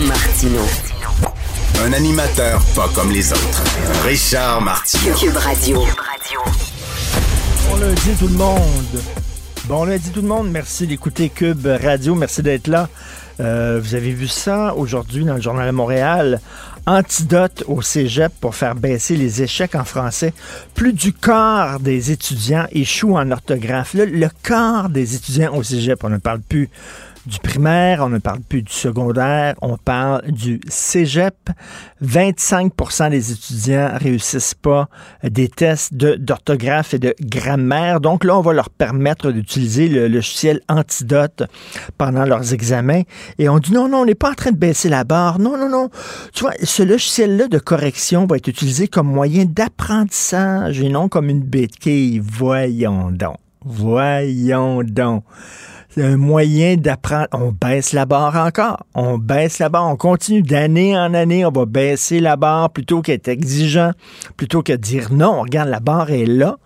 Martino. Un animateur pas comme les autres. Richard Martineau. Cube Radio. Bon lundi tout le monde. Bon lundi tout le monde. Merci d'écouter Cube Radio. Merci d'être là. Euh, vous avez vu ça aujourd'hui dans le Journal de Montréal. Antidote au cégep pour faire baisser les échecs en français. Plus du quart des étudiants échouent en orthographe. Là, le quart des étudiants au cégep, on ne parle plus du primaire, on ne parle plus du secondaire, on parle du cégep. 25% des étudiants réussissent pas des tests d'orthographe et de grammaire. Donc là, on va leur permettre d'utiliser le logiciel Antidote pendant leurs examens. Et on dit non, non, on n'est pas en train de baisser la barre. Non, non, non. Tu vois, ce logiciel-là de correction va être utilisé comme moyen d'apprentissage et non comme une béquille. Voyons donc. Voyons donc un moyen d'apprendre. On baisse la barre encore. On baisse la barre. On continue d'année en année. On va baisser la barre plutôt qu'être exigeant, plutôt que de dire non. Regarde, la barre est là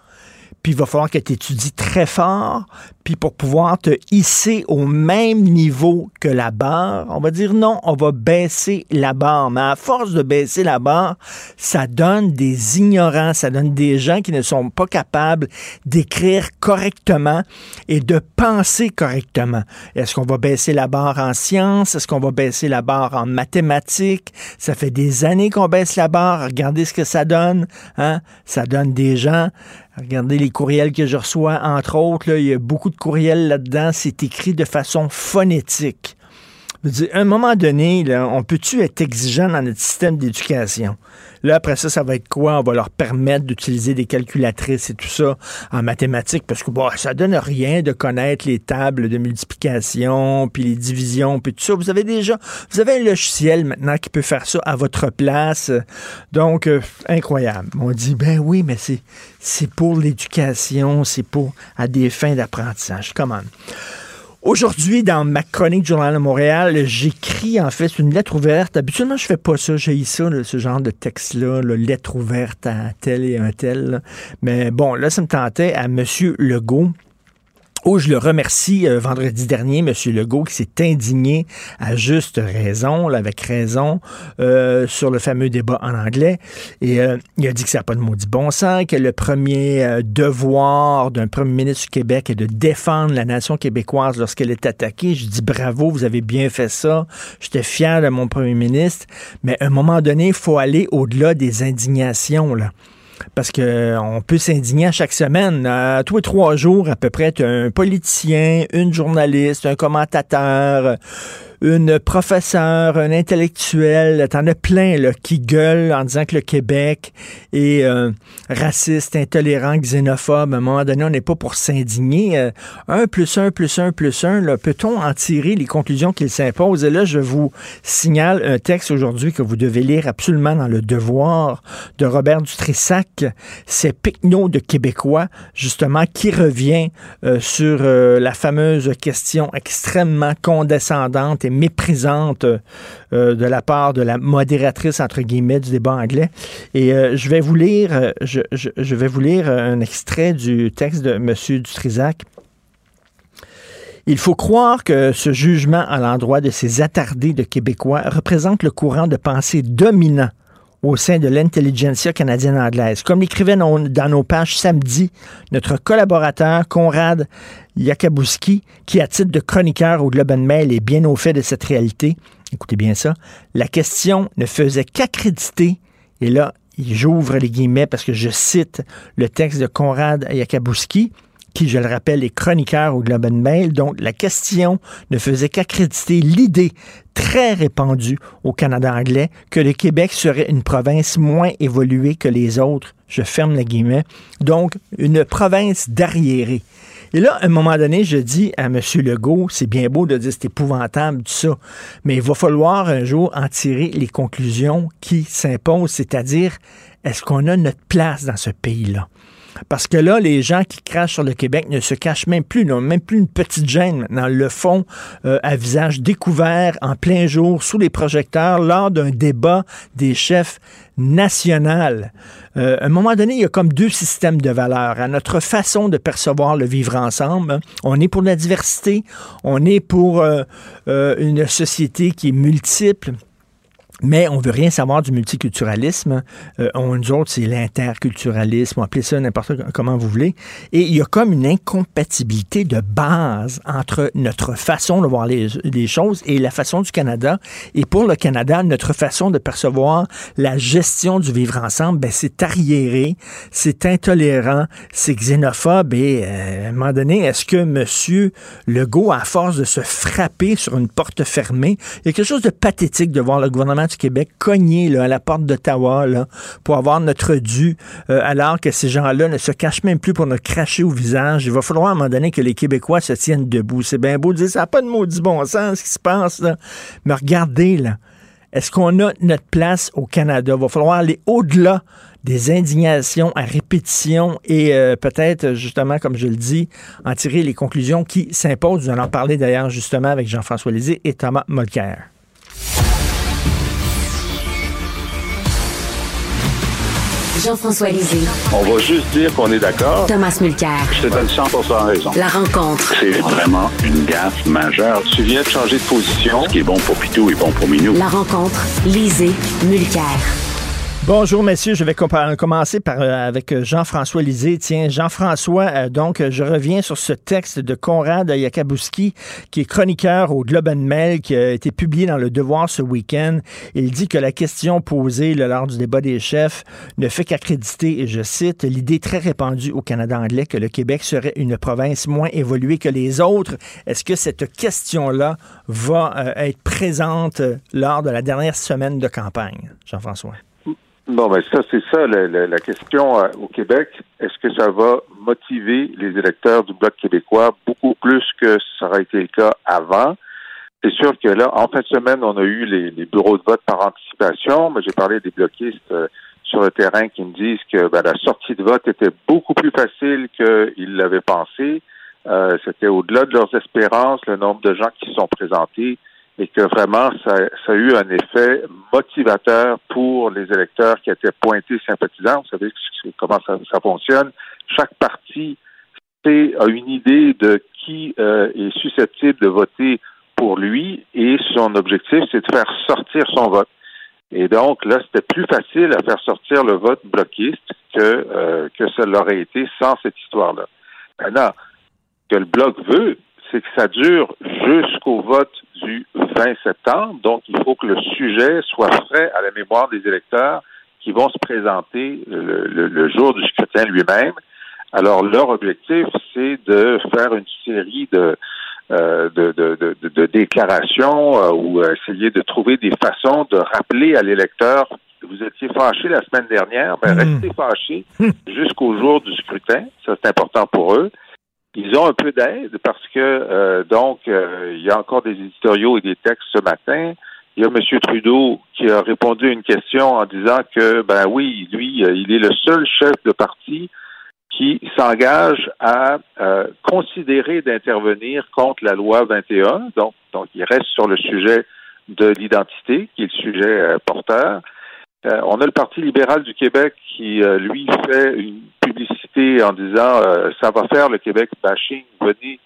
puis il va falloir que tu étudies très fort, puis pour pouvoir te hisser au même niveau que la barre, on va dire non, on va baisser la barre. Mais à force de baisser la barre, ça donne des ignorants, ça donne des gens qui ne sont pas capables d'écrire correctement et de penser correctement. Est-ce qu'on va baisser la barre en sciences? Est-ce qu'on va baisser la barre en mathématiques? Ça fait des années qu'on baisse la barre. Regardez ce que ça donne. Hein? Ça donne des gens Regardez les courriels que je reçois, entre autres, là, il y a beaucoup de courriels là-dedans, c'est écrit de façon phonétique. À un moment donné, on peut-tu être exigeant dans notre système d'éducation? Là, après ça, ça va être quoi? On va leur permettre d'utiliser des calculatrices et tout ça en mathématiques parce que bon, ça donne rien de connaître les tables de multiplication, puis les divisions, puis tout ça. Vous avez déjà, vous avez un logiciel maintenant qui peut faire ça à votre place. Donc, euh, incroyable. On dit, ben oui, mais c'est, c'est pour l'éducation, c'est pour à des fins d'apprentissage. Comment? Aujourd'hui, dans ma chronique du Journal de Montréal, j'écris en fait une lettre ouverte. Habituellement, je fais pas ça. J'ai ça, ce genre de texte-là, lettre ouverte à tel et un tel. Mais bon, là, ça me tentait à M. Legault Oh, je le remercie euh, vendredi dernier, M. Legault, qui s'est indigné à juste raison, avec raison, euh, sur le fameux débat en anglais. Et euh, il a dit que ça n'a pas de maudit bon sens, que le premier devoir d'un premier ministre du Québec est de défendre la nation québécoise lorsqu'elle est attaquée. Je dis bravo, vous avez bien fait ça. J'étais fier de mon premier ministre. Mais à un moment donné, il faut aller au-delà des indignations, là parce qu'on peut s'indigner à chaque semaine. À tous les trois jours, à peu près, tu un politicien, une journaliste, un commentateur, une professeure, un intellectuel, t'en as plein là, qui gueulent en disant que le Québec est euh, raciste, intolérant, xénophobe. À un moment donné, on n'est pas pour s'indigner. Euh, un plus un plus un plus un, peut-on en tirer les conclusions qu'il s'impose? Et là, je vous signale un texte aujourd'hui que vous devez lire absolument dans le devoir de Robert Dutrissac. C'est Picno de Québécois, justement, qui revient euh, sur la fameuse question extrêmement condescendante méprisante euh, de la part de la modératrice, entre guillemets, du débat anglais. Et euh, je vais vous lire, euh, un extrait du texte de M. Dutrisac. Il faut croire que ce jugement à l'endroit de ces attardés de Québécois représente le courant de pensée dominant au sein de l'intelligentsia canadienne anglaise. Comme l'écrivait dans, nos pages samedi, notre collaborateur Conrad Yakabouski, qui à titre de chroniqueur au Globe and Mail est bien au fait de cette réalité, écoutez bien ça, la question ne faisait qu'accréditer, et là, j'ouvre les guillemets parce que je cite le texte de Conrad Yakabouski, qui, je le rappelle, est chroniqueur au Globe and Mail. Donc, la question ne faisait qu'accréditer l'idée très répandue au Canada anglais que le Québec serait une province moins évoluée que les autres. Je ferme les guillemets. Donc, une province d'arriérés. Et là, à un moment donné, je dis à M. Legault, c'est bien beau de dire c'est épouvantable, tout ça, mais il va falloir un jour en tirer les conclusions qui s'imposent, c'est-à-dire, est-ce qu'on a notre place dans ce pays-là? Parce que là, les gens qui crachent sur le Québec ne se cachent même plus, n'ont même plus une petite gêne dans le fond euh, à visage découvert en plein jour sous les projecteurs lors d'un débat des chefs national. Euh, à un moment donné, il y a comme deux systèmes de valeurs. À notre façon de percevoir le vivre ensemble, on est pour la diversité, on est pour euh, une société qui est multiple, mais on veut rien savoir du multiculturalisme. Euh, on, nous autres, c'est l'interculturalisme, appelez ça n'importe comment vous voulez. Et il y a comme une incompatibilité de base entre notre façon de voir les, choses et la façon du Canada. Et pour le Canada, notre façon de percevoir la gestion du vivre ensemble, ben, c'est arriéré, c'est intolérant, c'est xénophobe. Et euh, à un moment donné, est-ce que M. Legault, à force de se frapper sur une porte fermée, il y a quelque chose de pathétique de voir le gouvernement du Québec cogner à la porte d'Ottawa pour avoir notre dû, euh, alors que ces gens-là ne se cachent même plus pour nous cracher au visage. Il va falloir à un moment donné que les Québécois se tiennent debout. C'est bien beau de dire ça n'a pas de maudit bon sens ce qui se passe, mais regardez. Est-ce qu'on a notre place au Canada? Il va falloir aller au-delà des indignations à répétition et euh, peut-être, justement, comme je le dis, en tirer les conclusions qui s'imposent. Nous allons en parler d'ailleurs justement avec Jean-François Lézé et Thomas Molker. Jean-François Lisée. On va juste dire qu'on est d'accord. Thomas Mulcair. Je te donne 100% raison. La rencontre. C'est vraiment une gaffe majeure. Tu viens de changer de position. Ce qui est bon pour Pitou est bon pour Minou. La rencontre. Lisée. Mulcair. Bonjour messieurs, je vais commencer par, euh, avec euh, Jean-François Lisée. Tiens, Jean-François, euh, donc je reviens sur ce texte de Konrad Yakabouski, qui est chroniqueur au Globe and Mail, qui a été publié dans Le Devoir ce week-end. Il dit que la question posée lors du débat des chefs ne fait qu'accréditer, et je cite, l'idée très répandue au Canada anglais que le Québec serait une province moins évoluée que les autres. Est-ce que cette question-là va être présente lors de la dernière semaine de campagne, Jean-François? Bon, ben ça, c'est ça la, question euh, au Québec. Est-ce que ça va motiver les électeurs du Bloc québécois beaucoup plus que ça aurait été le cas avant? C'est sûr que là, en fin de semaine, on a eu les, bureaux de vote par anticipation. mais j'ai parlé des bloquistes euh, sur le terrain qui me disent que ben, la sortie de vote était beaucoup plus facile qu'ils l'avaient pensé. Euh, C'était au-delà de leurs espérances, le nombre de gens qui sont présentés et que vraiment ça, ça, a eu un effet motivateur pour les électeurs qui étaient pointés sympathisants. Vous savez comment ça, ça fonctionne. Chaque parti a une idée de qui euh, est susceptible de voter pour lui et son objectif, c'est de faire sortir son vote. Et donc, là, c'était plus facile à faire sortir le vote bloquiste que, euh, que ça l'aurait été sans cette histoire-là. Maintenant, que le bloc veut, c'est que ça dure jusqu'au vote du 20 septembre. Donc, il faut que le sujet soit frais à la mémoire des électeurs qui vont se présenter le, jour du scrutin lui-même. Alors, leur objectif, c'est de faire une série de, euh, de, déclarations euh, ou essayer de trouver des façons de rappeler à l'électeur vous étiez fâché la semaine dernière, ben, restez fâché jusqu'au jour du scrutin. Ça, c'est important pour eux. Ils ont un peu d'aide parce que euh, donc euh, il y a encore des éditoriaux et des textes ce matin. Il y a M. Trudeau qui a répondu à une question en disant que ben oui, lui, euh, il est le seul chef de parti qui s'engage à considérer d'intervenir contre la loi 21. Donc, donc il reste sur le sujet de l'identité, qui est le sujet porteur. On a le Parti libéral du Québec qui, lui, fait une publicité en disant euh, ça va faire le Québec bashing, venez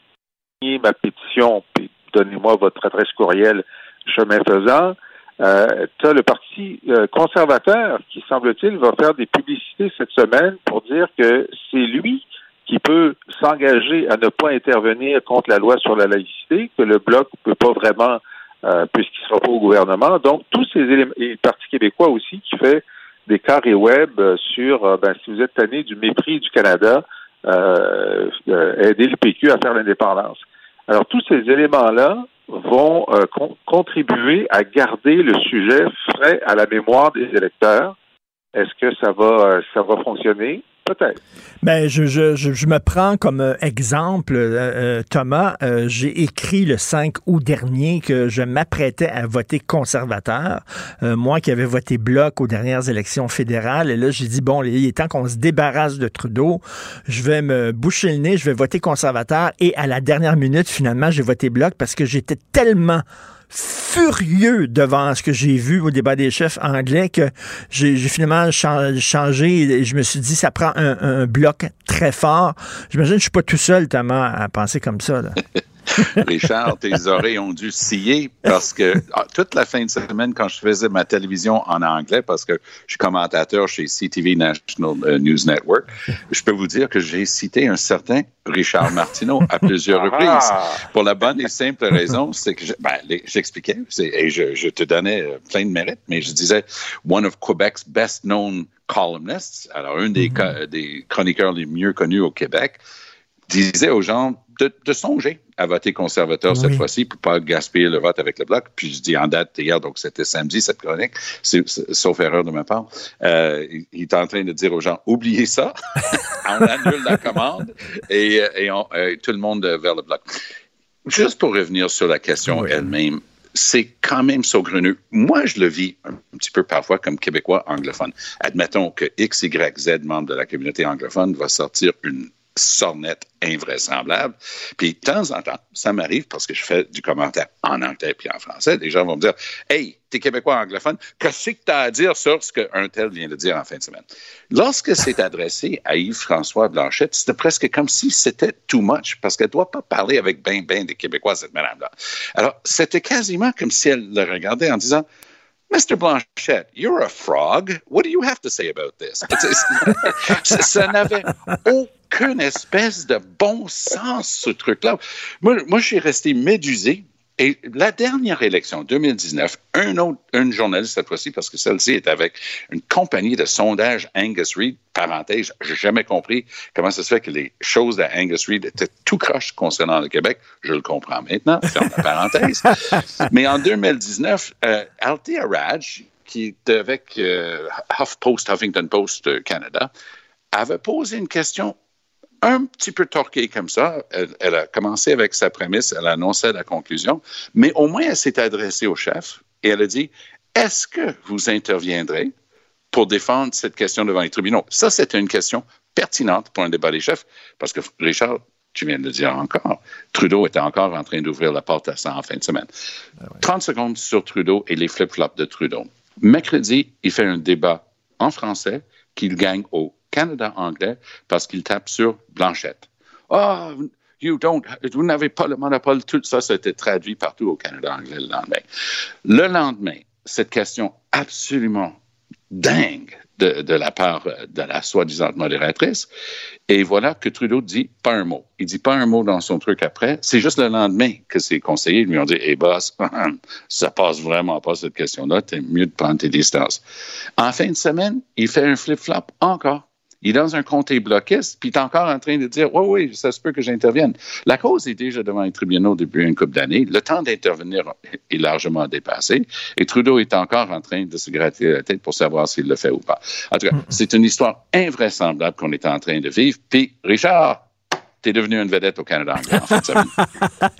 signer ma pétition, puis donnez-moi votre adresse courriel chemin faisant. tu as le Parti conservateur qui, semble-t-il, va faire des publicités cette semaine pour dire que c'est lui qui peut s'engager à ne pas intervenir contre la loi sur la laïcité, que le Bloc ne peut pas vraiment euh, puisqu'il ne sera pas au gouvernement. Donc, tous ces éléments, et le Parti québécois aussi, qui fait des carrés web euh, sur, euh, ben, si vous êtes tanné du mépris du Canada, euh, aider le PQ à faire l'indépendance. Alors, tous ces éléments-là vont contribuer à garder le sujet frais à la mémoire des électeurs. Est-ce que ça va, ça va fonctionner? Ben, je, je, je, me prends comme euh, exemple, euh, Thomas. J'ai écrit le 5 août dernier que je m'apprêtais à voter conservateur. moi qui avais voté bloc aux dernières élections fédérales. Et là, j'ai dit, bon, il est temps qu'on se débarrasse de Trudeau. Je vais me boucher le nez, je vais voter conservateur. Et à la dernière minute, finalement, j'ai voté bloc parce que j'étais tellement furieux devant ce que j'ai vu au débat des chefs anglais que j'ai finalement changé et je me suis dit ça prend un, bloc très fort. J'imagine que je suis pas tout seul à penser comme ça. Richard, tes oreilles ont dû scier parce que ah, toute la fin de semaine, quand je faisais ma télévision en anglais, parce que je suis commentateur chez CTV National euh, News Network, je peux vous dire que j'ai cité un certain Richard Martineau à plusieurs reprises. Ah! Pour la bonne et simple raison, c'est que ben, j'expliquais et je, te donnais euh, plein de mérites, mais je disais one of Quebec's best known columnists, alors un des, mm-hmm. des chroniqueurs les mieux connus au Québec, disait aux gens de, songer à voter conservateur cette fois-ci pour pas gaspiller le vote avec le bloc. Puis je dis en date hier, donc c'était samedi cette chronique, sauf erreur de ma part. Euh, il est en train de dire aux gens oubliez ça, on annule la commande et, euh, tout le monde vers le bloc. Juste pour revenir sur la question elle-même, c'est quand même saugreneux. Moi, je le vis un, petit peu parfois comme Québécois anglophone. Admettons que X, Y, Z, membre de la communauté anglophone, va sortir une sornette invraisemblable. Puis de temps en temps, ça m'arrive parce que je fais du commentaire en anglais puis en français. Les gens vont me dire Hey, t'es québécois anglophone, qu'est-ce que tu as à dire sur ce qu'un tel vient de dire en fin de semaine? Lorsque c'est adressé à Yves-François Blanchette, c'était presque comme si c'était too much parce qu'elle ne doit pas parler avec ben ben des Québécois, cette madame-là. Alors, c'était quasiment comme si elle le regardait en disant Mr. Blanchette, you're a frog. What do you have to say about this? ça n'avait aucune espèce de bon sens, ce truc-là. Moi, moi j'ai resté médusé et la dernière élection, 2019, un autre, un journaliste cette fois-ci, parce que celle-ci est avec une compagnie de sondage Angus Reid, parenthèse, j'ai jamais compris comment ça se fait que les choses d'Angus Reid étaient tout croche concernant le Québec. Je le comprends maintenant, ferme la parenthèse. Mais en 2019, euh, Althea Raj, qui est avec euh, HuffPost, Huffington Post Canada, avait posé une question un petit peu torquée comme ça. Elle, a commencé avec sa prémisse, elle a annoncé la conclusion, mais au moins elle s'est adressée au chef et elle a dit Est-ce que vous interviendrez pour défendre cette question devant les tribunaux? Ça, c'est une question pertinente pour un débat des chefs, parce que Richard, tu viens de le dire encore, Trudeau était encore en train d'ouvrir la porte à ça en fin de semaine. 30 ah secondes sur Trudeau et les flip-flops de Trudeau. Mercredi, il fait un débat en français qu'il gagne au Canada anglais parce qu'il tape sur Blanchette. Ah, oh, you don't, vous n'avez pas le monopole. Tout ça, été traduit partout au Canada anglais le lendemain. Le lendemain, cette question absolument dingue de, la part de la soi-disant modératrice. Et voilà que Trudeau dit pas un mot. Il dit pas un mot dans son truc après. C'est juste le lendemain que ses conseillers lui ont dit Hey boss, ça passe vraiment pas cette question-là. T'es mieux de prendre tes distances. En fin de semaine, il fait un flip-flop encore. Il est dans un comté bloquiste, puis il est encore en train de dire Oui, oui, ça se peut que j'intervienne. La cause est déjà devant les tribunaux depuis une couple d'années. Le temps d'intervenir est largement dépassé. Et Trudeau est encore en train de se gratter la tête pour savoir s'il le fait ou pas. En tout cas, mm. c'est une histoire invraisemblable qu'on est en train de vivre. Puis, Richard, tu es devenu une vedette au Canada en fait.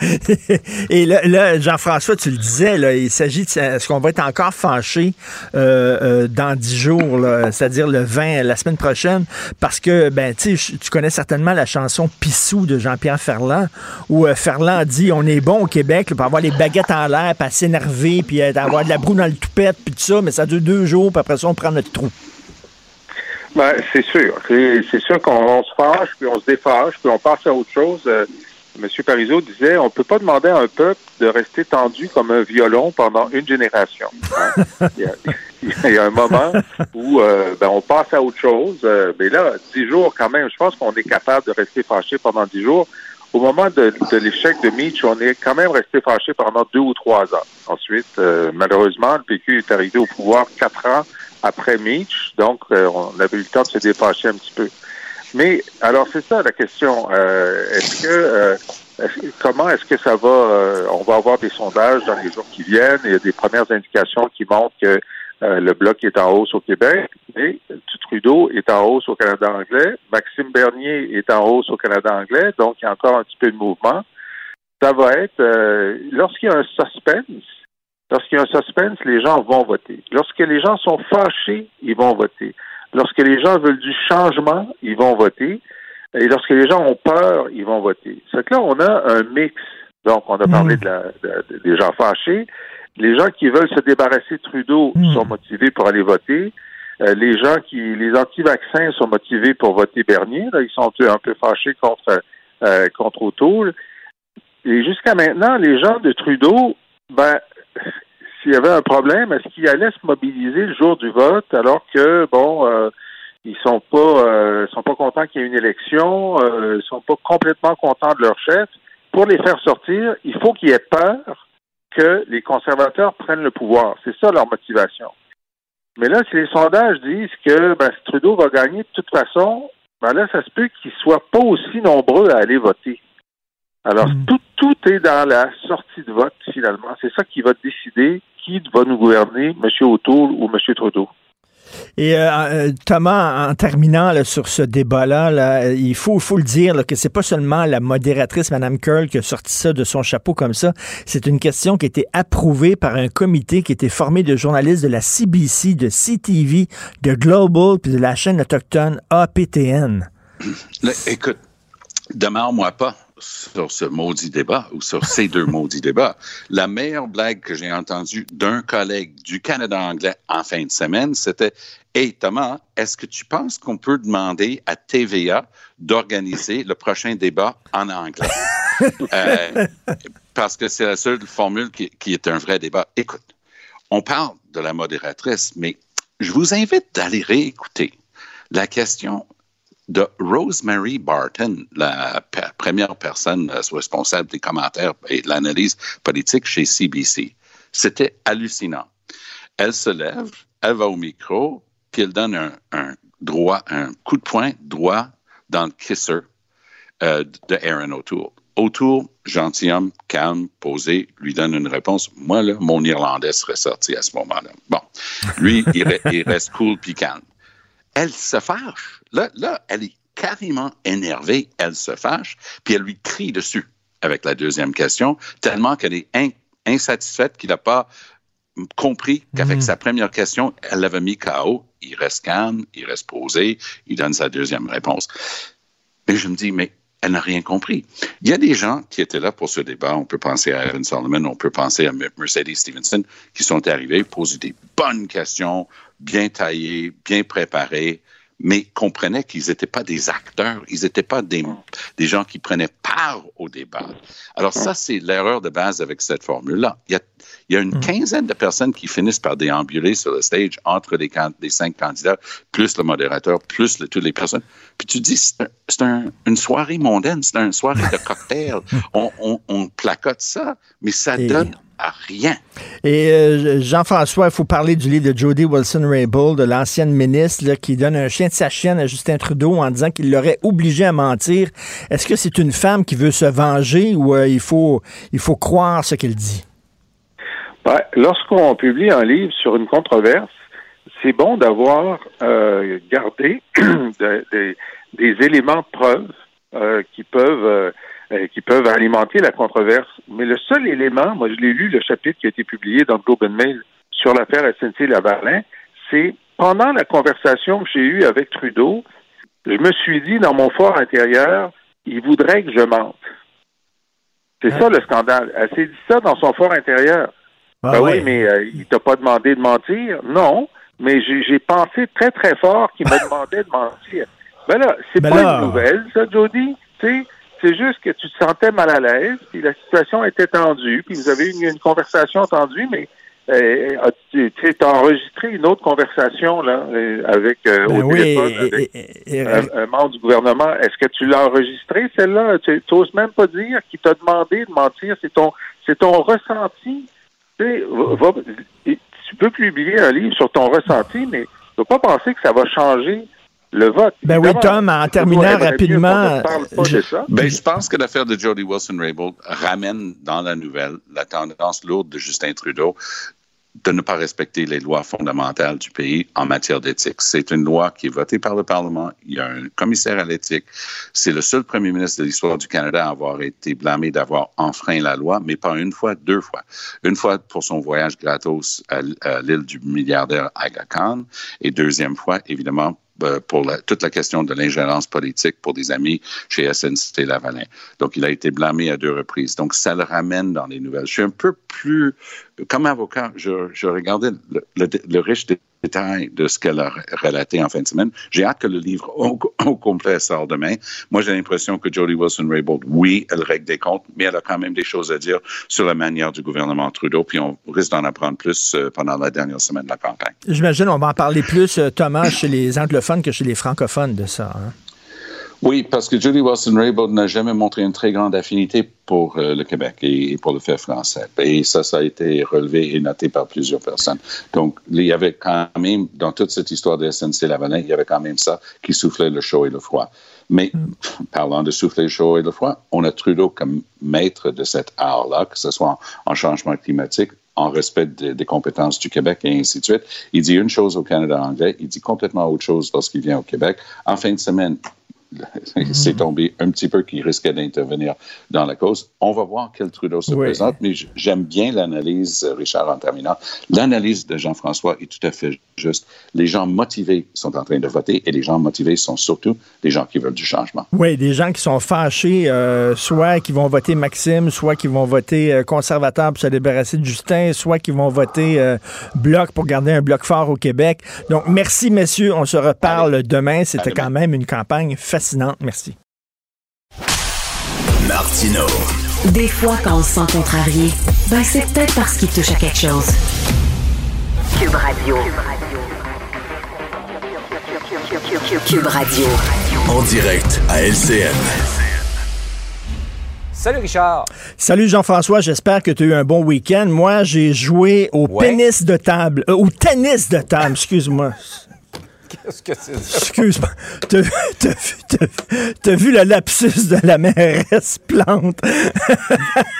Et là, Jean-François, tu le disais, là, il s'agit de ce qu'on va être encore fâché euh, euh, dans dix jours, c'est-à-dire le 20, la semaine prochaine, parce que, ben, tu connais certainement la chanson Pissou de Jean-Pierre Ferland, où euh, Ferland dit on est bon au Québec pour avoir les baguettes en l'air, puis s'énerver, puis avoir de la broue dans le toupette, puis tout ça, mais ça dure deux jours, puis après ça, on prend notre trou. Ben, c'est sûr. C'est sûr qu'on se fâche, puis on se défâche, puis on passe à autre chose. Euh, Monsieur Parizeau disait, on peut pas demander à un peuple de rester tendu comme un violon pendant une génération. Hein. il, y a, un moment où euh, ben, on passe à autre chose. Euh, mais là, dix jours quand même, je pense qu'on est capable de rester fâché pendant dix jours. Au moment de, de l'échec de Mitch, on est quand même resté fâché pendant deux ou trois ans. Ensuite, malheureusement, le PQ est arrivé au pouvoir quatre ans après Mitch, donc euh, on avait eu le temps de se dépêcher un petit peu. Mais alors c'est ça la question. Euh, est-ce que euh, comment est-ce que ça va On va avoir des sondages dans les jours qui viennent? Il y a des premières indications qui montrent que Euh, le bloc est en hausse au Québec, et Trudeau est en hausse au Canada anglais. Maxime Bernier est en hausse au Canada anglais, donc il y a encore un petit peu de mouvement. Ça va être euh, lorsqu'il y a un suspense, lorsqu'il y a un suspense, les gens vont voter. Lorsque les gens sont fâchés, ils vont voter. Lorsque les gens veulent du changement, ils vont voter. Et lorsque les gens ont peur, ils vont voter. C'est que là, on a un mix. Donc, on a parlé de la, des gens fâchés. Les gens qui veulent se débarrasser de Trudeau Hmm. sont motivés pour aller voter. Euh, les gens qui, les anti-vaccins sont motivés pour voter Bernier. Là, ils sont un peu fâchés contre euh, contre O'Toole. Et jusqu'à maintenant, les gens de Trudeau, ben, s'il y avait un problème, est-ce qu'ils allaient se mobiliser le jour du vote alors que bon, euh, ils sont pas euh, sont pas contents qu'il y ait une élection, euh, ils sont pas complètement contents de leur chef? Pour les faire sortir, il faut qu'ils aient peur que les conservateurs prennent le pouvoir. C'est ça leur motivation. Mais là, si les sondages disent que ben, Trudeau va gagner de toute façon, ben là, ça se peut qu'ils soient pas aussi nombreux à aller voter. Alors, Mm. tout, tout est dans la sortie de vote, finalement. C'est ça qui va décider qui va nous gouverner, M. O'Toole ou M. Trudeau. Et euh, euh, Thomas, en terminant là, sur ce débat-là, là, il faut, faut le dire là, que c'est pas seulement la modératrice Mme Curl qui a sorti ça de son chapeau comme ça. C'est une question qui a été approuvée par un comité qui était formé de journalistes de la CBC, de CTV, de Global, puis de la chaîne autochtone APTN. Écoute, demeure-moi pas sur ce maudit débat ou sur ces deux maudits débats. La meilleure blague que j'ai entendue d'un collègue du Canada anglais en fin de semaine, c'était Hey Thomas, est-ce que tu penses qu'on peut demander à TVA d'organiser le prochain débat en anglais? Euh, parce que c'est la seule formule qui, qui est un vrai débat. Écoute, on parle de la modératrice, mais je vous invite d'aller réécouter la question de Rosemary Barton, la première personne euh, responsable des commentaires et de l'analyse politique chez CBC. C'était hallucinant. Elle se lève, elle va au micro, puis elle donne un, un droit, un coup de poing droit dans le kisser euh, de Aaron O'Toole. O'Toole, gentilhomme, calme, posé, lui donne une réponse. Moi, là, mon Irlandais serait sorti à ce moment-là. Bon, lui, il, re- il reste cool puis calme elle se fâche. Là, là, elle est carrément énervée, elle se fâche, puis elle lui crie dessus avec la deuxième question, tellement qu'elle est in- insatisfaite qu'il n'a pas compris qu'avec Mhm. sa première question, elle l'avait mis KO. Il reste calme, il reste posé, il donne sa deuxième réponse. Mais je me dis, mais elle n'a rien compris. Il y a des gens qui étaient là pour ce débat. On peut penser à Evan Solomon, on peut penser à Mercedes Stevenson, qui sont arrivés, poser des bonnes questions, bien taillées, bien préparées, mais comprenaient qu'ils n'étaient pas des acteurs, ils n'étaient pas des, des gens qui prenaient part au débat. Alors ça, c'est l'erreur de base avec cette formule-là. Il y a, il y a une quinzaine de personnes qui finissent par déambuler sur le stage entre les, cinq candidats, plus le modérateur, plus le- toutes les personnes. Puis tu dis, c'est un- c'est un- une soirée mondaine, c'est une soirée de cocktail. on, on- on placote ça, mais ça Et- donne à rien. Et euh, Jean-François, il faut parler du livre de Jody Wilson-Raybould, de l'ancienne ministre, là, qui donne un chien de sa chienne à Justin Trudeau en disant qu'il l'aurait obligé à mentir. Est-ce que c'est une femme qui veut se venger ou euh, il, faut, il faut croire ce qu'elle dit? Ben, Lorsqu'on publie un livre sur une controverse, c'est bon d'avoir euh, gardé de- de- des éléments de preuve euh, qui peuvent euh, qui peuvent alimenter la controverse. Mais le seul élément, moi je l'ai lu, le chapitre qui a été publié dans le Globe and Mail sur l'affaire SNC-Lavalin, c'est pendant la conversation que j'ai eue avec Trudeau, je me suis dit dans mon fort intérieur, il voudrait que je mente. C'est ça le scandale. Elle s'est dit ça dans son fort intérieur. Ah Ben oui, mais euh, il t'a pas demandé de mentir? Non, mais j'ai j'ai pensé très, très fort qu'il me demandait de mentir. Ben là, c'est Ben pas là- une nouvelle, ça, Jody. Tu sais, c'est juste que tu te sentais mal à l'aise, puis la situation était tendue, puis vous avez eu une, une conversation tendue, mais euh, tu as enregistré une autre conversation là euh, avec euh, Ben au oui, téléphone et- avec et- et- un, un membre du gouvernement. Est-ce que tu l'as enregistré, celle-là? Tu n'oses même pas dire qu'il t'a demandé de mentir. C'est ton, c'est ton ressenti. Tu sais, va- va- tu peux publier un livre sur ton ressenti, mais tu ne peux pas penser que ça va changer le vote. Ben oui, Tom, en terminant rapidement, je-. Ben, je pense que l'affaire de Jody Wilson-Raybould ramène dans la nouvelle la tendance lourde de Justin Trudeau. de ne pas respecter les lois fondamentales du pays en matière d'éthique. C'est une loi qui est votée par le Parlement. Il y a un commissaire à l'éthique. C'est le seul premier ministre de l'histoire du Canada à avoir été blâmé d'avoir enfreint la loi, mais pas une fois, deux fois. Une fois pour son voyage gratos à l'île du milliardaire Aga Khan et deuxième fois, évidemment, euh, pour toute la question de l'ingérence politique pour des amis chez SNC Lavalin. Donc, il a été blâmé à deux reprises. Donc, ça le ramène dans les nouvelles. Je suis un peu plus, comme avocat, je, je regardais le, le, le riche détails de ce qu'elle a relaté en fin de semaine. J'ai hâte que le livre au, complet sorte demain. Moi, j'ai l'impression que Jody Wilson-Raybould, oui, elle règle des comptes, mais elle a quand même des choses à dire sur la manière du gouvernement Trudeau, puis on risque d'en apprendre plus euh, pendant la dernière semaine de la campagne. J'imagine on va en parler plus, euh, Thomas, chez les anglophones que chez les francophones de ça. Hein? Oui, parce que Julie Wilson-Raybould n'a jamais montré une très grande affinité pour euh, le Québec et, et, pour le fait français. Et ça, ça a été relevé et noté par plusieurs personnes. Donc, il y avait quand même, dans toute cette histoire de SNC-Lavalin, il y avait quand même ça qui soufflait le chaud et le froid. Mais mm. parlant de souffler le chaud et le froid, on a Trudeau comme maître de cet art-là, que ce soit en, en changement climatique, en respect des, des, compétences du Québec et ainsi de suite. Il dit une chose au Canada anglais, il dit complètement autre chose lorsqu'il vient au Québec. En fin de semaine, c'est tombé un petit peu qu'il risquait d'intervenir dans la cause. On va voir quel Trudeau se oui. présente, mais j'aime bien l'analyse, Richard, en terminant. L'analyse de Jean-François est tout à fait juste. Les gens motivés sont en train de voter et les gens motivés sont surtout des gens qui veulent du changement. Oui, des gens qui sont fâchés, euh, soit qui vont voter Maxime, soit qui vont voter euh, conservateur pour se débarrasser de Justin, soit qui vont voter euh, bloc pour garder un bloc fort au Québec. Donc, merci, messieurs. On se reparle Allez. demain. C'était quand même une campagne fascinante fascinante. Merci. Martino. Des fois, quand on se sent contrarié, ben c'est peut-être parce qu'il touche à quelque chose. Cube Radio. Cube Radio. En direct à LCN. Salut Richard. Salut Jean-François, j'espère que tu as eu un bon week-end. Moi, j'ai joué au ouais. pénis de table, euh, au tennis de table, excuse-moi. Qu'est-ce que c'est ça? Excuse-moi. T'as, t'as, t'as, t'as, vu le lapsus de la mairesse Plante?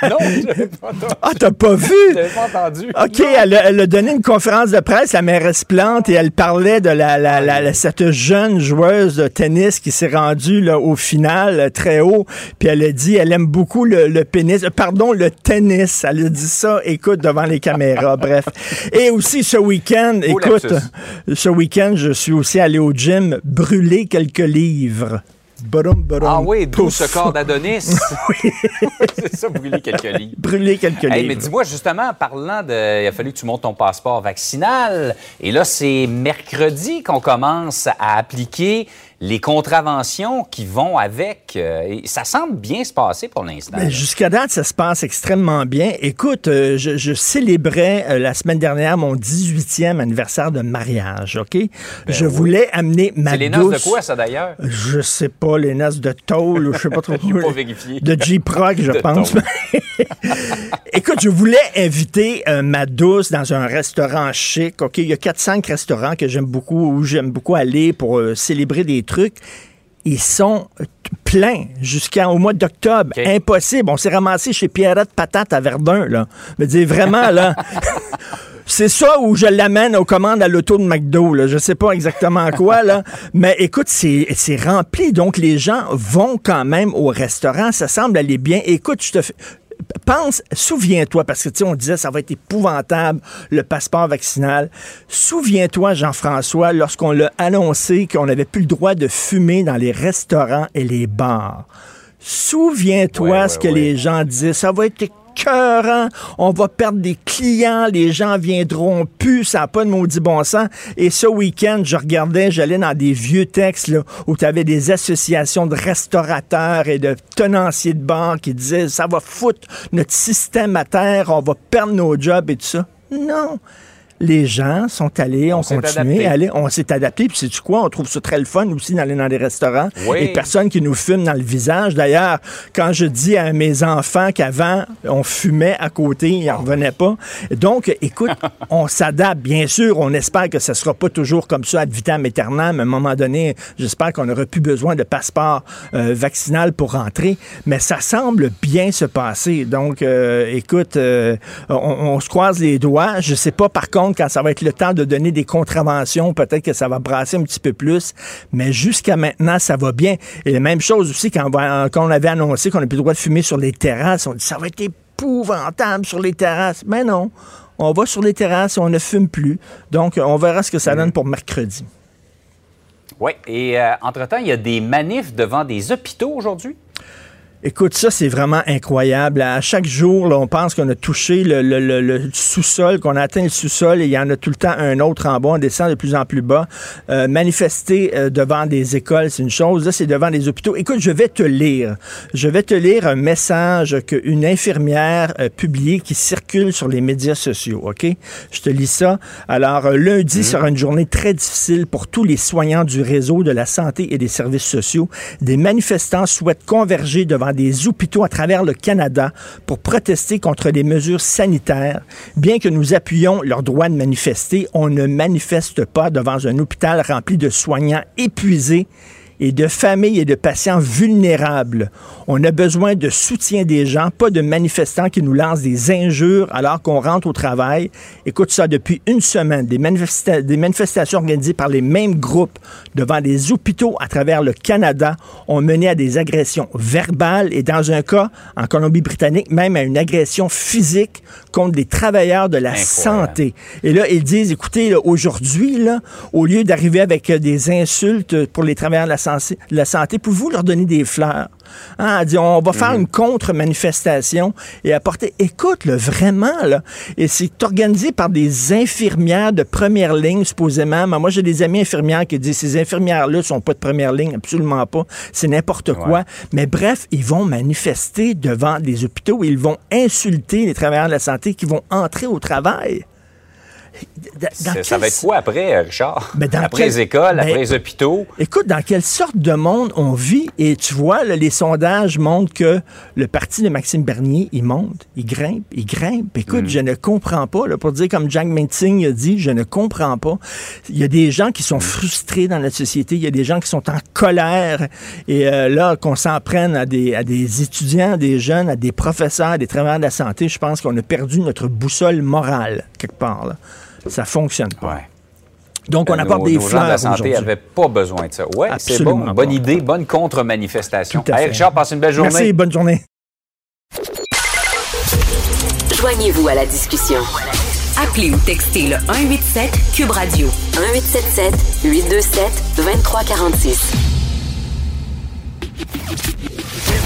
non, je pas entendu. Ah, t'as pas vu? Je pas entendu. OK, elle a, elle a, donné une conférence de presse, la mairesse Plante, et elle parlait de la, la, la, cette jeune joueuse de tennis qui s'est rendue là, au final très haut. Puis elle a dit, elle aime beaucoup le, le pénis, pardon, le tennis. Elle a dit ça, écoute, devant les caméras. Bref. Et aussi ce week-end, écoute, ce week-end, je suis aussi allé au gym brûler quelques livres. Barum, barum, ah oui, d'où ce corps d'Adonis. oui. c'est ça, brûler quelques livres. Brûler quelques hey, livres. Mais dis-moi, justement, en parlant de. Il a fallu que tu montes ton passeport vaccinal. Et là, c'est mercredi qu'on commence à appliquer les contraventions qui vont avec. Euh, et ça semble bien se passer pour l'instant. Jusqu'à date, ça se passe extrêmement bien. Écoute, euh, je, je, célébrais euh, la semaine dernière mon 18e anniversaire de mariage, OK? Ben je oui. voulais amener ma C'est les douce... noces de quoi, ça, d'ailleurs? Je sais pas, les noces de tôle ou je sais pas trop. je pas vérifié. De J-Proc, je pense. Écoute, je voulais inviter ma douce dans un restaurant chic, OK? Il y a 4-5 restaurants que j'aime beaucoup, où j'aime beaucoup aller pour célébrer des trucs. Ils sont pleins jusqu'au mois d'octobre. Okay. Impossible. On s'est ramassé chez Pierrette Patate à Verdun, là. Me dire vraiment, là. C'est ça où je l'amène aux commandes à l'auto de McDo. Là. Je sais pas exactement quoi, là. Mais écoute, c'est rempli. Donc, les gens vont quand même au restaurant. Ça semble aller bien. Écoute, je te fais pense, souviens-toi, parce que tu sais, on disait ça va être épouvantable, le passeport vaccinal. Souviens-toi, Jean-François, lorsqu'on l'a annoncé qu'on n'avait plus le droit de fumer dans les restaurants et les bars. Souviens-toi ouais, ouais, ce que ouais. les gens disaient. Ça va être écœurant, on va perdre des clients, les gens viendront plus, ça n'a pas de maudit bon sens. Et ce week-end, je regardais, j'allais dans des vieux textes où tu avais des associations de restaurateurs et de tenanciers de bars qui disaient ça va foutre notre système à terre, on va perdre nos jobs et tout ça. Non. Les gens sont allés, On continué, allés, on s'est adapté, puis c'est quoi, on trouve ça très le fun aussi d'aller dans les restaurants. Oui. Et personne qui nous fume dans le visage. D'ailleurs, quand je dis à mes enfants qu'avant, on fumait à côté, ils n'en revenaient pas. Donc, écoute, on s'adapte, bien sûr. On espère que ça sera pas toujours comme ça, ad vitam aeternam. À un moment donné, j'espère qu'on n'aura plus besoin de passeport euh, vaccinal pour rentrer. Mais ça semble bien se passer. Donc, euh, écoute, euh, on, on se croise les doigts. Je sais pas, par contre, quand ça va être le temps de donner des contraventions, peut-être que ça va brasser un petit peu plus. Mais jusqu'à maintenant, ça va bien. Et la même chose aussi quand on, va- quand on avait annoncé qu'on n'a plus le droit de fumer sur les terrasses. On dit ça va être épouvantable sur les terrasses. Mais non. On va sur les terrasses et on ne fume plus. Donc, on verra ce que ça donne pour mercredi. Oui, et euh, entre-temps, il y a des manifs devant des hôpitaux aujourd'hui. Écoute, ça, c'est vraiment incroyable. À chaque jour, là, on pense qu'on a touché le, le- le- le sous-sol, qu'on a atteint le sous-sol et il y en a tout le temps un autre en bas. On descend de plus en plus bas. Euh, manifester euh, devant des écoles, c'est une chose. Là, c'est devant des hôpitaux. Écoute, je vais te lire. Je vais te lire un message qu'une infirmière a publié qui circule sur les médias sociaux. OK? Je te lis ça. Alors, euh, lundi sera une journée très difficile pour tous les soignants du réseau de la santé et des services sociaux. Des manifestants souhaitent converger devant des hôpitaux à travers le Canada pour protester contre les mesures sanitaires. Bien que nous appuyions leur droit de manifester, on ne manifeste pas devant un hôpital rempli de soignants épuisés et de familles et de patients vulnérables. On a besoin de soutien des gens, pas de manifestants qui nous lancent des injures alors qu'on rentre au travail. Écoute ça, depuis une semaine, des, manifesta- des manifestations organisées par les mêmes groupes devant des hôpitaux à travers le Canada ont mené à des agressions verbales et dans un cas, en Colombie-Britannique, même à une agression physique contre des travailleurs de la Incroyable. santé. Et là, ils disent, écoutez, aujourd'hui, au lieu d'arriver avec euh, des insultes pour les travailleurs de la, santé, de la santé, pouvez-vous leur donner des fleurs? Hein, elle dit, on va faire une contre-manifestation et apporter, écoute, là, vraiment, là, et c'est organisé par des infirmières de première ligne, supposément. Mais moi, j'ai des amis infirmières qui disent, ces infirmières-là sont pas de première ligne, absolument pas. C'est n'importe quoi. Mais bref, ils vont manifester devant des hôpitaux, ils vont insulter les travailleurs de la santé qui vont entrer au travail. Dans Ça, quel- va être quoi après, euh, Richard? Mais dans après quel- les écoles, Ben, après les hôpitaux? Écoute, dans quelle sorte de monde on vit? Et tu vois, là, les sondages montrent que le parti de Maxime Bernier, il monte, il grimpe, il grimpe. Écoute, je ne comprends pas. Là, pour dire comme Jack Minting a dit, je ne comprends pas. Il y a des gens qui sont frustrés dans notre société. Il y a des gens qui sont en colère. Et euh, là, qu'on s'en prenne à des, à des étudiants, des jeunes, à des professeurs, à des travailleurs de la santé, je pense qu'on a perdu notre boussole morale, quelque part. Là. Ça fonctionne pas. Ouais. Donc, on Euh, apporte nos, des nos gens de fleurs la santé n'avaient pas besoin de ça. Oui, c'est Absolument bon. pas. Bonne idée, bonne contre-manifestation. Tout à Hey, fait. Richard, passe une belle journée. Merci, bonne journée. Joignez-vous à la discussion. Appelez ou textez le 187 Cube Radio 1877 827 2346.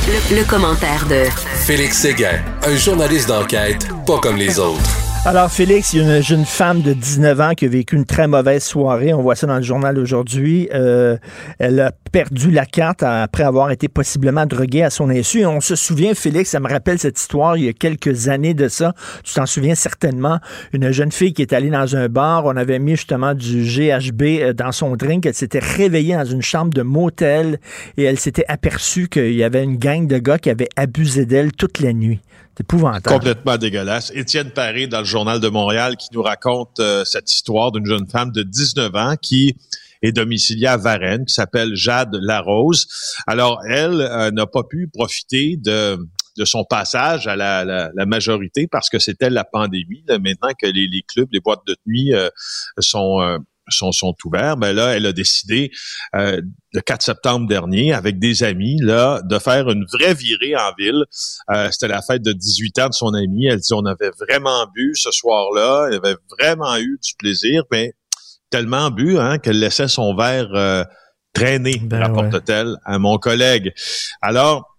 Le, le commentaire de Félix Séguin, un journaliste d'enquête pas comme les autres. Alors, Félix, il y a une jeune femme de 19 ans qui a vécu une très mauvaise soirée. On voit ça dans le journal aujourd'hui. Euh, elle a perdu la carte après avoir été possiblement droguée à son insu. On se souvient, Félix, ça me rappelle cette histoire il y a quelques années de ça. Tu t'en souviens certainement. Une jeune fille qui est allée dans un bar. On avait mis justement du GHB euh, dans son drink. Elle s'était réveillée dans une chambre de motel et elle s'était aperçue qu'il y avait une gang de gars qui avaient abusé d'elle toute la nuit. Épouvantable. Complètement dégueulasse. Étienne Paré, dans le Journal de Montréal, qui nous raconte euh, cette histoire d'une jeune femme de 19 ans qui est domiciliée à Varennes, qui s'appelle Jade Larose. Alors, elle euh, n'a pas pu profiter de de son passage à la, majorité parce que c'était la pandémie. Maintenant que les, clubs, les boîtes de nuit euh, sont, sont sont ouverts, ben là, elle a décidé euh, le 4 septembre dernier avec des amis là de faire une vraie virée en ville. Euh, C'était la fête de 18 ans de son ami. Elle dit on avait vraiment bu ce soir-là, elle avait vraiment eu du plaisir, mais tellement bu hein, qu'elle laissait son verre euh, traîner, Ben rapporte-t-elle à mon collègue. Alors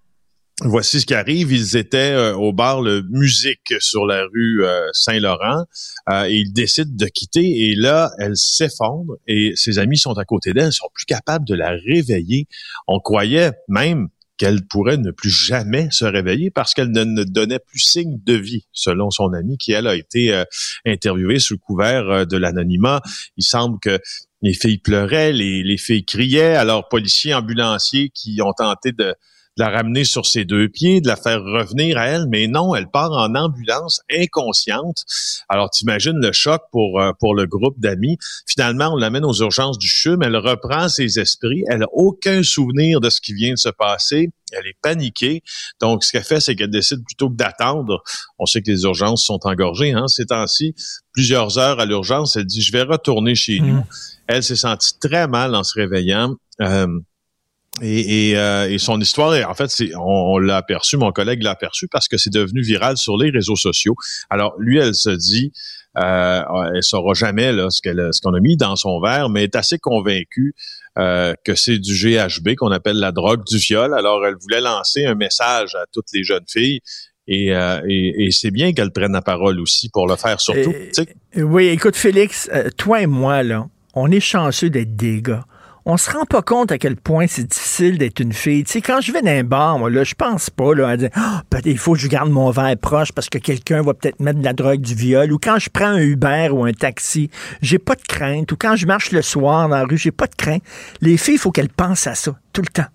Voici ce qui arrive. Ils étaient euh, au bar Le Musique sur la rue euh, Saint-Laurent euh, ils décident de quitter. Et là, elle s'effondre et ses amis sont à côté d'elle, sont plus capables de la réveiller. On croyait même qu'elle pourrait ne plus jamais se réveiller parce qu'elle ne, donnait plus signe de vie, selon son amie qui, elle, a été interviewée sous couvert de l'anonymat. Il semble que les filles pleuraient, les, les filles criaient, alors policiers, ambulanciers qui ont tenté de de la ramener sur ses deux pieds, de la faire revenir à elle, mais non, elle part en ambulance inconsciente. Alors t'imagines le choc pour euh, pour le groupe d'amis. Finalement, on l'amène aux urgences du CHUM, elle reprend ses esprits, elle a aucun souvenir de ce qui vient de se passer, elle est paniquée. Donc ce qu'elle fait, c'est qu'elle décide plutôt que d'attendre. On sait que les urgences sont engorgées hein, ces temps-ci. Plusieurs heures à l'urgence, elle dit je vais retourner chez nous. Mmh. Elle s'est sentie très mal en se réveillant. Euh, et, et, euh, et, son histoire, en fait, c'est, on, l'a aperçu, mon collègue l'a aperçu parce que c'est devenu viral sur les réseaux sociaux. Alors, lui, elle se dit, euh, elle saura jamais là, ce, qu'elle, ce qu'on a mis dans son verre, mais est assez convaincue euh, que c'est du GHB qu'on appelle la drogue du viol. Alors, elle voulait lancer un message à toutes les jeunes filles et, euh, et, et, c'est bien qu'elle prenne la parole aussi pour le faire surtout. oui, écoute Félix, euh, toi et moi, là, on est chanceux d'être des gars on se rend pas compte à quel point c'est difficile d'être une fille. Tu sais, quand je vais dans un bar, moi, là, je pense pas, là, à dire, oh, il faut que je garde mon verre proche parce que quelqu'un va peut-être mettre de la drogue, du viol. Ou quand je prends un Uber ou un taxi, j'ai pas de crainte. Ou quand je marche le soir dans la rue, j'ai pas de crainte. Les filles, il faut qu'elles pensent à ça, tout le temps.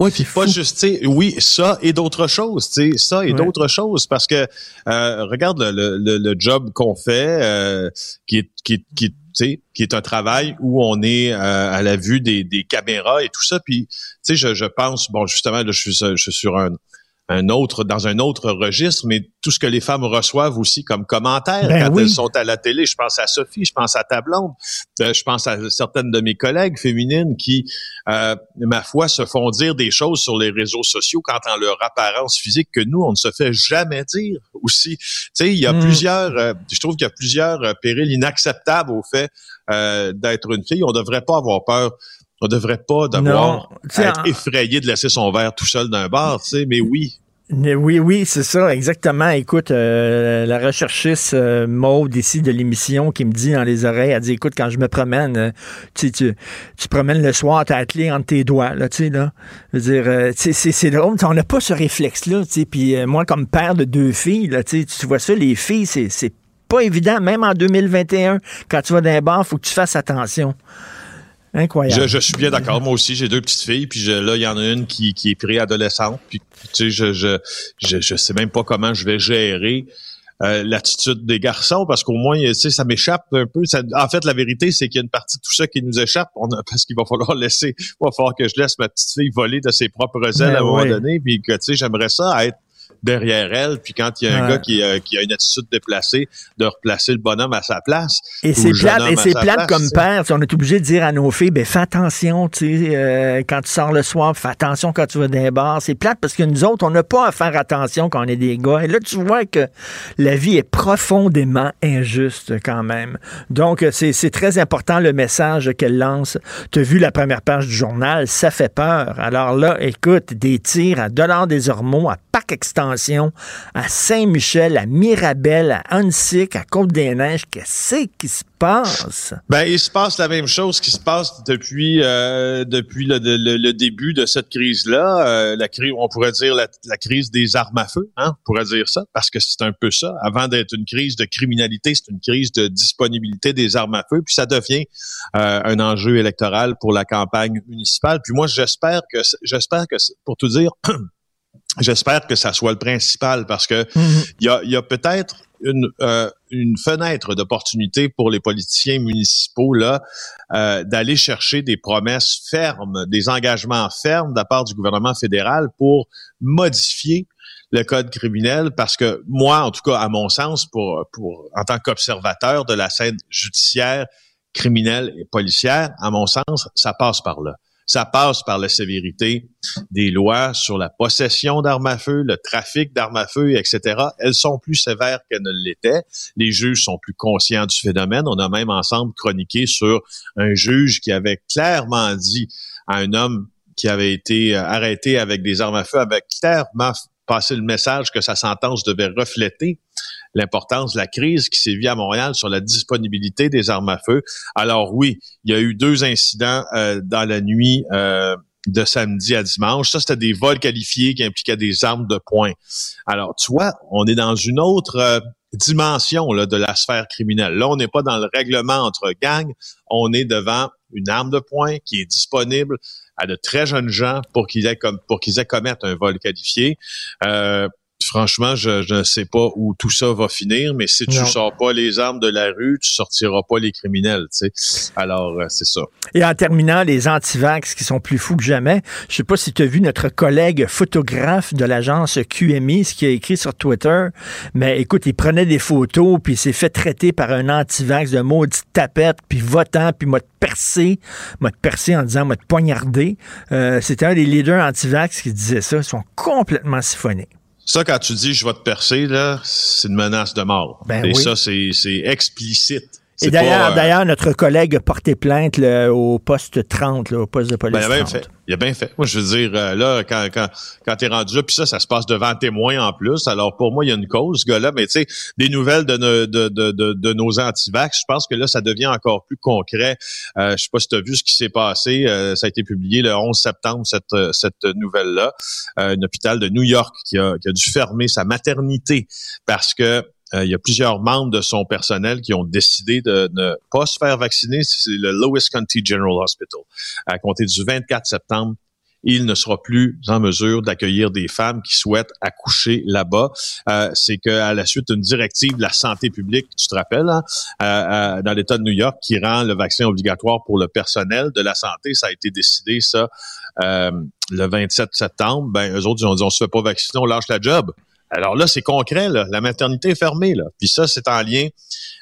Oui, puis pas juste, tu sais, oui, ça et d'autres choses, tu sais, ça et d'autres choses, parce que euh, regarde le, le, le job qu'on fait, euh, qui est qui, qui qui est un travail où on est euh, à la vue des, des, caméras et tout ça. Puis, tu sais, je, je pense, bon, justement, là, je suis, je suis sur un, un autre dans un autre registre, mais tout ce que les femmes reçoivent aussi comme commentaires ben quand elles sont à la télé. Je pense à Sophie, je pense à ta blonde, euh, je pense à certaines de mes collègues féminines qui, euh, ma foi, se font dire des choses sur les réseaux sociaux quant à leur apparence physique que nous, on ne se fait jamais dire aussi. Tu sais, il y a hmm. plusieurs, euh, je trouve qu'il y a plusieurs périls inacceptables au fait d'être une fille. On ne devrait pas avoir peur on devrait pas devoir être effrayé de laisser son verre tout seul d'un bar, tu sais, mais oui. Oui, oui, c'est ça, exactement. Écoute, euh, la recherchiste euh, Maude ici de l'émission qui me dit dans les oreilles, elle dit, écoute, quand je me promène, euh, tu, tu, tu promènes le soir, t'as clé entre tes doigts, là, tu sais, là. Je veux dire, c'est drôle, on n'a pas ce réflexe-là, tu sais, puis moi, comme père de deux filles, là, tu vois ça, les filles, c'est pas évident, même en 2021, quand tu vas dans un bar, il faut que tu fasses attention. Incroyable. Je, suis bien d'accord. Moi aussi, j'ai deux petites filles, puis là, il y en a une qui, qui est préadolescente, puis tu sais, je, je, je, je sais même pas comment je vais gérer euh, l'attitude des garçons parce qu'au moins, tu sais, ça m'échappe un peu. en fait, la vérité, c'est qu'il y a une partie de tout ça qui nous échappe. On a, parce qu'il va falloir laisser, il va falloir que je laisse ma petite fille voler de ses propres ailes ben à un moment donné, puis que tu sais, j'aimerais ça être derrière elle, puis quand il y a un gars qui, euh, qui, a une attitude déplacée, de replacer le bonhomme à sa place. Et c'est plate, et c'est plate comme père. On est obligé de dire à nos filles, ben fais attention, tu sais, euh, quand tu sors le soir, fais attention quand tu vas dans les bars. C'est plate parce que nous autres, on n'a pas à faire attention quand on est des gars. Et là, tu vois que la vie est profondément injuste quand même. Donc, c'est très important le message qu'elle lance. Tu as vu la première page du journal, ça fait peur. Alors là, écoute, des tirs à Dollars des Ormeaux, à Parc Extension, à Saint-Michel, à Mirabel, à Hunsick, à Côte-des-Neiges. Qu'est-ce qui se passe? Ben, il se passe la même chose qui se passe depuis euh, depuis le, début de cette crise-là. Euh, la crise, on pourrait dire la, crise des armes à feu, hein, on pourrait dire ça, parce que c'est un peu ça. Avant d'être une crise de criminalité, c'est une crise de disponibilité des armes à feu, puis ça devient euh, un enjeu électoral pour la campagne municipale. Puis moi, j'espère que j'espère que pour tout dire. J'espère que ça soit le principal parce que mhm. il y a, y a peut-être une, euh, une fenêtre d'opportunité pour les politiciens municipaux là euh, d'aller chercher des promesses fermes, des engagements fermes de la part du gouvernement fédéral pour modifier le code criminel parce que moi, en tout cas, à mon sens, pour, pour en tant qu'observateur de la scène judiciaire, criminelle et policière, à mon sens, ça passe par là. Ça passe par la sévérité des lois sur la possession d'armes à feu, le trafic d'armes à feu, etc. Elles sont plus sévères qu'elles ne l'étaient. Les juges sont plus conscients du phénomène. On a même ensemble chroniqué sur un juge qui avait clairement dit à un homme qui avait été arrêté avec des armes à feu, avait clairement passé le message que sa sentence devait refléter l'importance de la crise qui vue à Montréal sur la disponibilité des armes à feu. Alors oui, il y a eu deux incidents euh, dans la nuit euh, de samedi à dimanche. Ça, c'était des vols qualifiés qui impliquaient des armes de poing. Alors, tu vois, on est dans une autre euh, dimension là, de la sphère criminelle. Là, on n'est pas dans le règlement entre gangs, on est devant une arme de poing qui est disponible à de très jeunes gens pour qu'ils aient comme pour qu'ils aient commettre un vol qualifié. Euh, franchement, je, ne sais pas où tout ça va finir, mais si tu ne sors pas les armes de la rue, tu sortiras pas les criminels, tu sais. Alors, euh, c'est ça. Et en terminant, les antivax qui sont plus fous que jamais, je sais pas si tu as vu notre collègue photographe de l'agence QMI, ce qui a écrit sur Twitter, mais écoute, il prenait des photos, puis il s'est fait traiter par un antivax de maudite tapette, puis votant, puis m'a percé, m'a percé en disant m'a poignardé. Euh, C'était un des leaders antivax qui disait ça. Ils sont complètement siphonnés. Ça, quand tu dis je vais te percer, là, c'est une menace de mort. Ben Et oui. ça, c'est c'est explicite. Et d'ailleurs, euh, d'ailleurs, notre collègue a porté plainte là, au poste 30, là, au poste de police Ben, il a bien 30. fait. Il a bien fait. Moi, je veux dire, euh, là, quand, quand, quand t'es rendu là, puis ça, ça se passe devant témoins en plus. Alors, pour moi, il y a une cause, ce gars-là. Mais tu sais, des nouvelles de, nos- de, de, de, de nos antivax, je pense que là, ça devient encore plus concret. Euh, je sais pas si tu as vu ce qui s'est passé. Euh, ça a été publié le 11 septembre, cette, euh, cette nouvelle-là. Euh, un hôpital de New York qui a, qui a dû fermer sa maternité parce que il y a plusieurs membres de son personnel qui ont décidé de ne pas se faire vacciner. C'est le Lewis County General Hospital. À compter du 24 septembre, il ne sera plus en mesure d'accueillir des femmes qui souhaitent accoucher là-bas. Euh, c'est qu'à la suite d'une directive de la santé publique, tu te rappelles, hein, euh, euh, dans l'État de New York, qui rend le vaccin obligatoire pour le personnel de la santé, ça a été décidé ça euh, le 27 septembre. Ben, eux autres, ils ont dit on se fait pas vacciner, on lâche la job. Alors là, c'est concret, là. la maternité est fermée. Là. Puis ça, c'est en lien,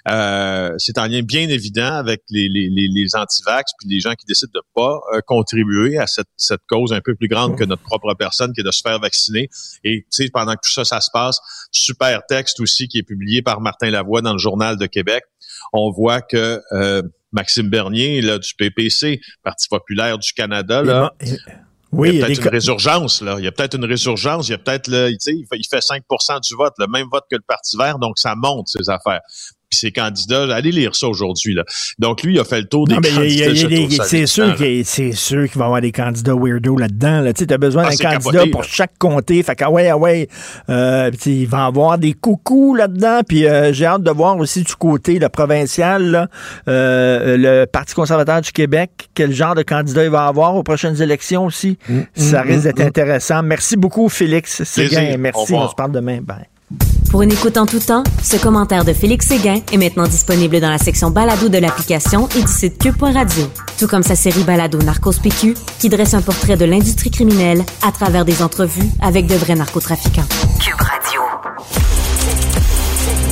euh, c'est en lien bien évident avec les, les, les, antivax puis les gens qui décident de pas euh, contribuer à cette, cause un peu plus grande que notre propre personne, qui est de se faire vacciner. Et tu sais, pendant que tout ça, ça se passe, super texte aussi qui est publié par Martin Lavoie dans le Journal de Québec. On voit que euh, Maxime Bernier, là, du PPC, Parti populaire du Canada, là, Oui, il y a peut-être une résurgence, là. Il y a peut-être une résurgence. Il y a peut-être, le, tu sais, il fait, il fait 5% du vote, le même vote que le Parti vert, donc ça monte, ces affaires. Puis ces candidats, allez lire ça aujourd'hui, là. Donc lui, il a fait le tour des Non, mais il y a- il y a- candidats. c'est sûr là. qu'il c'est sûr qu'il va y avoir des candidats weirdo là-dedans. Là. Tu as besoin Ah, d'un c'est candidat capoté, pour là. chaque comté. Fait que, ah ouais, ah ouais. Euh, puis, tu sais, il va y avoir des coucous là-dedans. Puis euh, j'ai hâte de voir aussi du côté le provincial, là, euh, le Parti conservateur du Québec, quel genre de candidat il va avoir aux prochaines élections aussi. Ça risque d'être intéressant. Merci beaucoup, Félix Séguin. Plaisir. Au Merci. revoir. On se parle demain. Bye. Pour une écoute en tout temps, ce commentaire de Félix Séguin est maintenant disponible dans la section balado de l'application et du site cube.radio. Tout comme sa série balado Narcos PQ, qui dresse un portrait de l'industrie criminelle à travers des entrevues avec de vrais narcotrafiquants. Cube Radio.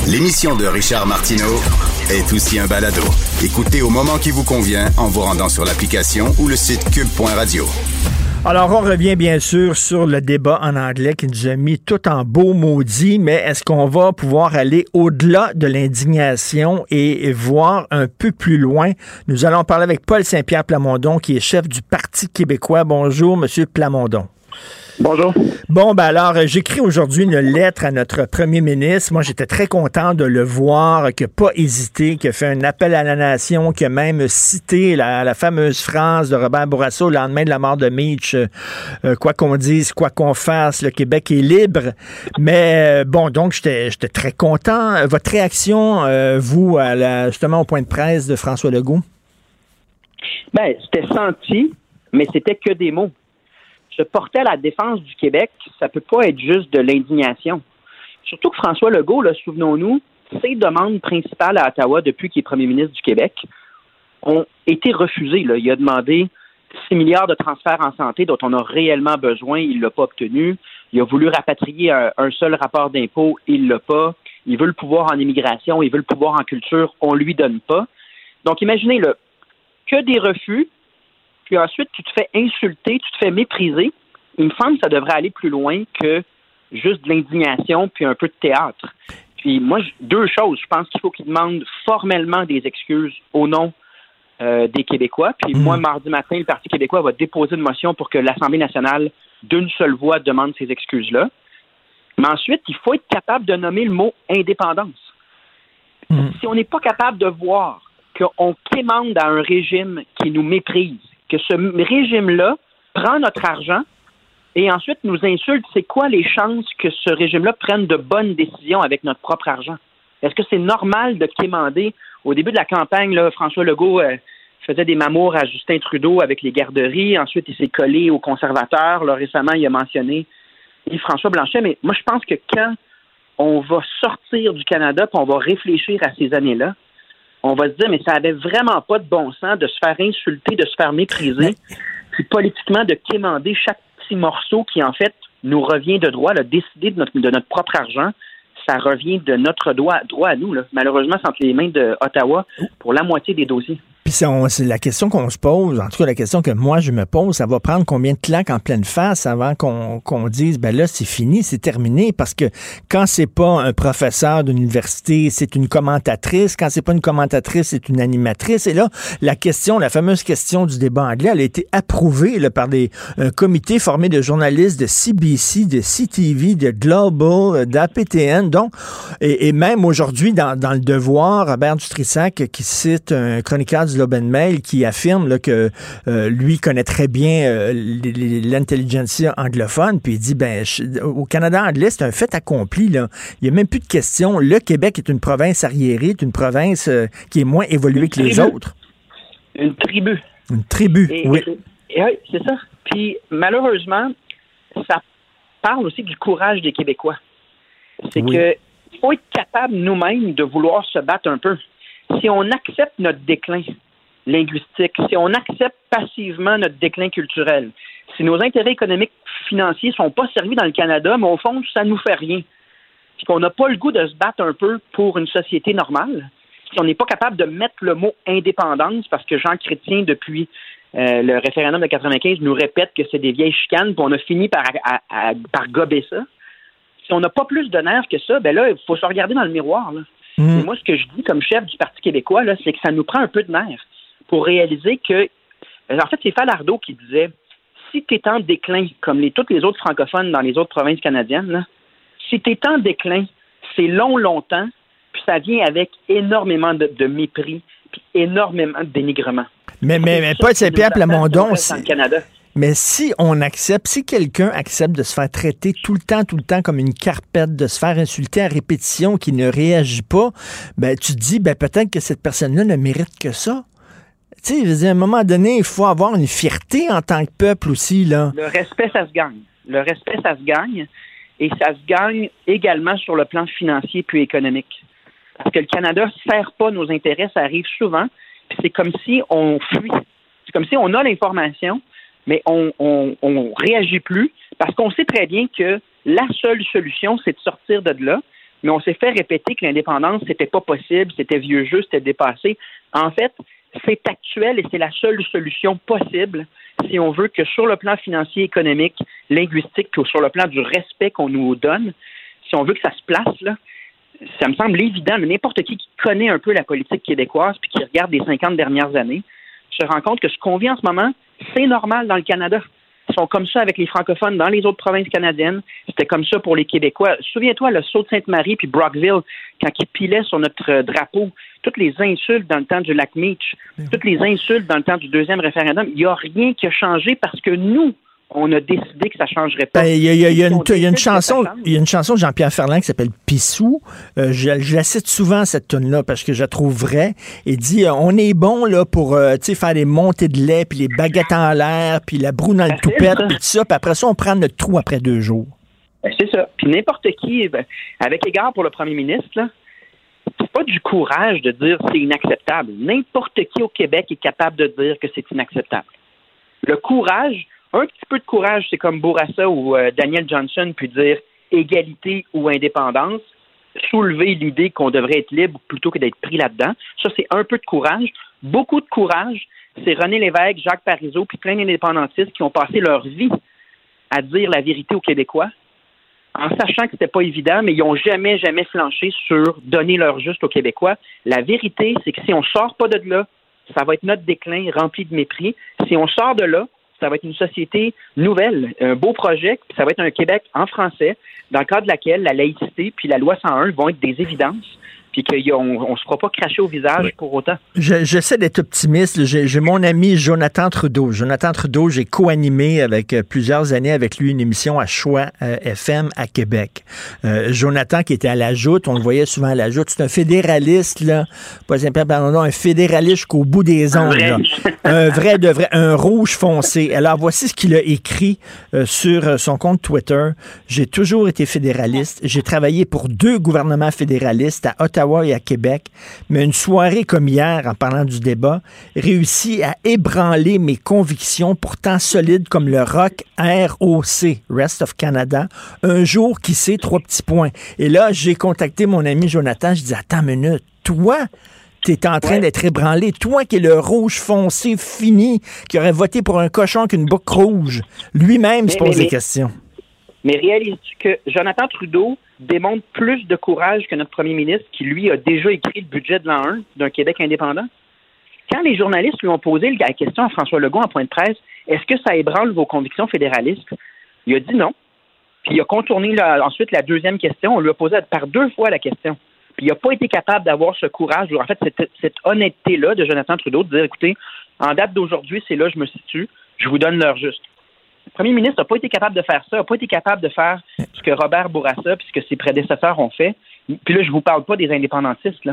L'émission de Richard Martineau est aussi un balado. Écoutez au moment qui vous convient en vous rendant sur l'application ou le site cube.radio. Alors, on revient bien sûr sur le débat en anglais qui nous a mis tout en beau maudit, mais est-ce qu'on va pouvoir aller au-delà de l'indignation et voir un peu plus loin? Nous allons parler avec Paul Saint-Pierre Plamondon, qui est chef du Parti québécois. Bonjour, Monsieur Plamondon. Bonjour. Bon, ben alors, euh, j'écris aujourd'hui une lettre à notre premier ministre. Moi, j'étais très content de le voir, qui n'a pas hésité, qui a fait un appel à la nation, qui a même cité la, la fameuse phrase de Robert Bourassa au lendemain de la mort de Mitch. euh, euh, quoi qu'on dise, quoi qu'on fasse, le Québec est libre. Mais bon, donc, j'étais j'étais très content. Votre réaction, euh, vous, à la, justement au point de presse de François Legault? Ben, c'était senti, mais c'était que des mots. Se porter à la défense du Québec, ça peut pas être juste de l'indignation. Surtout que François Legault, souvenons-nous, ses demandes principales à Ottawa depuis qu'il est premier ministre du Québec ont été refusées. Il a demandé 6 milliards de transferts en santé dont on a réellement besoin, il l'a pas obtenu. Il a voulu rapatrier un, un seul rapport d'impôt, il l'a pas. Il veut le pouvoir en immigration, il veut le pouvoir en culture, on lui donne pas. Donc imaginez le que des refus, puis ensuite tu te fais insulter, tu te fais mépriser. Il me semble que ça devrait aller plus loin que juste de l'indignation puis un peu de théâtre. Puis moi, deux choses. Je pense qu'il faut qu'il demande formellement des excuses au nom euh, des Québécois. Puis moi, mardi matin, le Parti québécois va déposer une motion pour que l'Assemblée nationale, d'une seule voix, demande ces excuses-là. Mais ensuite, il faut être capable de nommer le mot indépendance. Si on n'est pas capable de voir qu'on quémande à un régime qui nous méprise, que ce régime-là prend notre argent et ensuite nous insulte. C'est quoi les chances que ce régime-là prenne de bonnes décisions avec notre propre argent? Est-ce que c'est normal de quémander? Au début de la campagne, François Legault euh, faisait des mamours à Justin Trudeau avec les garderies. Ensuite, il s'est collé aux conservateurs. Récemment, il a mentionné François Blanchet. Mais moi, je pense que quand on va sortir du Canada puis on va réfléchir à ces années-là, on va se dire, mais ça avait vraiment pas de bon sens de se faire insulter, de se faire mépriser, puis politiquement de quémander chaque petit morceau qui, en fait, nous revient de droit, de décider de notre, de notre propre argent, ça revient de notre droit, droit à nous. Là. Malheureusement, c'est entre les mains d'Ottawa pour la moitié des dossiers. Puis c'est la question qu'on se pose, en tout cas la question que moi je me pose, ça va prendre combien de claques en pleine face avant qu'on dise ben là c'est fini, c'est terminé? Parce que quand c'est pas un professeur d'université, c'est une commentatrice, quand c'est pas une commentatrice, c'est une animatrice. Et là la question, la fameuse question du débat anglais, elle a été approuvée là, par des un comité formé de journalistes de CBC, de CTV, de Global, d'APTN donc et, même aujourd'hui dans, dans le devoir Robert Dutrissac qui cite un chroniqueur du Mail qui affirme que euh, lui connaît très bien euh, l'intelligentsia anglophone, puis il dit ben au Canada anglais, c'est un fait accompli. Là. Il n'y a même plus de question. Le Québec est une province arriérée, une province euh, qui est moins évoluée que les autres. Une tribu. Une tribu, oui. oui, c'est ça. Puis malheureusement, ça parle aussi du courage des Québécois. C'est que faut être capable nous-mêmes de vouloir se battre un peu si on accepte notre déclin linguistique, si on accepte passivement notre déclin culturel, si nos intérêts économiques financiers ne sont pas servis dans le Canada, mais au fond, ça ne nous fait rien, si on n'a pas le goût de se battre un peu pour une société normale, si on n'est pas capable de mettre le mot indépendance, parce que Jean Chrétien, depuis euh, le référendum de 95, nous répète que c'est des vieilles chicanes, puis on a fini par, par gober ça. Si on n'a pas plus de nerfs que ça, ben là, il faut se regarder dans le miroir. Là. Mm. moi, ce que je dis comme chef du Parti québécois, c'est que ça nous prend un peu de nerfs pour réaliser que. En fait, c'est Falardeau qui disait si tu es en déclin, comme les, toutes les autres francophones dans les autres provinces canadiennes, si tu es en déclin, c'est long, longtemps, puis ça vient avec énormément de, mépris, puis énormément de dénigrement. Mais, mais, mais pas de Pierre Plamondon. Mais si on accepte, si quelqu'un accepte de se faire traiter tout le temps, tout le temps comme une carpette, de se faire insulter à répétition, qui ne réagit pas, ben tu te dis, ben peut-être que cette personne-là ne mérite que ça. Tu sais, à un moment donné, il faut avoir une fierté en tant que peuple aussi, là. Le respect, ça se gagne. Le respect, ça se gagne. Et ça se gagne également sur le plan financier puis économique. Parce que le Canada ne sert pas nos intérêts, ça arrive souvent. Puis c'est comme si on fuit. C'est comme si on a l'information, mais on, on, réagit plus parce qu'on sait très bien que la seule solution, c'est de sortir de là. Mais on s'est fait répéter que l'indépendance, c'était pas possible, c'était vieux jeu, c'était dépassé. En fait, c'est actuel et c'est la seule solution possible si on veut que sur le plan financier, économique, linguistique, ou sur le plan du respect qu'on nous donne, si on veut que ça se place, là, ça me semble évident, mais n'importe qui qui connaît un peu la politique québécoise puis qui regarde les 50 dernières années se rend compte que ce qu'on vit en ce moment, c'est normal dans le Canada. Ils sont comme ça avec les francophones dans les autres provinces canadiennes. C'était comme ça pour les Québécois. Souviens-toi, le saut de Sainte-Marie puis Brockville, quand ils pilaient sur notre drapeau, toutes les insultes dans le temps du lac Meach, toutes les insultes dans le temps du deuxième référendum, il n'y a rien qui a changé parce que nous, on a décidé que ça changerait pas. Il y, a une chanson, il y a une chanson de Jean-Pierre Ferland qui s'appelle Pissou. Euh, je, la cite souvent cette tune là parce que je la trouve vraie. Il dit euh, on est bon là pour euh, faire les montées de lait puis les baguettes en l'air puis la broue dans le toupette puis tout ça. Puis après ça on prend notre trou après deux jours. Ben, c'est ça. Puis n'importe qui, ben, avec égard pour le premier ministre, là, c'est pas du courage de dire c'est inacceptable. N'importe qui au Québec est capable de dire que c'est inacceptable. Le courage, un petit peu de courage, c'est comme Bourassa ou euh, Daniel Johnson puis dire égalité ou indépendance, soulever l'idée qu'on devrait être libre plutôt que d'être pris là-dedans. Ça, c'est un peu de courage. Beaucoup de courage, c'est René Lévesque, Jacques Parizeau, puis plein d'indépendantistes qui ont passé leur vie à dire la vérité aux Québécois, en sachant que c'était pas évident, mais ils n'ont jamais, jamais flanché sur donner leur juste aux Québécois. La vérité, c'est que si on sort pas de là, ça va être notre déclin rempli de mépris. Si on sort de là, ça va être une société nouvelle, un beau projet, puis ça va être un Québec en français, dans le cadre de laquelle la laïcité puis la loi 101 vont être des évidences. Puis qu'on ne se fera pas cracher au visage pour autant. J'essaie d'être optimiste. J'ai mon ami Jonathan Trudeau. Jonathan Trudeau, j'ai co-animé avec euh, plusieurs années avec lui une émission à Choix euh, FM à Québec. Euh, Jonathan qui était à la joute, on le voyait souvent à la joute, c'est un fédéraliste, là, pas simplement un fédéraliste jusqu'au bout des ongles. Un vrai. de vrai, un rouge foncé. Alors voici ce qu'il a écrit sur son compte Twitter. J'ai toujours été fédéraliste. J'ai travaillé pour deux gouvernements fédéralistes à Ottawa et à Québec, mais une soirée comme hier, en parlant du débat, réussit à ébranler mes convictions pourtant solides comme le rock ROC, Rest of Canada, un jour qui sait, trois petits points. Et là, j'ai contacté mon ami Jonathan, je dis, attends une minute, toi, tu es en train d'être ébranlé. Toi qui es le rouge foncé fini, qui aurait voté pour un cochon qu'une boucle rouge, lui-même se pose des questions. Mais réalises-tu que Jonathan Trudeau démontre plus de courage que notre premier ministre, qui lui a déjà écrit le budget de l'an 1 d'un Québec indépendant? Quand les journalistes lui ont posé la question à François Legault en point de presse, est-ce que ça ébranle vos convictions fédéralistes? Il a dit non. Puis il a contourné ensuite la deuxième question. On lui a posé par deux fois la question. Puis il n'a pas été capable d'avoir ce courage, en fait, cette, cette honnêteté-là de Jonathan Trudeau, de dire écoutez, en date d'aujourd'hui, c'est là que je me situe, je vous donne l'heure juste. Le premier ministre n'a pas été capable de faire ça, n'a pas été capable de faire ce que Robert Bourassa et ce que ses prédécesseurs ont fait. Puis là, je ne vous parle pas des indépendantistes.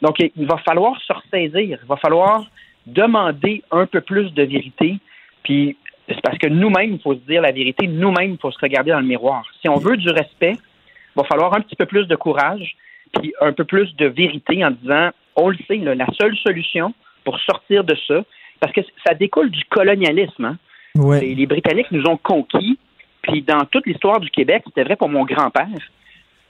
Donc, il va falloir se ressaisir. Il va falloir demander un peu plus de vérité. Puis, c'est parce que nous-mêmes, il faut se dire la vérité. Nous-mêmes, il faut se regarder dans le miroir. Si on veut du respect, il va falloir un petit peu plus de courage, puis un peu plus de vérité en disant, on le sait, la seule solution pour sortir de ça, parce que ça découle du colonialisme. Hein? Les, Britanniques nous ont conquis, puis dans toute l'histoire du Québec, c'était vrai pour mon grand-père,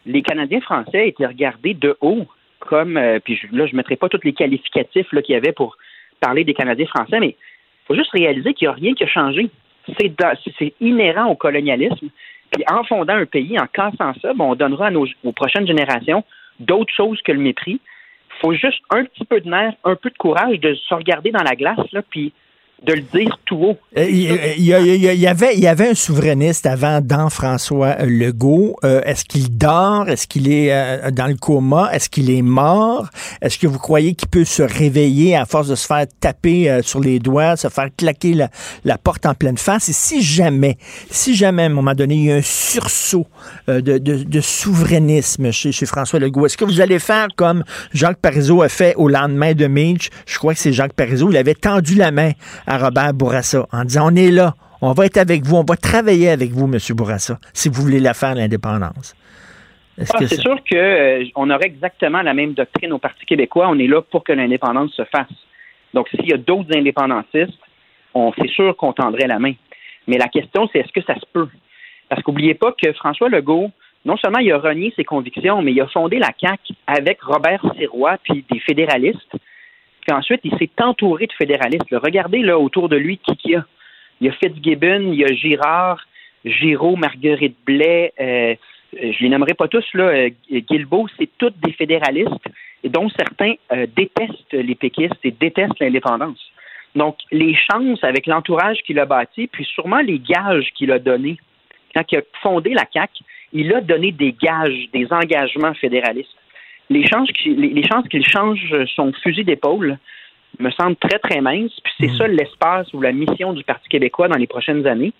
les Canadiens français étaient regardés de haut comme, euh, puis là, je ne mettrai pas tous les qualificatifs qu'il y avait pour parler des Canadiens français, mais il faut juste réaliser qu'il n'y a rien qui a changé. C'est inhérent au colonialisme. Puis en fondant un pays, en cassant ça, on donnera à nos, aux prochaines générations d'autres choses que le mépris. Il faut juste un petit peu de nerf, un peu de courage de se regarder dans la glace, là, puis de le dire tout haut. Euh, il y, avait, il y avait un souverainiste avant, dans François Legault. Euh, est-ce qu'il dort? Est-ce qu'il est euh, dans le coma? Est-ce qu'il est mort? Est-ce que vous croyez qu'il peut se réveiller à force de se faire taper sur les doigts, se faire claquer la, porte en pleine face? Et si jamais, si jamais à un moment donné, il y a un sursaut de, souverainisme chez, chez François Legault, est-ce que vous allez faire comme Jacques Parizeau a fait au lendemain de Mitch? Je crois que c'est Jacques Parizeau. Il avait tendu la main à Robert Bourassa en disant on est là, on va être avec vous, on va travailler avec vous, M. Bourassa, si vous voulez la faire, l'indépendance. Ah, c'est sûr qu'on euh, aurait exactement la même doctrine au Parti québécois. On est là pour que l'indépendance se fasse. Donc, s'il y a d'autres indépendantistes, on c'est sûr qu'on tendrait la main. Mais la question, c'est est-ce que ça se peut? Parce qu'oubliez pas que François Legault, non seulement il a renié ses convictions, mais il a fondé la CAQ avec Robert Sirois puis des fédéralistes ensuite, il s'est entouré de fédéralistes. Regardez là autour de lui qui qu'il y a. Il y a Fitzgibbon, il y a Girard, Giraud, Marguerite Blais, euh, euh, je les nommerai pas tous, là, euh, Guilbeault, c'est tous des fédéralistes, dont certains détestent les péquistes et détestent l'indépendance. Donc, les chances avec l'entourage qu'il a bâti, puis sûrement les gages qu'il a donnés. Quand il a fondé la CAC, il a donné des gages, des engagements fédéralistes les chances qu'il change son fusil d'épaule me semblent très, très minces. Puis c'est mm. ça l'espace ou la mission du Parti québécois dans les prochaines années.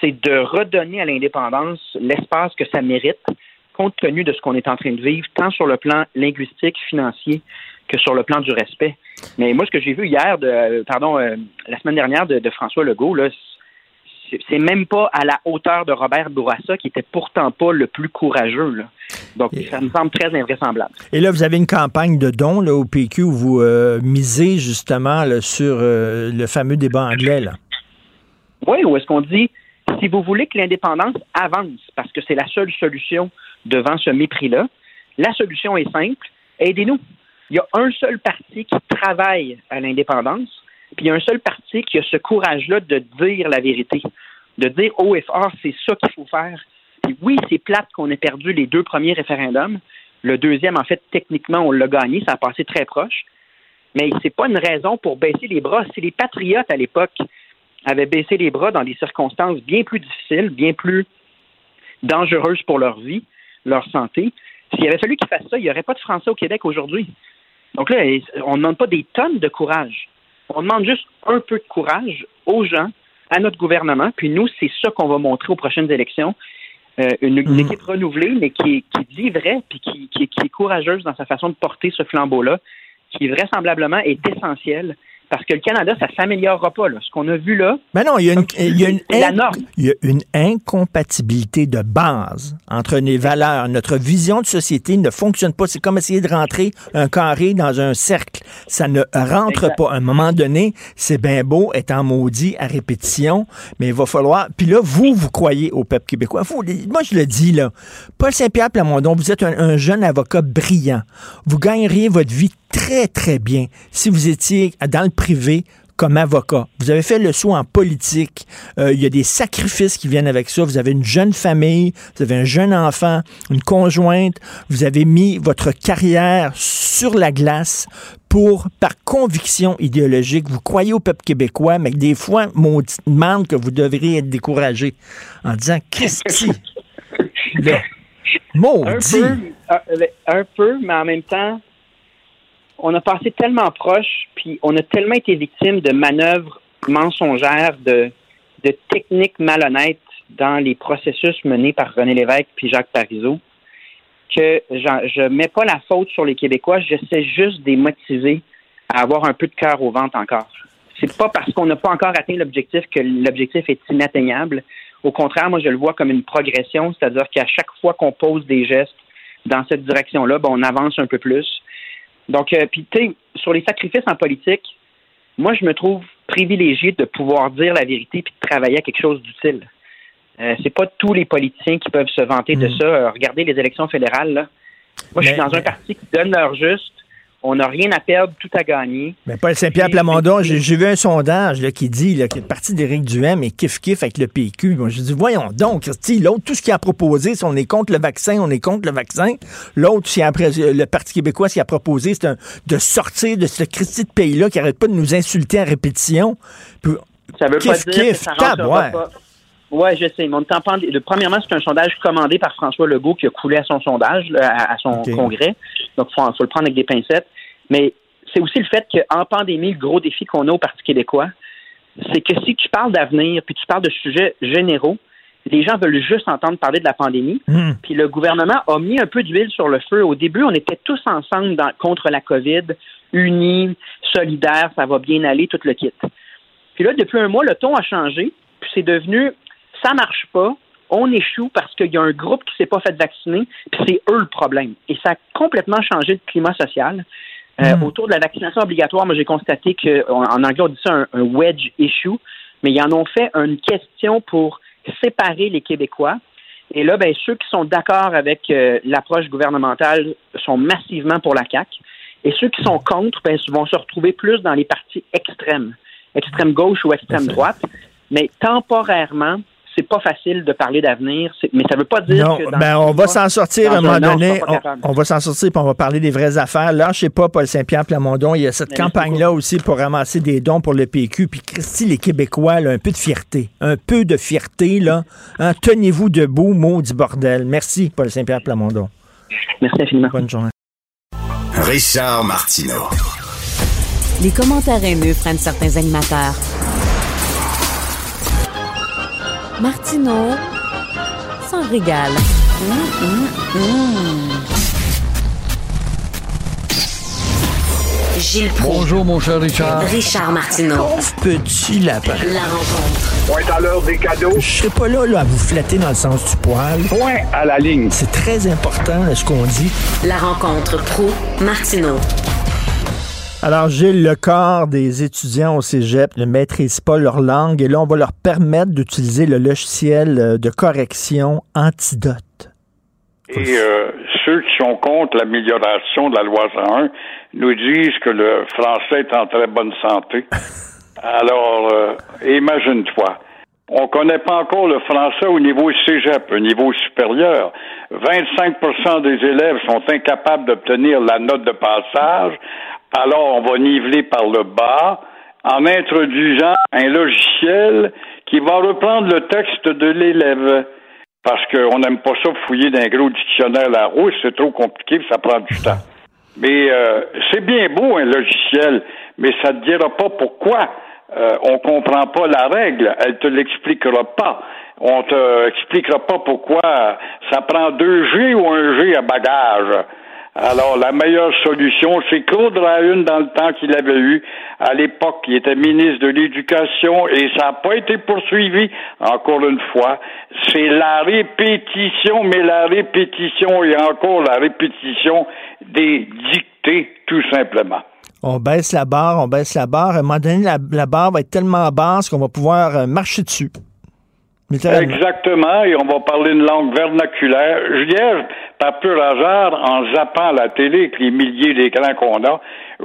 C'est de redonner à l'indépendance l'espace que ça mérite, compte tenu de ce qu'on est en train de vivre, tant sur le plan linguistique, financier, que sur le plan du respect. Mais moi, ce que j'ai vu hier, de, pardon, euh, la semaine dernière de, de François Legault, là, c'est même pas à la hauteur de Robert Bourassa, qui était pourtant pas le plus courageux. Donc, ça me semble très invraisemblable. Et là, vous avez une campagne de dons là, au PQ où vous euh, misez justement sur euh, le fameux débat anglais. Là. Oui, où est-ce qu'on dit, si vous voulez que l'indépendance avance, parce que c'est la seule solution devant ce mépris-là, la solution est simple, aidez-nous. Il y a un seul parti qui travaille à l'indépendance, puis il y a un seul parti qui a ce courage-là de dire la vérité, de dire haut et c'est ça qu'il faut faire. Puis oui, c'est plate qu'on ait perdu les deux premiers référendums. Le deuxième, en fait, techniquement, on l'a gagné, ça a passé très proche. Mais c'est pas une raison pour baisser les bras. Si les patriotes à l'époque avaient baissé les bras dans des circonstances bien plus difficiles, bien plus dangereuses pour leur vie, leur santé, S'il avait fallu qu'il fasse ça, il n'y aurait pas de Français au Québec aujourd'hui. Donc là, on ne demande pas des tonnes de courage. On demande juste un peu de courage aux gens, à notre gouvernement. Puis nous, c'est ça qu'on va montrer aux prochaines élections. Euh, une, Mm. équipe renouvelée, mais qui, qui dit vrai, puis qui, qui, qui est courageuse dans sa façon de porter ce flambeau-là, qui vraisemblablement est essentiel. Parce que le Canada, ça s'améliorera pas. Là. Ce qu'on a vu là, Mais non, il y a une, il y a une, c'est la norme. il y a une incompatibilité de base entre les valeurs. Notre vision de société ne fonctionne pas. C'est comme essayer de rentrer un carré dans un cercle. Ça ne rentre Exact. pas. À un moment donné, c'est bien beau, étant maudit à répétition, mais il va falloir. Puis là, vous, vous croyez au peuple québécois. Vous, moi, je le dis, là. Paul Saint-Pierre Plamondon, vous êtes un, un jeune avocat brillant. Vous gagneriez votre vie très, très bien si vous étiez dans le privé comme avocat. Vous avez fait le saut en politique. Euh, il y a des sacrifices qui viennent avec ça. Vous avez une jeune famille, vous avez un jeune enfant, une conjointe. Vous avez mis votre carrière sur la glace pour, par conviction idéologique, vous croyez au peuple québécois, mais des fois, on demande que vous devriez être découragé en disant Christy, là, un maudit. peu, un, un peu, mais en même temps, on a passé tellement proche, puis on a tellement été victime de manœuvres mensongères, de, techniques malhonnêtes dans les processus menés par René Lévesque puis Jacques Parizeau, que je ne mets pas la faute sur les Québécois, j'essaie juste de les motiver à avoir un peu de cœur au ventre encore. C'est pas parce qu'on n'a pas encore atteint l'objectif que l'objectif est inatteignable. Au contraire, moi, je le vois comme une progression, c'est-à-dire qu'à chaque fois qu'on pose des gestes dans cette direction-là, ben, on avance un peu plus. Donc, euh, puis, tu sais, sur les sacrifices en politique, moi, je me trouve privilégié de pouvoir dire la vérité puis de travailler à quelque chose d'utile. Euh, c'est pas tous les politiciens qui peuvent se vanter de Mm. ça. Euh, regardez les élections fédérales, là. Moi, je suis Mais- dans un parti qui donne leur juste. On n'a rien à perdre, tout à gagner. Mais Paul Saint-Pierre Plamondon, j'ai j'ai vu un sondage là, qui dit là, que le parti d'Éric Duhem est kiff-kiff avec le PQ. Moi, je dis, voyons donc, Christy, l'autre, tout ce qu'il a proposé, c'est on est contre le vaccin, on est contre le vaccin. L'autre, si après, le Parti québécois, ce qu'il a proposé, c'est un- de sortir de ce Christy de pays-là qui arrête pas de nous insulter à répétition. Puis, Ça veut Kiff, pas dire que kiff, ça rentrera tabouin. pas. Ouais, je sais. Mais on est en pandé- de- Premièrement, c'est un sondage commandé par François Legault qui a coulé à son sondage, à, son congrès. Donc, il faut, faut le prendre avec des pincettes. Mais c'est aussi le fait qu'en pandémie, le gros défi qu'on a au Parti québécois, c'est que si tu parles d'avenir puis tu parles de sujets généraux, les gens veulent juste entendre parler de la pandémie. hmm, Puis le gouvernement a mis un peu d'huile sur le feu. Au début, on était tous ensemble dans- contre la COVID, unis, solidaires, ça va bien aller, tout le kit. Puis là, depuis un mois, le ton a changé. Puis c'est devenu, ça marche pas, on échoue parce qu'il y a un groupe qui s'est pas fait vacciner, puis c'est eux le problème. Et ça a complètement changé le climat social. Euh, Autour de la vaccination obligatoire, moi j'ai constaté que en en anglais on dit ça un, un wedge issue, mais ils en ont fait une question pour séparer les Québécois. Et là, ben, ceux qui sont d'accord avec euh, l'approche gouvernementale sont massivement pour la CAQ. Et ceux qui sont contre ben, vont se retrouver plus dans les partis extrêmes, extrême gauche ou extrême droite. Mais temporairement, c'est pas facile de parler d'avenir. Mais ça veut pas dire non, que dans ben, on va s'en sortir à un moment donné. On, va s'en sortir puis on va parler des vraies affaires. Là, je sais pas, Paul Saint-Pierre Plamondon, il y a cette Merci campagne-là aussi pour ramasser des dons pour le PQ. Puis Christy, les Québécois, là, un peu de fierté. Un peu de fierté, là. Hein, Tenez-vous debout, maudit bordel. Merci, Paul Saint-Pierre Plamondon. Merci infiniment. Bonne journée. Richard Martineau. Les commentaires haineux prennent certains animateurs. Martineau s'en régale. Gilles Proulx. Bonjour, mon cher Richard. Richard Martineau. Petit lapin. La rencontre. Point à l'heure des cadeaux. Je serai pas là, là à vous flatter dans le sens du poil. Point à la ligne. C'est très important, ce qu'on dit. La rencontre pro Martineau. Alors, Gilles, le corps des étudiants au cégep ne maîtrise pas leur langue et là, on va leur permettre d'utiliser le logiciel euh, de correction Antidote. Et euh, ceux qui sont contre l'amélioration de la loi 101 nous disent que le français est en très bonne santé. Alors, euh, imagine-toi. On connaît pas encore le français au niveau cégep, au niveau supérieur. 25% des élèves sont incapables d'obtenir la note de passage. Alors, on va niveler par le bas en introduisant un logiciel qui va reprendre le texte de l'élève. parce qu'on n'aime pas ça fouiller d'un gros dictionnaire à la rouge, c'est trop compliqué, ça prend du temps. Mais euh, c'est bien beau un logiciel, mais ça ne te dira pas pourquoi euh, on comprend pas la règle. Elle te l'expliquera pas. On te expliquera pas pourquoi ça prend deux G ou un G à bagage. Alors, la meilleure solution, c'est Claude Rahune, dans le temps qu'il avait eu, à l'époque, il était ministre de l'Éducation, et ça n'a pas été poursuivi, encore une fois. C'est la répétition, mais la répétition et encore la répétition des dictées, tout simplement. On baisse la barre, on baisse la barre. À un moment donné, la, barre va être tellement basse qu'on va pouvoir euh, marcher dessus. Exactement, et on va parler une langue vernaculaire. Hier, par pur hasard, en zappant la télé avec les milliers d'écrans qu'on a,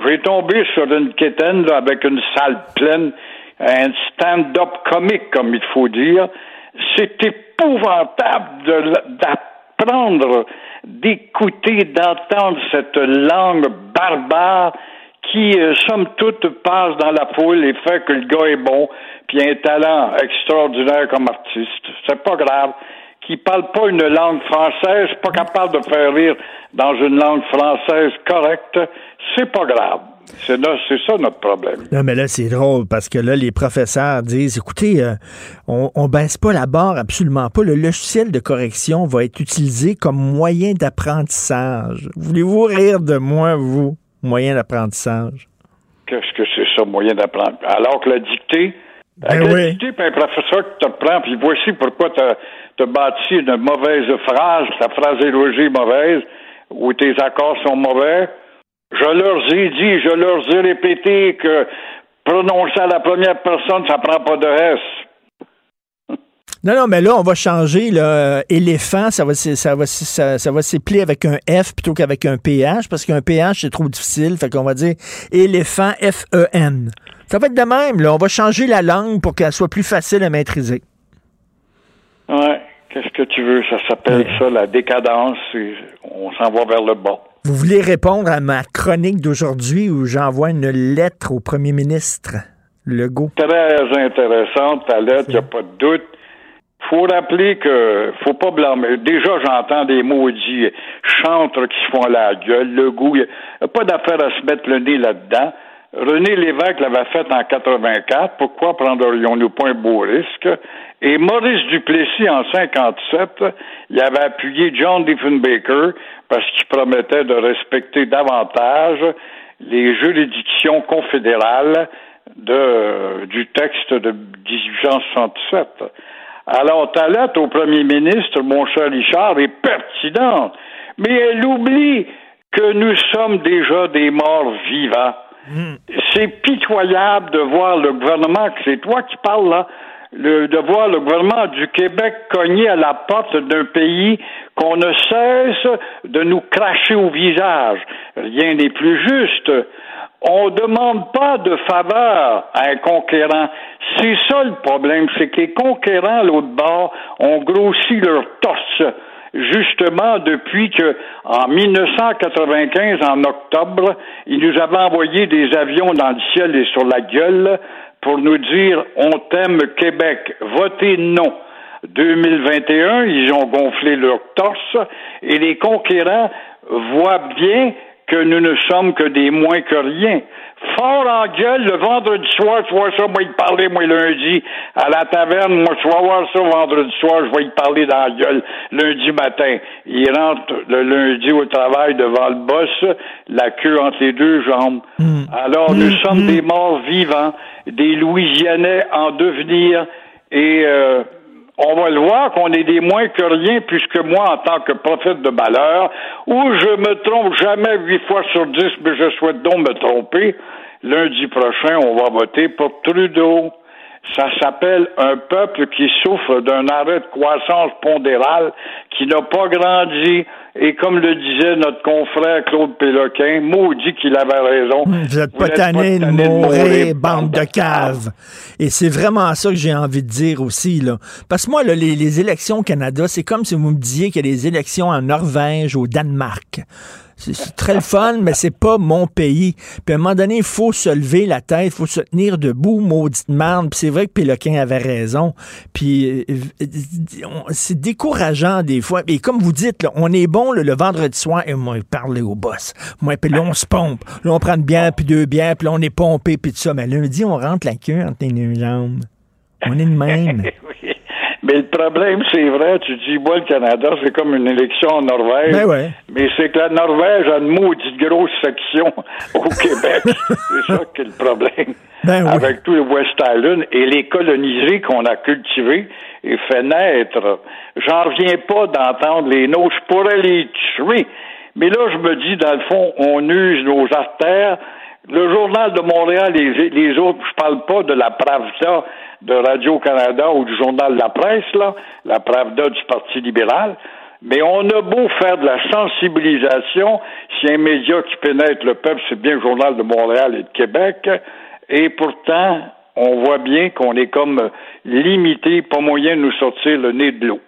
j'ai tombé sur une quétaine avec une salle pleine, un stand-up comique, comme il faut dire. C'est épouvantable d'apprendre, d'écouter, d'entendre cette langue barbare qui, euh, somme toute, passe dans la foule et fait que le gars est bon, puis un talent extraordinaire comme artiste. C'est pas grave. Qui parle pas une langue française, pas capable de faire rire dans une langue française correcte, c'est pas grave. C'est ça notre problème. Non, mais là, c'est drôle parce que là, les professeurs disent écoutez, euh, on, on baisse pas la barre, absolument pas. Le logiciel de correction va être utilisé comme moyen d'apprentissage. Voulez-vous rire de moi, vous? Moyen d'apprentissage? Qu'est-ce que c'est ça, moyen d'apprendre? Alors que la dictée, ben la dictée, un professeur qui te prend, puis voici pourquoi tu as, bâti une mauvaise phrase, ta phrase est mauvaise, ou tes accords sont mauvais. Je leur ai dit, je leur ai répété que prononcer à la première personne, ça prend pas de S. Non, non, mais là, on va changer. Là, éléphant, ça va, ça va, ça, va avec un F plutôt qu'avec un PH, parce qu'un PH, c'est trop difficile. Fait qu'on va dire éléphant, F-E-N. Ça va être de même. Là. On va changer la langue pour qu'elle soit plus facile à maîtriser. Ouais. Qu'est-ce que tu veux? Ça s'appelle ça la décadence. on s'en va vers le bas. Vous voulez répondre à ma chronique d'aujourd'hui où j'envoie une lettre au premier ministre Legault? Très intéressante, ta lettre, il n'y a pas de doute faut rappeler que faut pas blâmer. Déjà, j'entends des maudits chantres qui se font la gueule, le goût. Pas d'affaire à se mettre le nez là-dedans. René Lévesque l'avait fait en 84. Pourquoi prendrions-nous pas un beau risque? Et Maurice Duplessis, en 57, il avait appuyé John Diefenbaker parce qu'il promettait de respecter davantage les juridictions confédérales de, du texte de 1867. Alors, ta lettre au premier ministre, mon cher Richard, est pertinente, mais elle oublie que nous sommes déjà des morts vivants. Hmm. C'est pitoyable de voir le gouvernement, que c'est toi qui parles là, de voir le gouvernement du Québec cogner à la porte d'un pays qu'on ne cesse de nous cracher au visage. Rien n'est plus juste. On ne demande pas de faveur à un conquérant. C'est ça le problème, c'est que les conquérants, l'autre bord, ont grossi leur torse justement depuis que, en 1995, en octobre, ils nous avaient envoyé des avions dans le ciel et sur la gueule pour nous dire on t'aime Québec, votez non. 2021, ils ont gonflé leur torse et les conquérants voient bien que nous ne sommes que des moins que rien. Fort en gueule, le vendredi soir, tu vois ça, moi, il parlait, moi, lundi, à la taverne, moi, tu vas voir ça vendredi soir, je vais y parler dans la gueule lundi matin. Il rentre le lundi au travail devant le boss, la queue entre les deux jambes. Hmm. Alors, nous hmm. sommes hmm. des morts vivants, des Louisianais en devenir, et euh, on va le voir qu'on est des moins que rien, puisque moi, en tant que prophète de malheur, où je me trompe jamais huit fois sur dix, mais je souhaite donc me tromper, lundi prochain, on va voter pour Trudeau. Ça s'appelle un peuple qui souffre d'un arrêt de croissance pondérale, qui n'a pas grandi, et comme le disait notre confrère Claude Péloquin, maudit qu'il avait raison. Vous êtes pas tanné de mourir, bande de caves. Et c'est vraiment ça que j'ai envie de dire aussi. Là. Parce que moi, là, les, élections au Canada, c'est comme si vous me disiez qu'il y a des élections en Norvège, au Danemark. C'est très le fun, mais c'est pas mon pays. Puis à un moment donné, il faut se lever la tête, il faut se tenir debout, maudite merde. Puis c'est vrai que Péloquin avait raison. Puis euh, c'est décourageant des fois. Et comme vous dites, là, on est bon le vendredi soir et moi, parler au boss. Moi, puis là, on se pompe. Là, on prend une bière, puis deux bières, puis là, on est pompé, puis tout ça. Mais lundi, on rentre la queue entre les jambes. On est de même. Mais le problème, c'est vrai, tu dis, moi, le Canada, c'est comme une élection en Norvège. Ben Mais c'est que la Norvège a une maudite grosse section au Québec. c'est ça qui est le problème. Ben Avec tout le West Island et les colonisés qu'on a cultivés et fait naître. J'en reviens pas d'entendre les nôtres. Je pourrais les tuer. Mais là, je me dis, dans le fond, on use nos artères. Le Journal de Montréal, les, les autres, je parle pas de la Pravda de Radio-Canada ou du Journal la Presse, là, la Pravda du Parti libéral. Mais on a beau faire de la sensibilisation, si un média qui pénètre le peuple, c'est bien le Journal de Montréal et de Québec, et pourtant, on voit bien qu'on est comme limité, pas moyen de nous sortir le nez de l'eau.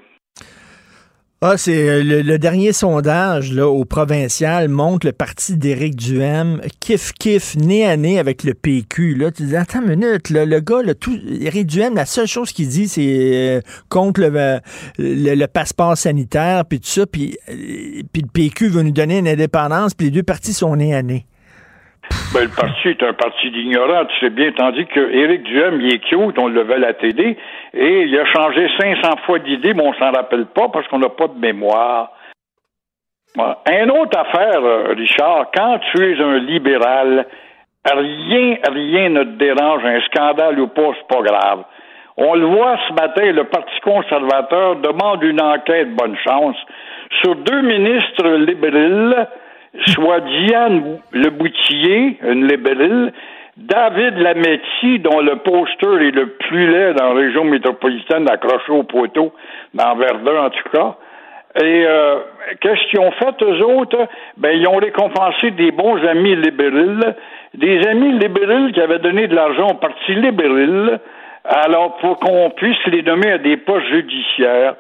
Ah, c'est euh, le, dernier sondage là, au provincial montre le parti d'Éric Duhem kiff kiff nez à nez avec le PQ. Là, tu dis attends une minute, le gars, là, tout Éric Duhem, la seule chose qu'il dit, c'est euh, contre euh, le, le, passeport sanitaire puis tout ça, puis, puis le PQ veut nous donner une indépendance, puis les deux partis sont nez à nez. Ben, le parti est un parti d'ignorants, tu sais bien, tandis que Éric Duhem, il est cute, on le veut la télé, et il a changé 500 fois d'idée, mais on s'en rappelle pas parce qu'on n'a pas de mémoire. Une autre affaire, euh, Richard, quand tu es un libéral, rien, rien ne te dérange, un scandale ou pas, c'est pas grave. On le voit ce matin, le Parti conservateur demande une enquête, bonne chance, sur deux ministres libéraux soit Diane Le Boutillier, une libérale, David Lametti, dont le poster est le plus laid dans la région métropolitaine, accroché au poteau, dans Verdun en tout cas. Et euh, qu'est-ce qu'ils ont fait, eux autres? Ben, ils ont récompensé des bons amis libéraux, des amis libéraux qui avaient donné de l'argent au Parti libéral, alors pour qu'on puisse les nommer à des postes judiciaires.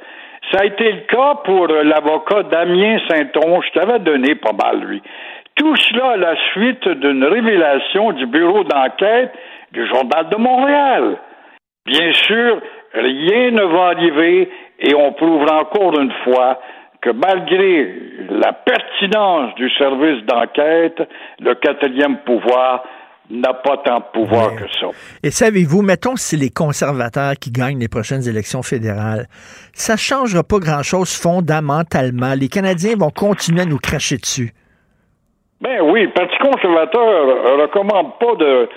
Ça a été le cas pour euh, l'avocat Damien Saint-Onge, qui avait donné pas mal, lui. Tout cela à la suite d'une révélation du bureau d'enquête du Journal de Montréal. Bien sûr, rien ne va arriver et on prouvera encore une fois que malgré la pertinence du service d'enquête, le quatrième pouvoir n'a pas tant de pouvoir que ça. Et savez-vous, mettons si c'est les conservateurs qui gagnent les prochaines élections fédérales, ça ne changera pas grand-chose fondamentalement. Les Canadiens vont continuer à nous cracher dessus. Ben oui, le Parti conservateur ne recommande pas de,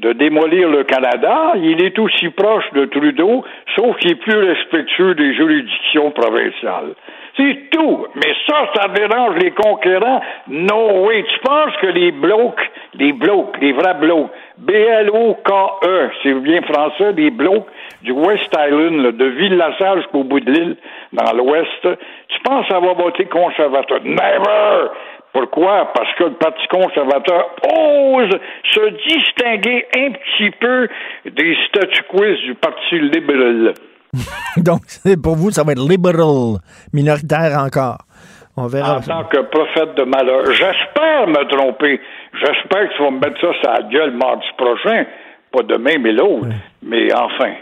de démolir le Canada. Il est aussi proche de Trudeau, sauf qu'il est plus respectueux des juridictions provinciales. C'est tout. Mais ça, ça dérange les conquérants. Non, oui. Tu penses que les blocs, les blocs, les vrais blocs, B-L-O-K-E, c'est bien français, les blocs du West Island, de Ville-la-Salle bout de l'île, dans l'Ouest, tu penses avoir voté conservateur? Never! Pourquoi? Parce que le Parti conservateur ose se distinguer un petit peu des statu quo du Parti libéral. Donc, pour vous, ça va être liberal, minoritaire encore. On verra. En tant que prophète de malheur. J'espère me tromper. J'espère que tu vas me mettre ça sur la gueule mardi prochain. Pas demain, mais l'autre. Mais enfin,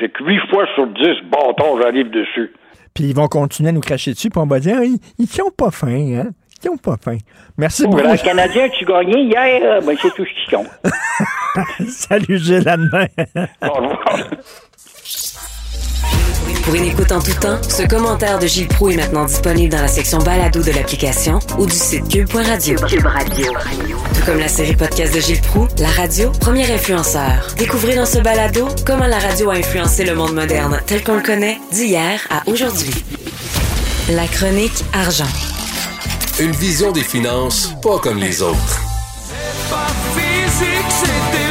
c'est que huit fois sur dix, bâtons, j'arrive dessus. Puis ils vont continuer à nous cracher dessus, puis on va dire, ils, ils ont pas faim, hein? Ils ont pas faim. Merci beaucoup. Le Canadien, tu gagnais hier, ben, c'est tout ce qui compte. Salut, Gilles, à demain. Au revoir. Pour une écoute en tout temps, ce commentaire de Gilles Proux est maintenant disponible dans la section balado de l'application ou du site cube.radio. Cube Radio. Tout comme la série podcast de Gilles Proux, la radio, premier influenceur. Découvrez dans ce balado comment la radio a influencé le monde moderne tel qu'on le connaît d'hier à aujourd'hui. La chronique argent. Une vision des finances pas comme les autres. C'est pas physique, c'est électrique. C'est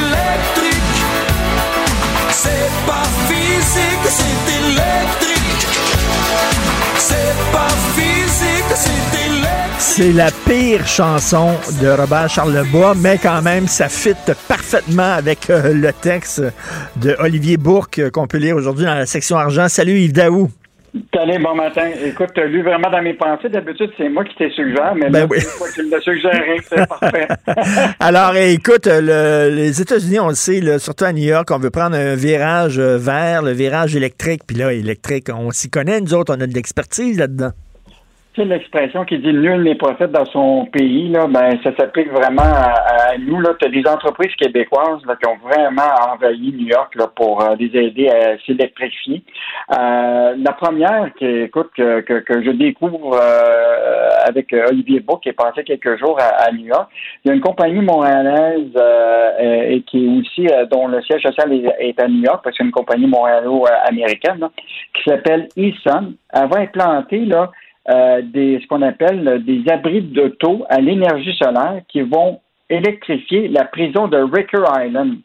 pas physique, c'est électrique. C'est pas physique, c'est électrique. C'est la pire chanson de Robert Charlebois, mais quand même, ça fit parfaitement avec euh, le texte de Olivier Bourque euh, qu'on peut lire aujourd'hui dans la section argent. Salut Yves Daou. Salut, bon matin. Écoute, tu as lu vraiment dans mes pensées. D'habitude, c'est moi qui t'ai suggéré, mais Ben là, oui. c'est toi qui me suggéré. C'est parfait. Alors, eh, écoute, le- les États-Unis, on le sait, là, surtout à New York, on veut prendre un virage euh, vert, le virage électrique. Puis là, électrique, on s'y connaît, nous autres, on a de l'expertise là-dedans. L'expression qui dit nul n'est prophète dans son pays, là, ben, ça s'applique vraiment à, à nous. Tu as des entreprises québécoises là, qui ont vraiment envahi New York là, pour euh, les aider à s'électrifier. Euh, la première, qui, écoute, que, que, que je découvre euh, avec euh, Olivier Beau, qui est passé quelques jours à, à New York, il y a une compagnie montréalaise euh, et qui est aussi, euh, dont le siège social est, est à New York, parce que c'est une compagnie montréalo-américaine, qui s'appelle eSun. Elle va implanter là, euh, des, ce qu'on appelle euh, des abris d'auto à l'énergie solaire qui vont électrifier la prison de Ricker Island.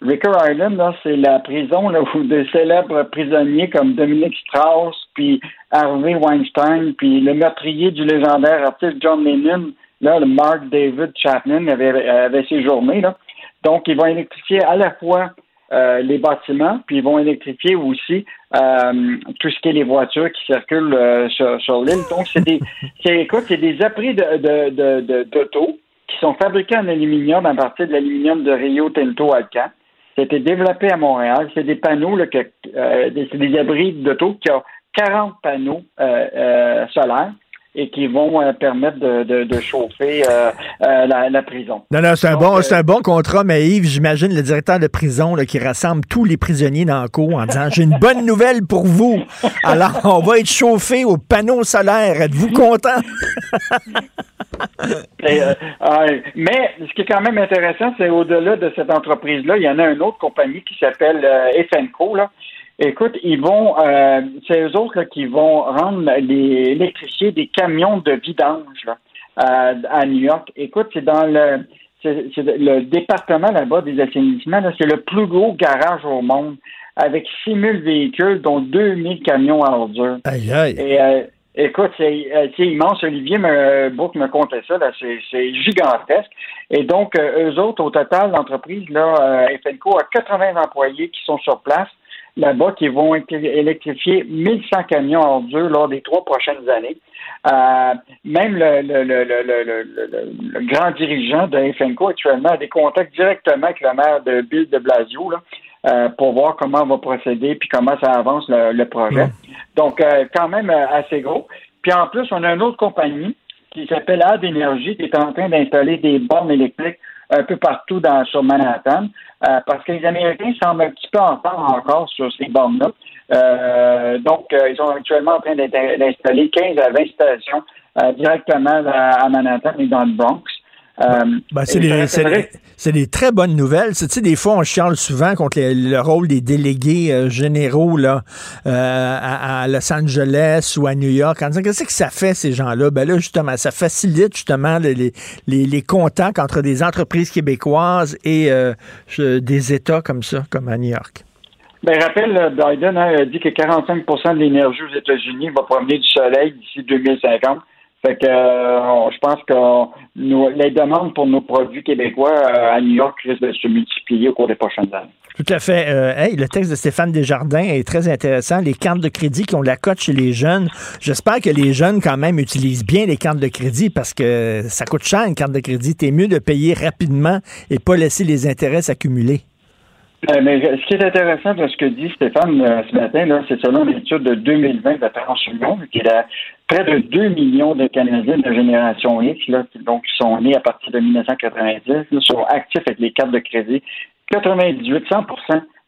Ricker Island, c'est la prison où de célèbres prisonniers comme Dominique Strauss, puis Harvey Weinstein, puis le meurtrier du légendaire artiste John Lennon, là, le Mark David Chapman avait, avait séjourné. Là. Donc, ils vont électrifier à la fois euh, les bâtiments, puis ils vont électrifier aussi euh, tout ce qui est les voitures qui circulent euh, sur, sur l'île. Donc, c'est des, c'est, écoute, c'est des abris de, de, de, de- d'auto qui sont fabriqués en aluminium à partir de l'aluminium de Rio Tinto Alcan. C'était développé à Montréal. C'est des panneaux, là, que, c'est des abris d'auto qui ont 40 panneaux solaires et qui vont euh, permettre de, de, de chauffer euh, euh, la, la prison. Non, non, c'est un, bon, un bon contrat, mais Yves, j'imagine le directeur de prison là, qui rassemble tous les prisonniers dans le cour en disant J'ai une bonne nouvelle pour vous. Alors, on va être chauffé au panneau solaire. Êtes-vous content? Euh, mais ce qui est quand même intéressant, c'est au-delà de cette entreprise-là, il y en a une autre compagnie qui s'appelle FNCO. Là. Écoute, ils vont, euh, c'est eux autres là, qui vont rendre les électriciers des camions de vidange là, à, à New York. Écoute, c'est dans le, c'est, c'est le département là-bas des assainissements. Là, c'est le plus gros garage au monde avec 6000 véhicules, dont 2000 camions à ordures. Aïe, aïe. Et euh, écoute, c'est euh, c'est immense. Olivier me, Brooke me contait ça. là, C'est c'est gigantesque. Et donc, euh, eux autres, au total, l'entreprise, là, euh, FNCO a 80 employés qui sont sur place là-bas, qui vont électri- électrifier 1100 camions à ordures lors des trois prochaines années. Euh, même le, le, le, le, le, le- le- le grand dirigeant de FNCO actuellement a des contacts directement avec le maire de Bill de Blasio là, euh, pour voir comment on va procéder puis comment ça avance le, le projet. Donc, euh, quand même euh, assez gros. Puis en plus, on a une autre compagnie qui s'appelle Ad Energy qui est en train d'installer des bornes électriques un peu partout dans, sur Manhattan, euh, parce que les Américains semblent un petit peu en retard encore sur ces bornes-là. Euh, donc, euh, ils sont actuellement en train d'installer 15 à 20 stations euh, directement à Manhattan et dans le Bronx. Ben, c'est des, très bonnes nouvelles. Tu sais, des fois, on chiale souvent contre les- le rôle des délégués euh, généraux là, euh, à, à Los Angeles ou à New York en disant qu'est-ce que ça fait, ces gens-là? Ben là, justement, ça facilite justement les, les, les- les contacts entre des entreprises québécoises et euh, des États comme ça, comme à New York. Ben, rappelle, Biden hein, a dit que 45% de l'énergie aux États-Unis va provenir du soleil d'ici 2050. Fait que euh, je pense que nos- les demandes pour nos produits québécois euh, à New York risquent de se multiplier au cours des prochaines années. Tout à fait. Euh, hey, le texte de Stéphane Desjardins est très intéressant. Les cartes de crédit qui ont la cote chez les jeunes. J'espère que les jeunes, quand même, utilisent bien les cartes de crédit parce que ça coûte cher, une carte de crédit. T'es mieux de payer rapidement et pas laisser les intérêts s'accumuler. Euh, mais ce qui est intéressant de ce que dit Stéphane euh, ce matin, là, c'est selon l'étude de 2020 de la Transunion, qui à près de 2 millions de Canadiens de génération X, là, qui, donc, qui sont nés à partir de 1990, là, sont actifs avec les cartes de crédit. 98, 100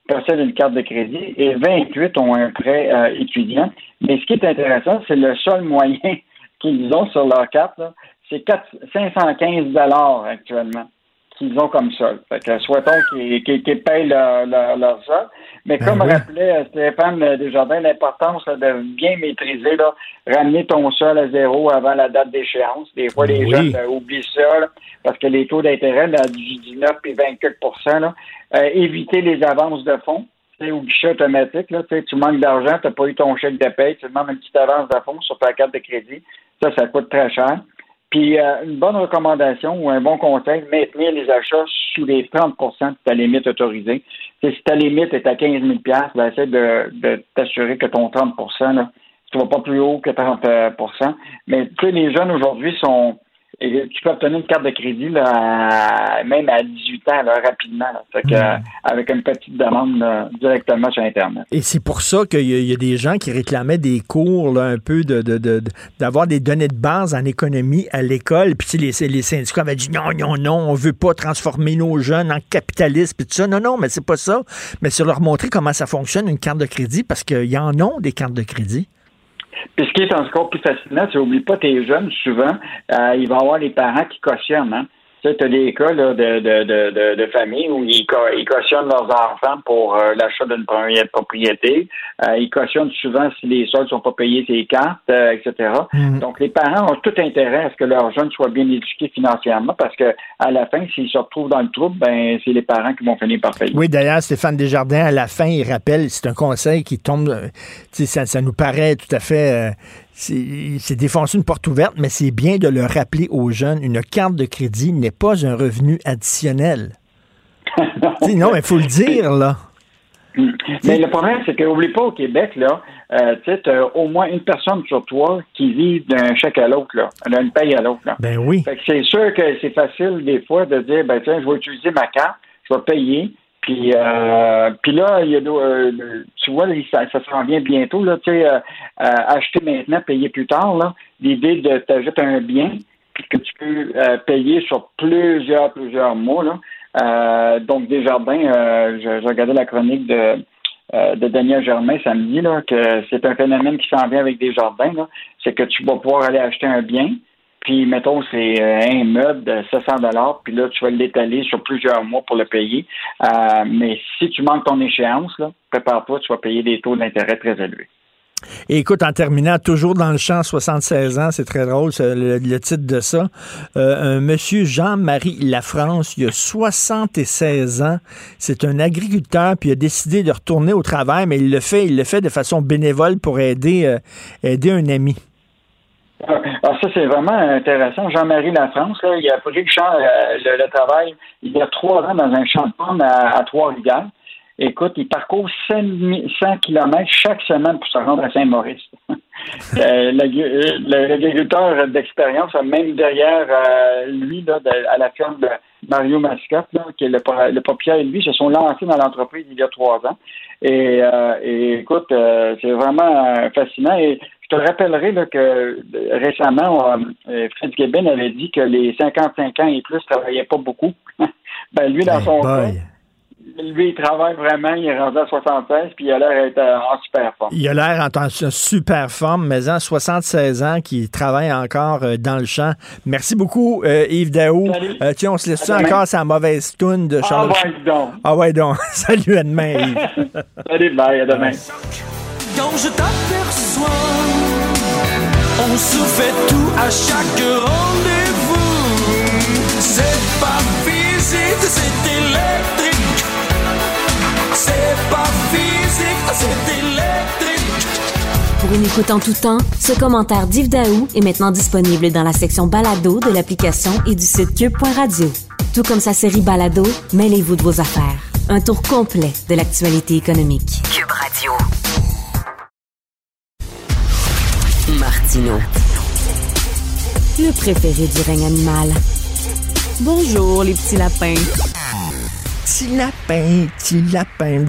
possèdent une carte de crédit et 28 ont un prêt euh, étudiant. Mais ce qui est intéressant, c'est le seul moyen qu'ils ont sur leur carte, c'est 4 515 dollars actuellement qu'ils ont comme sol. Fait que souhaitons qu'ils payent leur, leur, leur sol. Mais Ben comme oui. rappelait euh, Stéphane euh, Desjardins, l'importance là, de bien maîtriser, là, ramener ton sol à zéro avant la date d'échéance. Des fois, les Oui. jeunes euh, oublient ça, là, parce que les taux d'intérêt, là, du 19 et 24 là, euh, éviter les avances de fonds. Au guichet automatique, là, tu manques d'argent, tu n'as pas eu ton chèque de paye, tu demandes une petite avance de fonds sur ta carte de crédit. Ça, ça coûte très cher. Puis euh, une bonne recommandation ou un bon conseil, maintenir les achats sous les 30% de ta limite autorisée. Si ta limite est à 15 000 ben, essaie de, de t'assurer que ton 30 là, tu vas pas plus haut que 30% Mais tu sais, les jeunes aujourd'hui sont et tu peux obtenir une carte de crédit là, même à 18 ans là, rapidement. Là. Fait que, Hmm. avec une petite demande là, directement sur Internet. Et c'est pour ça qu'il y, y a des gens qui réclamaient des cours, là, un peu de, de- de- de- d'avoir des données de base en économie à l'école. Puis les, les syndicats avaient dit non, non, non, on veut pas transformer nos jeunes en capitalistes. Puis tout ça, non, non, mais c'est pas ça. Mais c'est leur montrer comment ça fonctionne une carte de crédit parce qu'il y en a des cartes de crédit. Puis ce qui est encore plus fascinant, c'est n'oublie pas tes jeunes, souvent, euh, il va y avoir les parents qui cautionnent. Hein? Tu sais, as des cas là, de, de, de, de, où ils, ils cautionnent leurs enfants pour euh, l'achat d'une première propriété. Euh, ils cautionnent souvent si les soldes sont pas payés ses cartes, euh, etc. Donc, les parents ont tout intérêt à ce que leurs jeunes soient bien éduqués financièrement parce que à la fin, s'ils se retrouvent dans le trouble, ben c'est les parents qui vont finir par payer. Oui, d'ailleurs, Stéphane Desjardins, à la fin, il rappelle, c'est un conseil qui tombe, ça, ça nous paraît tout à fait, c'est défoncer une porte ouverte, mais c'est bien de le rappeler aux jeunes, une carte de crédit n'est pas un revenu additionnel. Non, mais il faut le dire, là. Mais le problème, c'est que n'oublie pas au Québec, là, euh, tu sais, au moins une personne sur toi qui vit d'un chèque à l'autre, là, d'une paye à l'autre, là. Ben oui. C'est sûr que c'est facile des fois de dire, ben tiens, je vais utiliser ma carte, je vais payer, puis euh, là, il y a, euh, tu vois, ça, ça s'en vient bientôt, là, tu sais, euh, euh, acheter maintenant, payer plus tard, là, l'idée de t'ajouter un bien, puis que tu peux euh, payer sur plusieurs, plusieurs mois, là. Euh, donc, Desjardins, je, je regardais la chronique de, de Daniel Germain samedi, là, que c'est un phénomène qui s'en vient avec Desjardins, là. C'est que tu vas pouvoir aller acheter un bien, puis, mettons, c'est euh, un meuble de 700 dollars, puis là, tu vas l'étaler sur plusieurs mois pour le payer. Euh, mais si tu manques ton échéance, là, prépare-toi, tu vas payer des taux d'intérêt très élevés. Et écoute, en terminant, toujours dans le champ, 76 ans, c'est très drôle, le, le titre de ça. Euh, un monsieur Jean-Marie Lafrance, il a 76 ans, c'est un agriculteur, puis il a décidé de retourner au travail, mais il le fait, il le fait de façon bénévole pour aider, euh, aider un ami. Ah, ah, ça, c'est vraiment intéressant. Jean-Marie Lafrance, il a pris euh, le, travail il y a trois ans dans un champ de pommes à, Trois-Rivières. Écoute, il parcourt 100 km chaque semaine pour se rendre à Saint-Maurice. Euh, euh, L'agriculteur d'expérience, même derrière lui, à la ferme de Mario Mascotte, qui est le, le propriétaire et lui, se sont lancés dans l'entreprise il y a trois ans. Et, écoute, c'est vraiment fascinant. Et te rappellerai là, que euh, récemment, euh, Fred Gibbon avait dit que les 55 ans et plus ne travaillaient pas beaucoup. ben, lui, dans son cas, Boy. lui, il travaille vraiment, il est rendu à 76, puis il a l'air d'être euh, en super forme. Il a l'air en en super forme, mais en 76 ans, qui travaille encore euh, dans le champ. Merci beaucoup, euh, Yves Daou. Tiens, on se laisse encore sa mauvaise toune de Ah, Charles. ouais, dis donc. Ah ouais, donc. Salut, à demain, Yves. Salut, bye, à demain. Quand je t'aperçois, on se fait tout à chaque rendez-vous. C'est pas physique, c'est électrique. C'est pas physique, c'est électrique. Pour une écoute en tout temps, ce commentaire d'Yves Daou est maintenant disponible dans la section balado de l'application et du site cube.radio. Tout comme sa série balado, mêlez-vous de vos affaires. Un tour complet de l'actualité économique. Cube Radio. Martino. Le préféré du règne animal. Bonjour, les petits lapins. Petit lapin, petit lapin.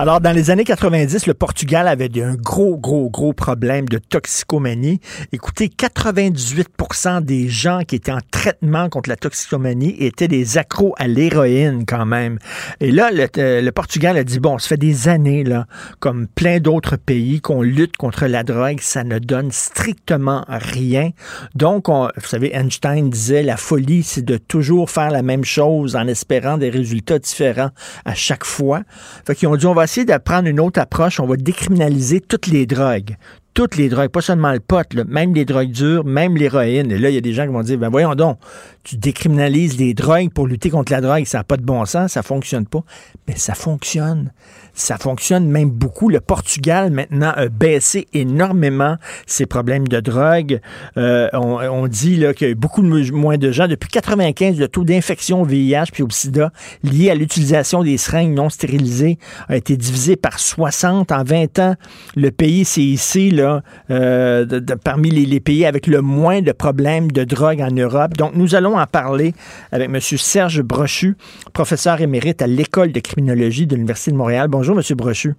Alors, dans les années 90, le Portugal avait un gros, gros, gros problème de toxicomanie. Écoutez, 98% des gens qui étaient en traitement contre la toxicomanie étaient des accros à l'héroïne quand même. Et là, le, euh, le Portugal a dit, bon, ça fait des années, là, comme plein d'autres pays, qu'on lutte contre la drogue, ça ne donne strictement rien. Donc, on- vous savez, Einstein disait, la folie, c'est de toujours faire la même chose en espérant des résultats différents à chaque fois. Fait qu'ils ont dit, on va essayer de prendre une autre approche, on va décriminaliser toutes les drogues. Toutes les drogues, pas seulement le pot, même les drogues dures, même l'héroïne. Et là, il y a des gens qui vont dire, ben voyons donc, tu décriminalises les drogues pour lutter contre la drogue, ça n'a pas de bon sens, ça fonctionne pas. Mais ça fonctionne. Ça fonctionne même beaucoup. Le Portugal, maintenant, a baissé énormément ses problèmes de drogue. Euh, on, dit qu'il y a beaucoup de, moins de gens. Depuis 95, le taux d'infection au VIH puis au sida lié à l'utilisation des seringues non stérilisées a été divisé par 60 en 20 ans. Le pays, c'est ici, là, euh, de, de, parmi les, les, pays avec le moins de problèmes de drogue en Europe. Donc, nous allons en parler avec M. Serge Brochu, professeur émérite à l'École de criminologie de l'Université de Montréal. Bonjour, M. Brochu.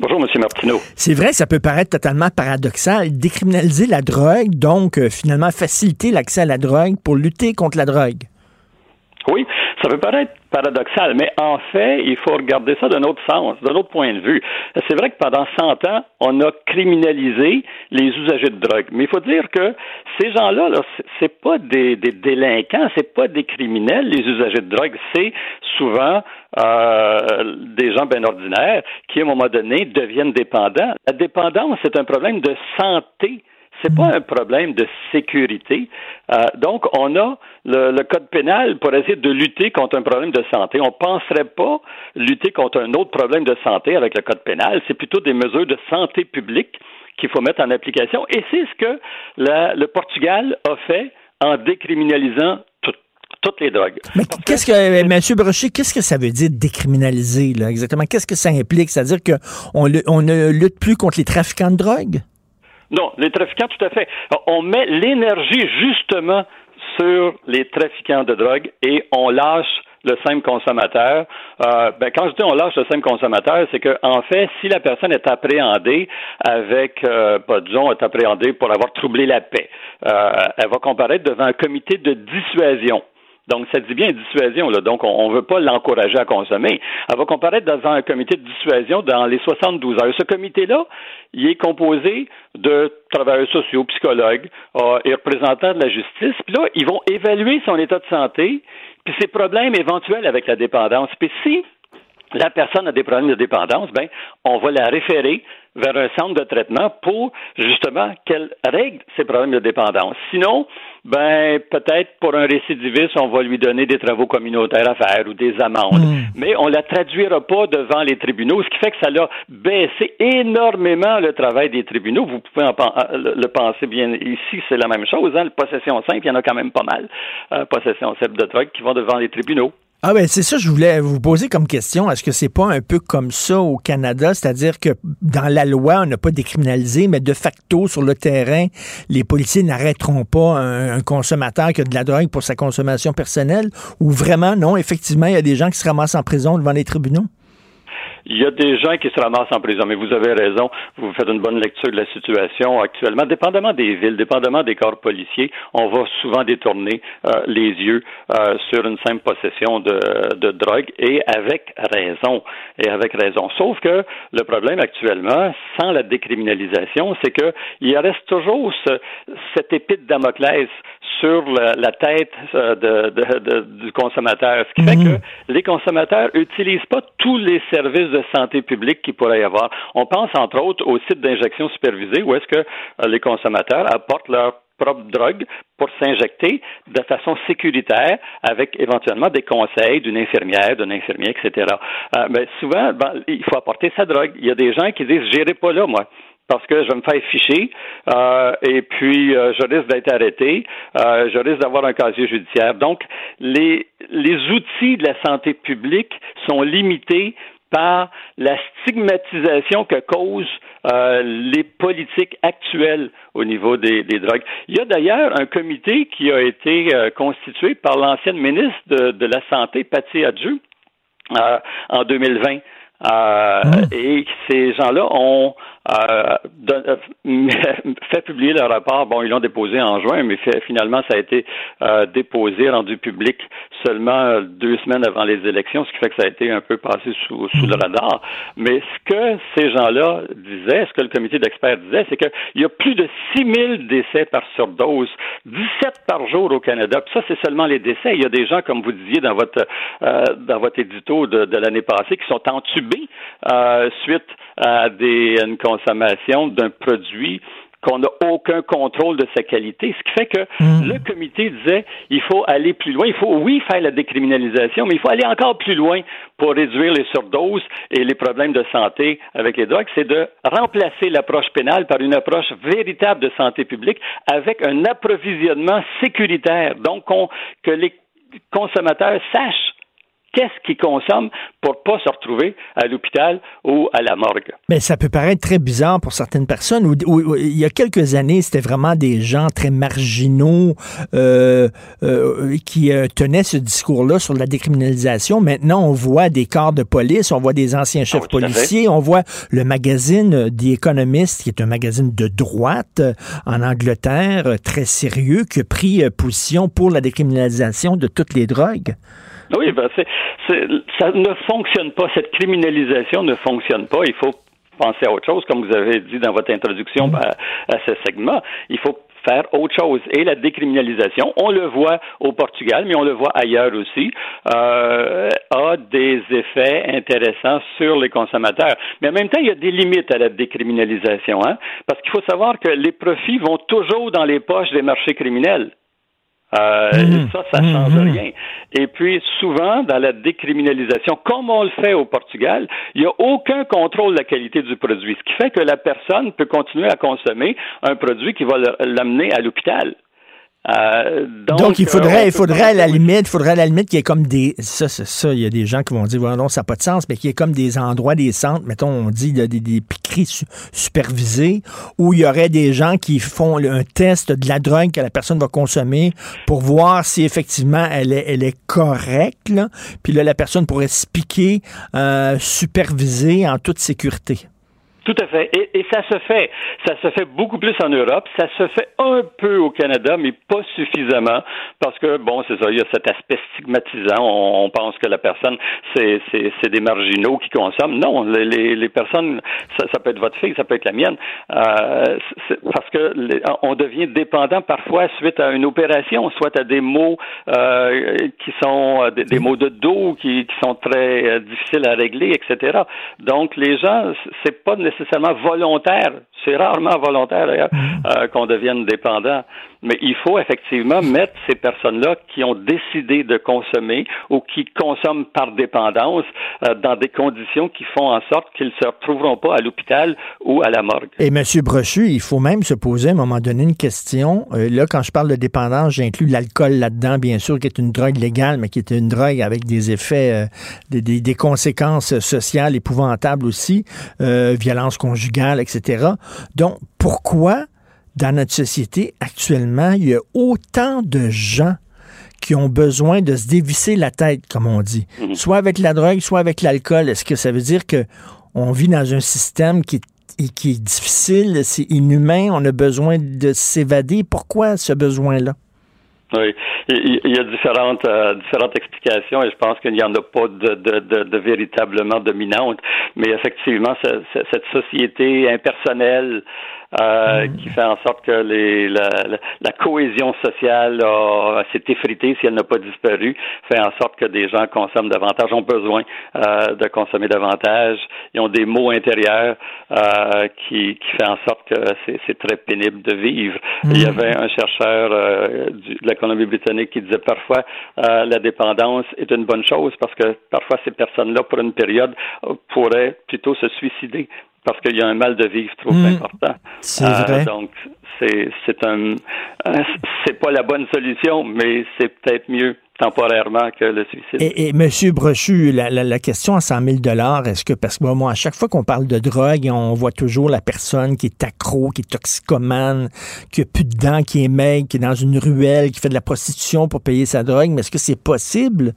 Bonjour, M. Martineau. C'est vrai, ça peut paraître totalement paradoxal. Décriminaliser la drogue, donc euh, finalement faciliter l'accès à la drogue pour lutter contre la drogue. Oui, ça peut paraître paradoxal, mais en fait, il faut regarder ça d'un autre sens, d'un autre point de vue. C'est vrai que pendant 100 ans, on a criminalisé les usagers de drogue, mais il faut dire que ces gens-là, -là, c'est pas des, délinquants, c'est pas des criminels, les usagers de drogue, c'est souvent euh, des gens bien ordinaires qui, à un moment donné, deviennent dépendants. La dépendance, c'est un problème de santé c'est pas un problème de sécurité. Euh, donc, on a le, le, code pénal pour essayer de lutter contre un problème de santé. On ne penserait pas lutter contre un autre problème de santé avec le code pénal. C'est plutôt des mesures de santé publique qu'il faut mettre en application. Et c'est ce que la, le Portugal a fait en décriminalisant tout, toutes les drogues. Mais qu'est-ce que, euh, M. Brochet, qu'est-ce que ça veut dire décriminaliser, là, exactement? Qu'est-ce que ça implique? C'est-à-dire qu'on on ne lutte plus contre les trafiquants de drogue? Non, les trafiquants, tout à fait. On met l'énergie justement sur les trafiquants de drogue et on lâche le simple consommateur. Euh, ben, quand je dis on lâche le simple consommateur, c'est que en fait, si la personne est appréhendée avec, euh, pas disons, est appréhendée pour avoir troublé la paix, euh, elle va comparaître devant un comité de dissuasion. Donc, ça dit bien dissuasion, là. Donc, on ne veut pas l'encourager à consommer. Elle va comparaître devant un comité de dissuasion dans les 72 heures. Ce comité-là, il est composé de travailleurs sociaux, psychologues euh, et représentants de la justice. Puis là, ils vont évaluer son état de santé, puis ses problèmes éventuels avec la dépendance. Puis si la personne a des problèmes de dépendance, ben, on va la référer vers un centre de traitement pour justement qu'elle règle ses problèmes de dépendance. Sinon, ben peut-être pour un récidiviste, on va lui donner des travaux communautaires à faire ou des amendes, mm. mais on la traduira pas devant les tribunaux, ce qui fait que ça a baissé énormément le travail des tribunaux. Vous pouvez en euh, le penser bien ici, c'est la même chose. Hein? La possession simple, il y en a quand même pas mal. Euh, possession simple de drogue qui vont devant les tribunaux. Ah ben c'est ça, je voulais vous poser comme question. Est-ce que c'est pas un peu comme ça au Canada, c'est-à-dire que dans la loi, on n'a pas décriminalisé, mais de facto sur le terrain, les policiers n'arrêteront pas un, un, consommateur qui a de la drogue pour sa consommation personnelle, ou vraiment non, effectivement, il y a des gens qui se ramassent en prison devant les tribunaux? Il y a des gens qui se ramassent en prison, mais vous avez raison, vous faites une bonne lecture de la situation actuellement. Dépendamment des villes, dépendamment des corps policiers, on va souvent détourner euh, les yeux euh, sur une simple possession de, de, drogue et avec raison. Et avec raison. Sauf que le problème actuellement, sans la décriminalisation, c'est qu'il reste toujours ce, cette épée de Damoclès sur la, la tête euh, de, de, du consommateur. Ce qui fait mhm. que les consommateurs n'utilisent pas tous les services de santé publique qu'il pourrait y avoir. On pense entre autres au site d'injection supervisée où est-ce que euh, les consommateurs apportent leur propre drogue pour s'injecter de façon sécuritaire avec éventuellement des conseils d'une infirmière, d'un infirmier, etc. Euh, mais souvent, ben, il faut apporter sa drogue. Il y a des gens qui disent, j'irai pas là, moi parce que je vais me faire ficher euh, et puis euh, je risque d'être arrêté, euh, je risque d'avoir un casier judiciaire. Donc, les, les outils de la santé publique sont limités par la stigmatisation que causent euh, les politiques actuelles au niveau des, des, drogues. Il y a d'ailleurs un comité qui a été euh, constitué par l'ancienne ministre de, de, la Santé, Patty Adjou, euh, en 2020. Euh, mmh. Et ces gens-là ont euh, euh fait publier le rapport. Bon, ils l'ont déposé en juin, mais finalement, ça a été euh, déposé, rendu public seulement deux semaines avant les élections, ce qui fait que ça a été un peu passé sous, sous le radar. Mais ce que ces gens-là disaient, ce que le comité d'experts disait, c'est qu'il y a plus de 6 000 décès par surdose, 17 par jour au Canada. Puis ça, c'est seulement les décès. Il y a des gens, comme vous disiez dans votre euh, dans votre édito de, de l'année passée, qui sont entubés euh, suite à des, une consommation d'un produit qu'on n'a aucun contrôle de sa qualité. Ce qui fait que Hmm. le comité disait il faut aller plus loin. Il faut, oui, faire la décriminalisation, mais il faut aller encore plus loin pour réduire les surdoses et les problèmes de santé avec les drogues. C'est de remplacer l'approche pénale par une approche véritable de santé publique avec un approvisionnement sécuritaire. Donc, on- que les consommateurs sachent qu'est-ce qu'ils consomment pour pas se retrouver à l'hôpital ou à la morgue? Mais ça peut paraître très bizarre pour certaines personnes. Où, où- où- il y a quelques années, c'était vraiment des gens très marginaux euh, euh, qui euh, tenaient ce discours-là sur la décriminalisation. Maintenant, on voit des corps de police, on voit des anciens chefs Ah fait. policiers, on voit le magazine euh, The Economist, qui est un magazine de droite euh, en Angleterre, très sérieux, qui a pris position pour la décriminalisation de toutes les drogues. Oui, ben c'est, c'est- ça ne fonctionne pas. Cette criminalisation ne fonctionne pas. Il faut penser à autre chose, comme vous avez dit dans votre introduction à, à ce segment. Il faut faire autre chose. Et la décriminalisation, on le voit au Portugal, mais on le voit ailleurs aussi, euh, a des effets intéressants sur les consommateurs. Mais en même temps, il y a des limites à la décriminalisation, hein, parce qu'il faut savoir que les profits vont toujours dans les poches des marchés criminels. Euh, Ça, ça change rien. Et puis, souvent, dans la décriminalisation, comme on le fait au Portugal, il n'y a aucun contrôle de la qualité du produit, ce qui fait que la personne peut continuer à consommer un produit qui va l'amener à l'hôpital. Euh, donc, Donc, il faudrait, il faudrait à la limite, il faudrait à la limite qu'il y ait comme des, ça, c'est ça, il y a des gens qui vont dire, ouais, non, ça n'a pas de sens, mais qu'il y ait comme des endroits, des centres, mettons, on dit des, des piqueries su- supervisées, où il y aurait des gens qui font un test de la drogue que la personne va consommer pour voir si effectivement elle est, elle est correcte, là. Puis là, la personne pourrait se piquer, euh, supervisée en toute sécurité. Tout à fait. Et, et ça se fait. Ça se fait beaucoup plus en Europe. Ça se fait un peu au Canada, mais pas suffisamment. Parce que, bon, c'est ça, il y a cet aspect stigmatisant. On, on pense que la personne, c'est, des marginaux qui consomment. Non, les, les, personnes, ça, ça peut être votre fille, ça peut être la mienne. Euh, parce que on devient dépendant parfois suite à une opération, soit à des mots euh, qui sont euh, des, des maux de dos qui, qui sont très euh, difficiles à régler, etc. Donc, les gens, c'est pas nécessairement volontaire. C'est rarement volontaire d'ailleurs euh, qu'on devienne dépendant. Mais il faut effectivement mettre ces personnes-là qui ont décidé de consommer ou qui consomment par dépendance euh, dans des conditions qui font en sorte qu'ils ne se retrouveront pas à l'hôpital ou à la morgue. Et M. Brochu, il faut même se poser à un moment donné une question. Euh, là, quand je parle de dépendance, j'inclus l'alcool là-dedans, bien sûr, qui est une drogue légale, mais qui est une drogue avec des effets, euh, des, des- des conséquences sociales épouvantables aussi, euh, violence conjugale, etc. Donc, pourquoi dans notre société actuellement, il y a autant de gens qui ont besoin de se dévisser la tête, comme on dit, soit avec la drogue, soit avec l'alcool. Est-ce que ça veut dire que on vit dans un système qui est, qui est difficile, c'est inhumain, on a besoin de s'évader? Pourquoi ce besoin-là? Oui, il y a différentes euh, différentes explications et je pense qu'il n'y en a pas de, de, de, de véritablement dominante. Mais effectivement, ce- ce- cette société impersonnelle euh, qui fait en sorte que les, la, la, la cohésion sociale a- s'est effritée si elle n'a pas disparu, fait en sorte que des gens consomment davantage, ont besoin euh, de consommer davantage. Ils ont des maux intérieurs euh, qui, qui fait en sorte que c'est très pénible de vivre. Il y avait un chercheur euh, du- de la Colombie-Britannique qui disait parfois euh, la dépendance est une bonne chose parce que parfois ces personnes-là, pour une période, pourraient plutôt se suicider parce qu'il y a un mal de vivre trop Mm. important. C'est Euh, vrai. Donc, c'est c'est un euh, c'est pas la bonne solution, mais c'est peut-être mieux temporairement que le suicide. Et, et M. Brochu, la, la- la question à 100 000 est-ce que, parce que moi, moi, à chaque fois qu'on parle de drogue, on voit toujours la personne qui est accro, qui est toxicomane, qui a plus de dents, qui est maigre, qui est dans une ruelle, qui fait de la prostitution pour payer sa drogue. Mais est-ce que c'est possible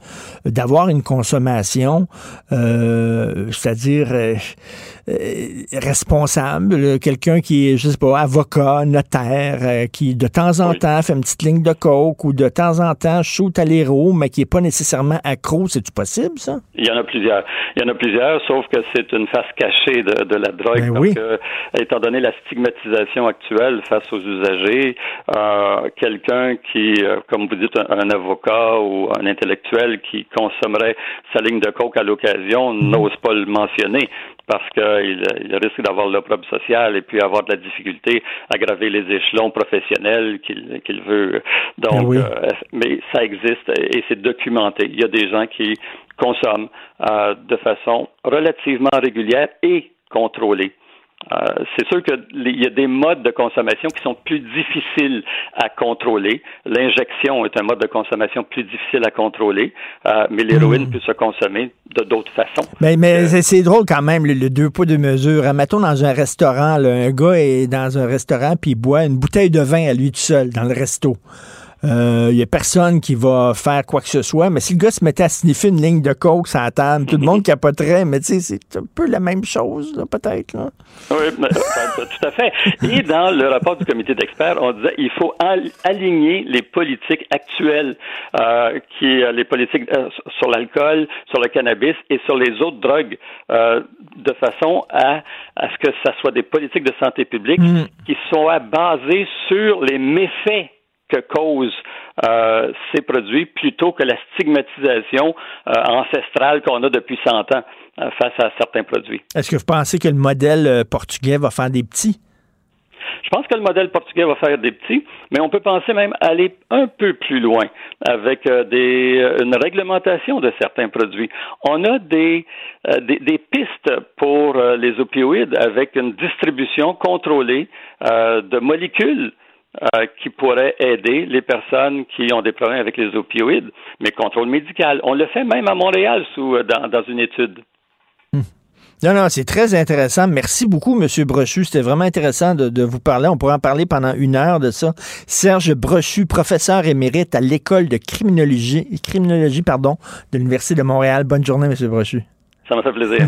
d'avoir une consommation, euh, c'est-à-dire euh, euh, responsable, quelqu'un qui est, je sais pas, avocat, notaire, qui de temps en temps fait une petite ligne de coke ou de temps en temps shoot à l'héros, mais qui est pas nécessairement accro, c'est-tu possible, ça? Il y en a plusieurs. Il y en a plusieurs, sauf que c'est une face cachée de, de la drogue Ben parce oui. que, étant donné la stigmatisation actuelle face aux usagers, euh, quelqu'un qui, euh, comme vous dites, un, un avocat ou un intellectuel qui consommerait sa ligne de coke à l'occasion n'ose pas le mentionner. parce qu'il il risque d'avoir l'opprobre social et puis avoir de la difficulté à graver les échelons professionnels qu'il qu'il veut. Donc, Ah oui. euh, mais ça existe et c'est documenté. Il y a des gens qui consomment euh, de façon relativement régulière et contrôlée. Euh, c'est sûr qu'il y a des modes de consommation qui sont plus difficiles à contrôler. L'injection est un mode de consommation plus difficile à contrôler, euh, mais l'héroïne peut se consommer de d'autres façons. Mais, mais c'est- c'est drôle quand même, le, le deux poids, deux mesures. Mettons dans un restaurant, là, un gars est dans un restaurant puis il boit une bouteille de vin à lui tout seul dans le resto. Euh, Il y a personne qui va faire quoi que ce soit, mais si le gars se mettait à sniffer une ligne de coke sur la table, tout le monde capoterait, mais tu sais, c'est un peu la même chose, là, peut-être. là. Oui, mais, euh, tout à fait. Et dans le rapport du comité d'experts, on disait il faut al- aligner les politiques actuelles, euh, qui euh, les politiques euh, sur l'alcool, sur le cannabis et sur les autres drogues, euh, de façon à, à ce que ça soit des politiques de santé publique Mm. qui soient basées sur les méfaits que causent euh, ces produits plutôt que la stigmatisation euh, ancestrale qu'on a depuis 100 ans euh, face à certains produits. Est-ce que vous pensez que le modèle euh, portugais va faire des petits? Je pense que le modèle portugais va faire des petits, mais on peut penser même aller un peu plus loin avec euh, des, euh, une réglementation de certains produits. On a des, euh, des, des pistes pour euh, les opioïdes avec une distribution contrôlée euh, de molécules euh, qui pourraient aider les personnes qui ont des problèmes avec les opioïdes, mais contrôle médical. On le fait même à Montréal sous, euh, dans, dans une étude. Non, non, c'est très intéressant. Merci beaucoup, M. Brochu. C'était vraiment intéressant de, de vous parler. On pourrait en parler pendant une heure de ça. Serge Brochu, professeur émérite à l'École de criminologie, criminologie pardon, de l'Université de Montréal. Bonne journée, M. Brochu. Ça m'a fait plaisir.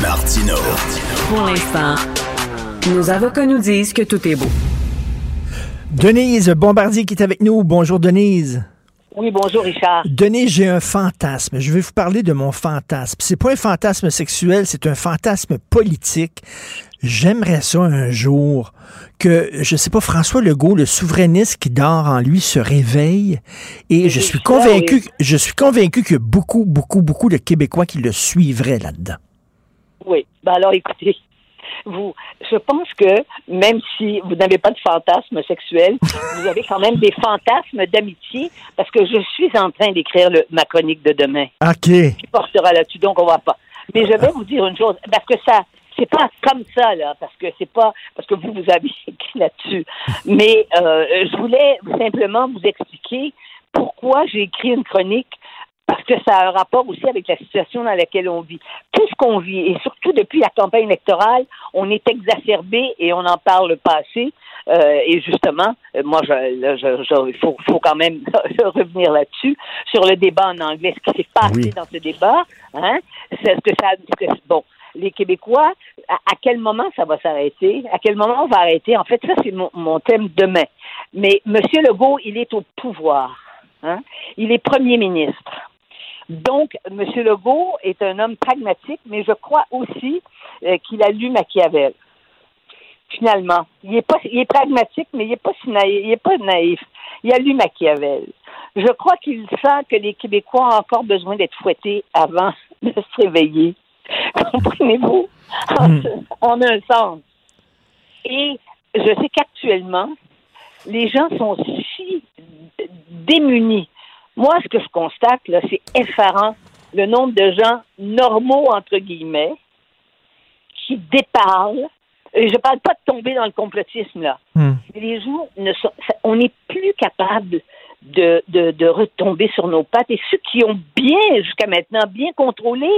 Martino. Pour l'instant, nos avocats nous disent que tout est beau. Denise Bombardier qui est avec nous. Bonjour, Denise. Oui, bonjour Richard. Denise, j'ai un fantasme. Je vais vous parler de mon fantasme. C'est pas un fantasme sexuel, c'est un fantasme politique. J'aimerais ça un jour que, je sais pas, François Legault, le souverainiste qui dort en lui, se réveille. Et je suis convaincu, je suis convaincu qu'il y a beaucoup, beaucoup, beaucoup de Québécois qui le suivraient là-dedans. Oui. Ben alors, écoutez, vous, je pense que même si vous n'avez pas de fantasme sexuel, vous avez quand même des fantasmes d'amitié parce que je suis en train d'écrire le- ma chronique de demain OK. qui portera là-dessus, donc on va pas. Mais je vais vous dire une chose, parce que ça, c'est pas comme ça, là, parce que c'est pas, parce que vous, vous avez écrit là-dessus. Mais euh, je voulais simplement vous expliquer pourquoi j'ai écrit une chronique parce que ça a un rapport aussi avec la situation dans laquelle on vit. Tout ce qu'on vit, et surtout depuis la campagne électorale, on est exacerbé et on en parle pas assez. Euh, et justement, euh, moi, je, là, je- je- il faut, faut quand même revenir là-dessus sur le débat en anglais, ce qui s'est passé Oui. dans ce débat. Hein, c'est ce que ça, ce que- bon, les Québécois, à, à quel moment ça va s'arrêter? À quel moment on va arrêter? En fait, ça c'est mon, mon thème demain. Mais Monsieur Legault, il est au pouvoir. Hein? Il est premier ministre. Donc, M. Legault est un homme pragmatique, mais je crois aussi euh, qu'il a lu Machiavel. Finalement, il est pas, il est pragmatique, mais il est pas si naïf, il est pas naïf. Il a lu Machiavel. Je crois qu'il sent que les Québécois ont encore besoin d'être fouettés avant de se réveiller. Comprenez-vous? En, en un sens. Et je sais qu'actuellement, les gens sont si démunis. Moi, ce que je constate, là, c'est effarant le nombre de gens normaux, entre guillemets, qui déparlent. Et je parle pas de tomber dans le complotisme, là. Mais les gens ne sont, on n'est plus capable de, de, de retomber sur nos pattes. Et ceux qui ont bien, jusqu'à maintenant, bien contrôlé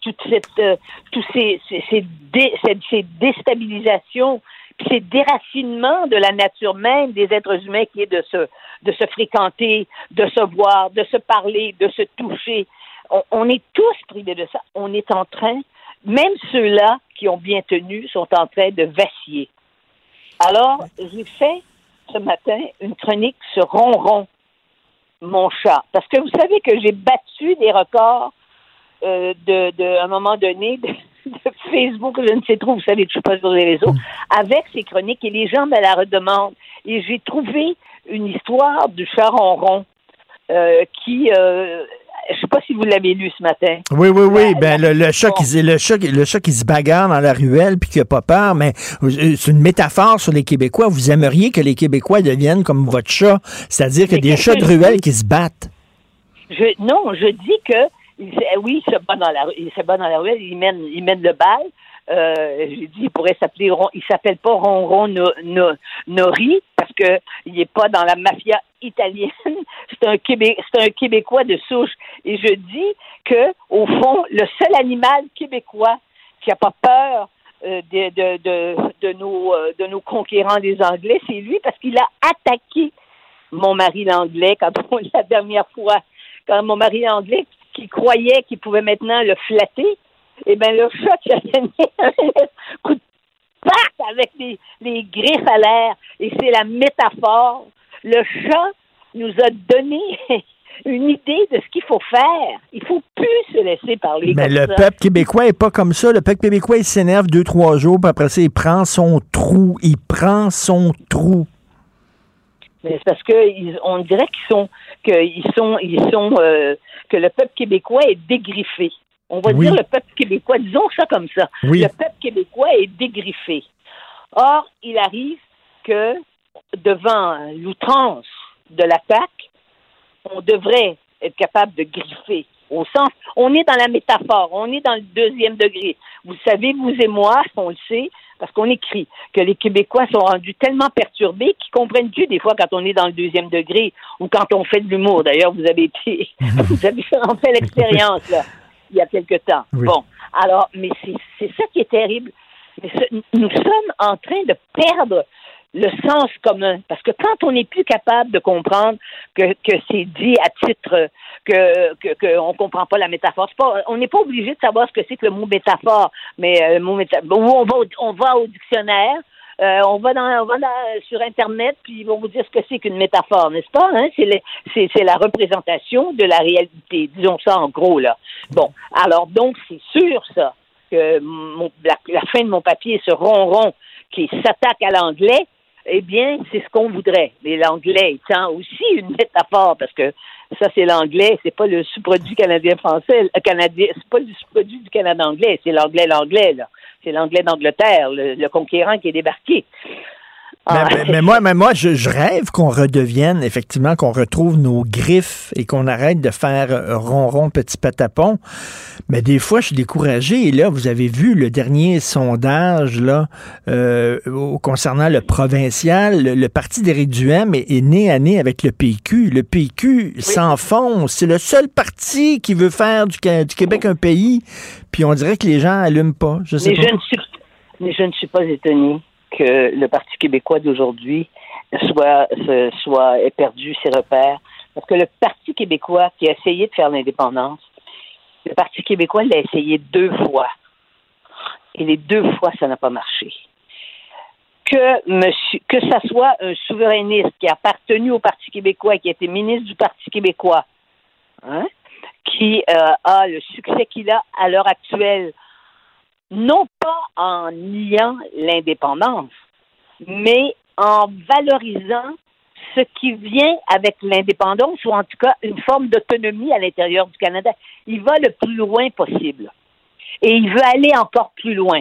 toute cette, euh, tous ces, ces, ces, dé- ces- ces déstabilisations, ces déracinements de la nature même des êtres humains qui est de se, de se fréquenter, de se voir, de se parler, de se toucher. On, est tous privés de ça. On est en train, même ceux-là qui ont bien tenu, sont en train de vaciller. Alors, j'ai fait ce matin une chronique sur Ronron, mon chat. Parce que vous savez que j'ai battu des records euh, de, de, à un moment donné, Facebook, je ne sais trop, vous savez, je suis pas sur les réseaux, avec ces chroniques et les gens me la redemandent. Et j'ai trouvé une histoire du chat ronron euh, qui, euh, je sais pas si vous l'avez lu ce matin. Oui, oui, oui. Ben, le, le chat qui, se- le, chat, le chat qui se bagarre dans la ruelle puis qui a pas peur, mais euh, c'est une métaphore sur les Québécois. Vous aimeriez que les Québécois deviennent comme votre chat, c'est-à-dire que des chats que de ruelle qui se battent. Je, non, je dis que il se- oui, il se bat dans la il se bat dans la ruelle, il mène, il mène le bal. Euh, j'ai dit, il pourrait s'appeler, il s'appelle pas Ronron no, no, Nori parce que il est pas dans la mafia italienne. C'est un Québé, c'est un Québécois de souche. Et je dis que au fond, le seul animal québécois qui a pas peur euh, de, de, de, nos, euh, de nos conquérants des Anglais, c'est lui parce qu'il a attaqué mon mari l'anglais quand la dernière fois, quand mon mari l'anglais qui croyait qu'il pouvait maintenant le flatter, eh bien le chat qui a donné un coup de patte avec les, les griffes à l'air. Et c'est la métaphore. Le chat nous a donné une idée de ce qu'il faut faire. Il faut plus se laisser parler Mais comme le ça. peuple québécois est pas comme ça. Le peuple québécois, il s'énerve deux, trois jours, puis après ça, il prend son trou. Il prend son trou. Mais c'est parce que ils- on dirait qu'ils sont qu'ils sont ils sont euh, que le peuple québécois est dégriffé. On va Oui. dire le peuple québécois, disons ça comme ça. Oui. Le peuple québécois est dégriffé. Or, il arrive que devant l'outrance de l'attaque, on devrait être capable de griffer. Au sens, on est dans la métaphore, on est dans le deuxième degré. Vous savez, vous et moi, on le sait, parce qu'on écrit que les Québécois sont rendus tellement perturbés qu'ils comprennent plus des fois quand on est dans le deuxième degré ou quand on fait de l'humour. D'ailleurs, vous avez été, vous avez fait, en fait l'expérience là il y a quelque temps. Oui. Bon, alors, mais c'est ça qui est terrible. Nous sommes en train de perdre le sens commun. Parce que quand on n'est plus capable de comprendre que, que c'est dit à titre que que, que on comprend pas la métaphore, pas, on n'est pas obligé de savoir ce que c'est que le mot métaphore, mais euh, le mot méta- ou on va au, on va au dictionnaire. euh, on va dans, on va dans- sur internet puis ils vont vous dire ce que c'est qu'une métaphore, n'est-ce pas hein? C'est la représentation de la réalité, disons ça en gros là. Bon, alors donc c'est sûr ça que mon- la, la fin de mon papier, ce ronron qui s'attaque à l'anglais, eh bien, c'est ce qu'on voudrait. Mais l'anglais étant aussi une métaphore, parce que ça, c'est l'anglais, c'est pas le sous-produit canadien-français, euh, canadien, c'est pas le sous-produit du Canada anglais, c'est l'anglais, l'anglais, là. C'est l'anglais d'Angleterre, le, le conquérant qui est débarqué. Mais, Ah. mais- mais moi, mais moi je, je rêve qu'on redevienne, effectivement, qu'on retrouve nos griffes et qu'on arrête de faire euh, ronron, petit patapon. Mais des fois, je suis découragé. Et là, vous avez vu le dernier sondage là, euh, concernant le provincial. Le, le parti d'Éric Duhem est, est né à nez avec le PQ. Le PQ s'enfonce. C'est le seul parti qui veut faire du, Québec un pays. Puis on dirait que les gens allument pas. Je sais mais, pas. je ne suis, mais je ne suis pas étonné que le Parti québécois d'aujourd'hui soit, soit ait perdu ses repères. Parce que le Parti québécois qui a essayé de faire l'indépendance, le Parti québécois l'a essayé deux fois. Et les deux fois, ça n'a pas marché. Que, monsieur, que ça soit un souverainiste qui a appartenu au Parti québécois, qui a été ministre du Parti québécois, hein, qui euh, a le succès qu'il a à l'heure actuelle, non pas en niant l'indépendance, mais en valorisant ce qui vient avec l'indépendance, ou en tout cas une forme d'autonomie à l'intérieur du Canada. Il va le plus loin possible. Et il veut aller encore plus loin.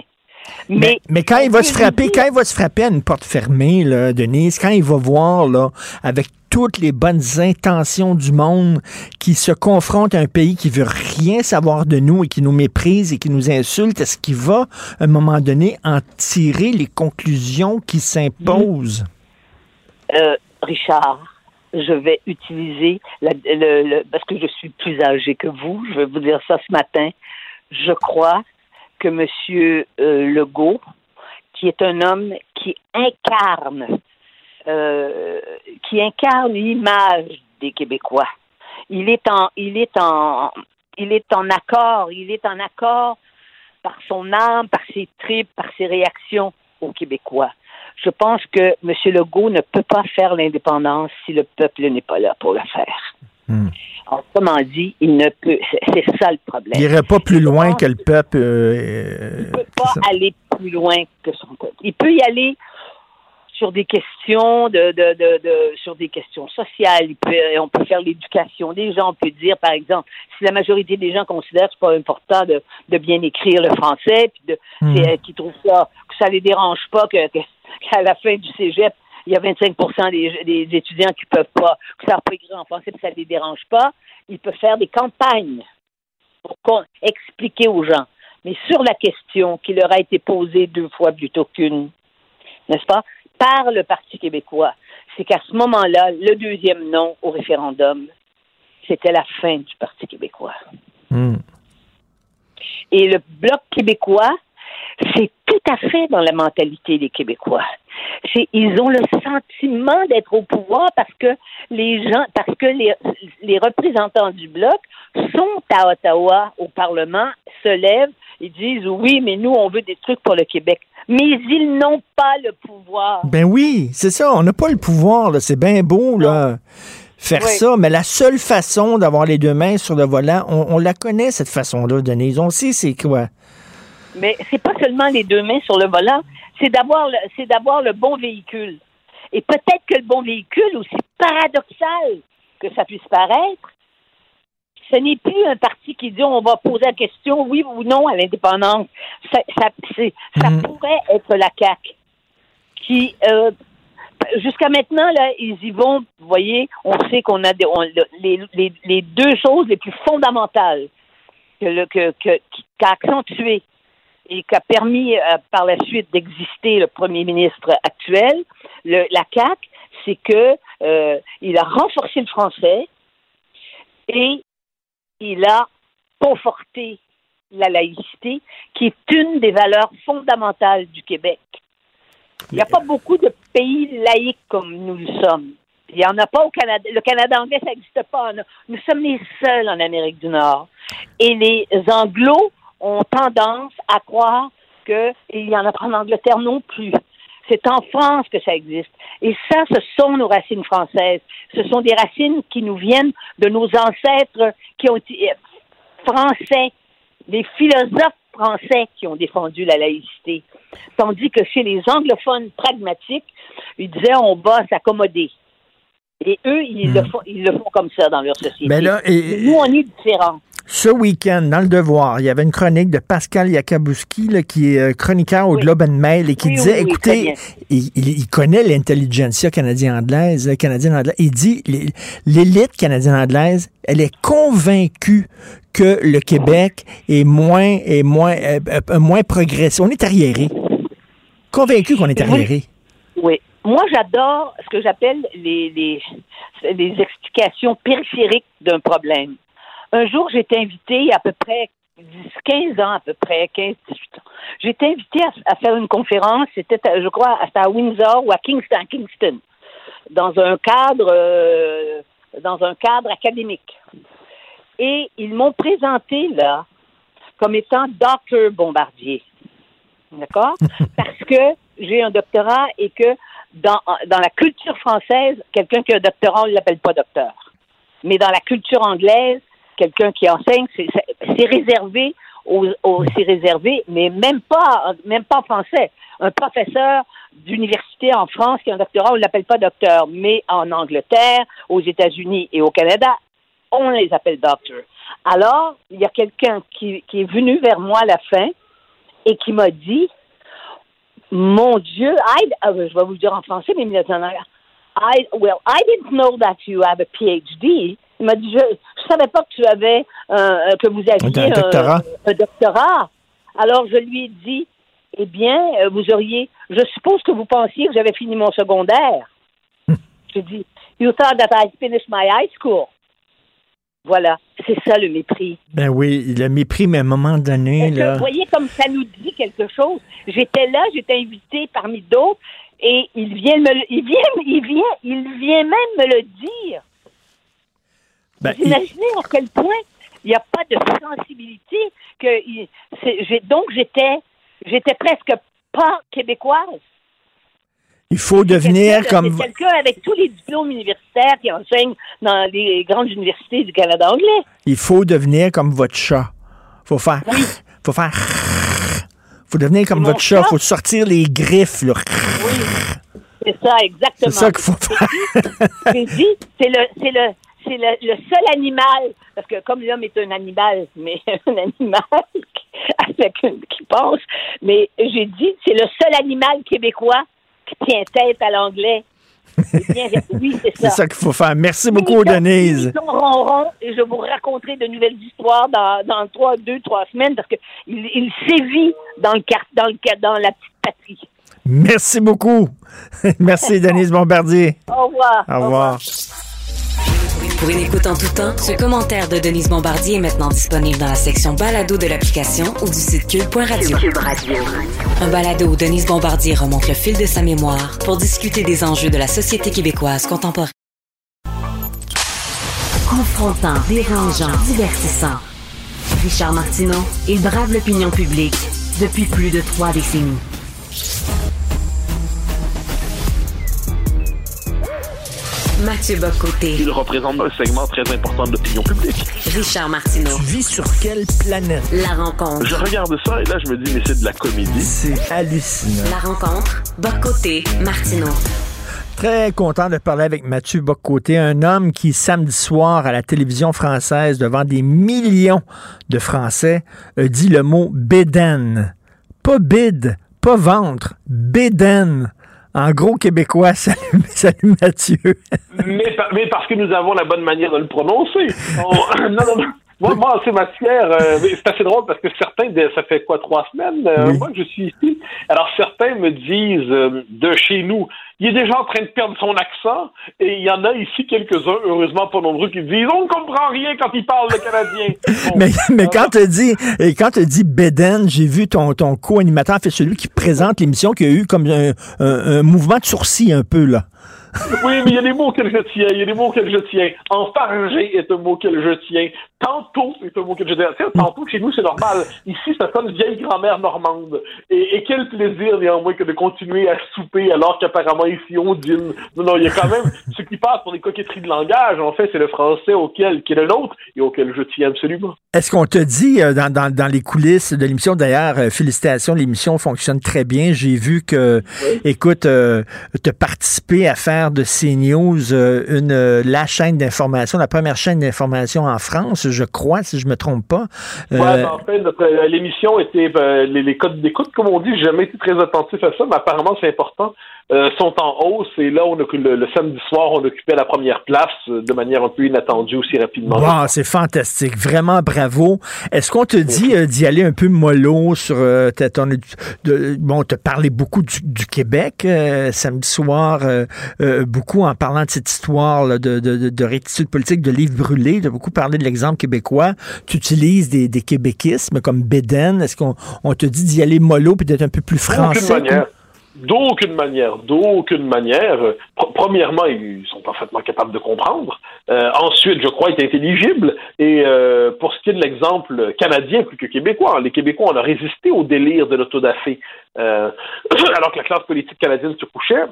Mais, mais quand il va se frapper, quand il va se frapper à une porte fermée, là, Denise, quand il va voir, là, avec toutes les bonnes intentions du monde, qui se confronte à un pays qui veut rien savoir de nous et qui nous méprise et qui nous insulte, est-ce qu'il va, à un moment donné, en tirer les conclusions qui s'imposent? Euh, Richard, je vais utiliser, parce que je suis plus âgé que vous, je vais vous dire ça ce matin. Je crois que M. Legault, qui est un homme qui incarne, euh, qui incarne l'image des Québécois, il est en, il est en, il est en accord, il est en accord par son âme, par ses tripes, par ses réactions aux Québécois. Je pense que M. Legault ne peut pas faire l'indépendance si le peuple n'est pas là pour le faire. Autrement dit, il ne peut. c'est- C'est ça le problème. Il n'irait pas plus loin que le peuple. euh, Il ne peut pas aller plus loin que son peuple. Il peut y aller sur des questions de, de, de, de- sur des questions sociales. Peut- on peut faire l'éducation des gens. On peut dire, par exemple, si la majorité des gens considèrent que c'est pas important de, de bien écrire le français, puis de, c'est- euh, qui trouvent ça que ça les dérange pas que, que- qu'à la fin du cégep il y a 25 des, des étudiants qui peuvent pas, qui savent pas écrire en français, puis ça les dérange pas. Ils peuvent faire des campagnes pour qu'on- expliquer aux gens. Mais sur la question qui leur a été posée deux fois plutôt qu'une, n'est-ce pas, par le Parti québécois, c'est qu'à ce moment-là, le deuxième non au référendum, c'était la fin du Parti québécois. Hmm. Et le Bloc québécois, c'est tout à fait dans la mentalité des Québécois. C'est, ils ont le sentiment d'être au pouvoir parce que les gens, parce que les, les représentants du Bloc sont à Ottawa, au Parlement, se lèvent et disent oui, mais nous, on veut des trucs pour le Québec. Mais ils n'ont pas le pouvoir. Ben oui, c'est ça. On n'a pas le pouvoir, là. C'est bien beau, là. Faire Oui. ça, mais la seule façon d'avoir les deux mains sur le volant, on, on la connaît, cette façon-là, Denise. On sait c'est quoi. Mais c'est pas seulement les deux mains sur le volant, c'est d'avoir le, c'est d'avoir le bon véhicule. Et peut-être que le bon véhicule, aussi paradoxal que ça puisse paraître, ce n'est plus un parti qui dit on va poser la question oui ou non à l'indépendance. Ça, ça, c'est- ça pourrait être la CAQ qui euh, jusqu'à maintenant là ils y vont. Vous voyez, on sait qu'on a des, on- le- les, les, les deux choses les plus fondamentales que le que, qu'a accentué et qui a permis euh, par la suite d'exister le premier ministre actuel, le, la CAC, c'est que euh, il a renforcé le français et il a conforté la laïcité, qui est une des valeurs fondamentales du Québec. Il n'y a pas beaucoup de pays laïques comme nous le sommes. Il n'y en a pas au Canada. Le Canada anglais, ça n'existe pas. Nous sommes les seuls en Amérique du Nord. Et les Anglos ont tendance à croire qu'il n'y en a pas en Angleterre non plus. C'est en France que ça existe. Et ça, ce sont nos racines françaises. Ce sont des racines qui nous viennent de nos ancêtres qui ont été euh, français, des philosophes français qui ont défendu la laïcité. Tandis que chez les anglophones pragmatiques, ils disaient on va s'accommoder. Et eux, ils, le font, ils le font comme ça dans leur société. Mais là, et- Mais nous, on est différents. Ce week-end, dans Le Devoir, il y avait une chronique de Pascal Yakabouski, là, qui est euh, chroniqueur au Globe and Mail, et qui Oui, disait, oui, écoutez, il, il- connaît l'intelligentsia canadienne-anglaise, euh, canadienne-anglaise. Il dit, l'é- l'élite canadienne-anglaise, elle est convaincue que le Québec est moins, est moins, euh, moins progressé. On est arriéré. Convaincu qu'on est arriéré. Oui. Moi, j'adore ce que j'appelle les, les, les explications périphériques d'un problème. Un jour, j'ai été invitée, à peu près 10, 15 ans, à peu près, 15, 18 ans. J'ai été invitée à, à faire une conférence, c'était, je crois, à Windsor ou à Kingston, à Kingston, dans un cadre, euh, dans un cadre académique. Et ils m'ont présenté là comme étant Dr. Bombardier. D'accord? Parce que j'ai un doctorat et que dans, dans la culture française, quelqu'un qui a un doctorat, on ne l'appelle pas docteur. Mais dans la culture anglaise, quelqu'un qui enseigne, c'est- réservé aux, aux- c'est réservé, mais même pas, même pas en français. Un professeur d'université en France qui a un doctorat, on ne l'appelle pas docteur, mais en Angleterre, aux États-Unis et au Canada, on les appelle docteurs. Alors, il y a quelqu'un qui, qui est venu vers moi à la fin et qui m'a dit, mon Dieu, I, ah, je vais vous le dire en français, mais il me dit en anglais. I, well, I didn't know that you have a PhD. Il m'a dit, je ne savais pas que tu avais, euh, que vous aviez Un doctorat. un doctorat. Alors, je lui ai dit, eh bien, euh, vous auriez, je suppose que vous pensiez que j'avais fini mon secondaire. J'ai dit, you thought that I finished my high school. Voilà, c'est ça le mépris. Ben oui, le mépris, mais à un moment donné, que. Vous voyez comme ça nous dit quelque chose? J'étais là, j'étais invité parmi d'autres, et il vient me, il vient, il vient, il vient même me le dire. Ben, Vous imaginez à quel point il n'y a pas de sensibilité que il- donc j'étais, j'étais presque pas québécoise. Il faut devenir comme. c'est quelqu'un avec tous les diplômes universitaires qui enseigne dans les grandes universités du Canada anglais. Il faut devenir comme votre chat. Faut faire. Faut faire. Faut devenir comme votre chat. chat. Faut sortir les griffes, là. C'est ça, exactement. C'est ça qu'il faut faire. J'ai dit, c'est le, c'est le, c'est le, le seul animal, parce que comme l'homme est un animal, mais un animal avec une, qui pense, mais j'ai dit, c'est le seul animal québécois qui tient tête à l'anglais. Oui, c'est ça. ça qu'il faut faire. Merci beaucoup, Denise. Ronron, et je vous raconterai de nouvelles histoires dans, dans trois, deux, trois semaines, parce que il, il sévit dans le dans la petite patrie. Merci beaucoup. Merci, Denise Bombardier. Au revoir. Au revoir. Pour une écoute en tout temps, ce commentaire de Denise Bombardier est maintenant disponible dans la section balado de l'application ou du site cube.radio. Un balado où Denise Bombardier remonte le fil de sa mémoire pour discuter des enjeux de la société québécoise contemporaine. Confrontant, dérangeant, divertissant. Richard Martineau, il brave l'opinion publique depuis plus de trois décennies. Mathieu Bocoté. Il représente un segment très important de l'opinion publique. Richard Martineau. Tu vis sur quelle planète? La rencontre. Je regarde ça et là, je me dis, mais c'est de la comédie. C'est hallucinant. La rencontre. Bocoté. Martineau. Très content de parler avec Mathieu Boccoté, un homme qui, samedi soir, à la télévision française, devant des millions de Français, a dit le mot bédaine. Pas bide, pas ventre, bédaine. En gros québécois, salut, salut Mathieu. mais, par- mais parce que nous avons la bonne manière de le prononcer. On- non, non, non. Moi, moi c'est matière. euh, c'est assez drôle parce que certains, ça fait quoi, trois semaines, euh, Oui. moi que je suis ici. Alors certains me disent euh, de chez nous, il est déjà en train de perdre son accent, et il y en a ici quelques-uns, heureusement pas nombreux, qui disent on ne comprend rien quand il parle le canadien. Mais, mais quand tu dis, quand tu dis bédaine, j'ai vu ton, ton co-animateur, fait celui qui présente l'émission, qui a eu comme un- un mouvement de sourcil un peu, là. Oui, mais il y a des mots auxquels je tiens. Il y a des mots auxquels je tiens. Enfargé est un mot auquel je tiens. Tantôt est un mot auquel je tiens. Tantôt, chez nous, c'est normal. Ici, ça sonne vieille grand-mère normande. Et, et quel plaisir, néanmoins, que de continuer à souper alors qu'apparemment, ici, on dîne. Non, non, il y a quand même ce qui passe pour des coquetteries de langage. En fait, c'est le français auquel, qui est le nôtre et auquel je tiens absolument. Est-ce qu'on te dit euh, dans, dans, dans les coulisses de l'émission, d'ailleurs, euh, félicitations, l'émission fonctionne très bien. J'ai vu que, écoute, euh, tu as participé à faire de CNews euh, une, euh, la chaîne d'information, la première chaîne d'information en France, je crois, si je me trompe pas. Euh, Ouais, ben, en fait, l'émission était les, les codes d'écoute, comme on dit, j'ai jamais été très attentif à ça, mais apparemment c'est important. Euh, sont en hausse et là, on le, le samedi soir, on occupait la première place euh, de manière un peu inattendue aussi rapidement. Wow, c'est fantastique. Vraiment bravo. Est-ce qu'on te dit euh, d'y aller un peu mollo sur euh, ta- ton, de, bon, te parler beaucoup du, du Québec euh, samedi soir, euh, euh, beaucoup en parlant de cette histoire là, de, de, de, de rectitude politique, de livres brûlés, de beaucoup parler de l'exemple québécois. Tu utilises des, des québéquismes comme Béden. Est-ce qu'on on te dit d'y aller mollo puis d'être un peu plus français? D'aucune manière, d'aucune manière. Pr- premièrement, ils sont parfaitement capables de comprendre. Euh, ensuite, je crois, est intelligible. Et euh, pour ce qui est de l'exemple canadien plus que québécois, les Québécois, on a résisté au délire de l'autodafé. Euh, alors que la classe politique canadienne se couchait.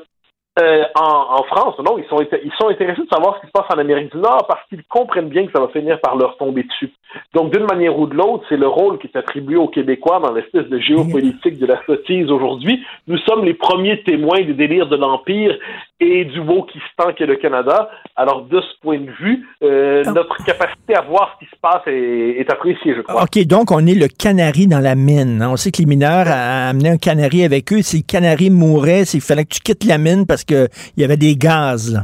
Euh, en, France, non, ils sont, inté- ils sont intéressés de savoir ce qui se passe en Amérique du Nord parce qu'ils comprennent bien que ça va finir par leur tomber dessus. Donc, d'une manière ou de l'autre, c'est le rôle qui est attribué aux Québécois dans l'espèce de géopolitique de la sottise aujourd'hui. Nous sommes les premiers témoins des délires de l'Empire et du Wokistan qu'est le Canada. Alors, de ce point de vue, euh, notre capacité à voir ce qui se passe est, est appréciée, je crois. OK, donc on est le canari dans la mine. hein. On sait que les mineurs amenaient un canari avec eux. Si le canari mourait, il fallait que tu quittes la mine parce qu'il y avait des gaz. là.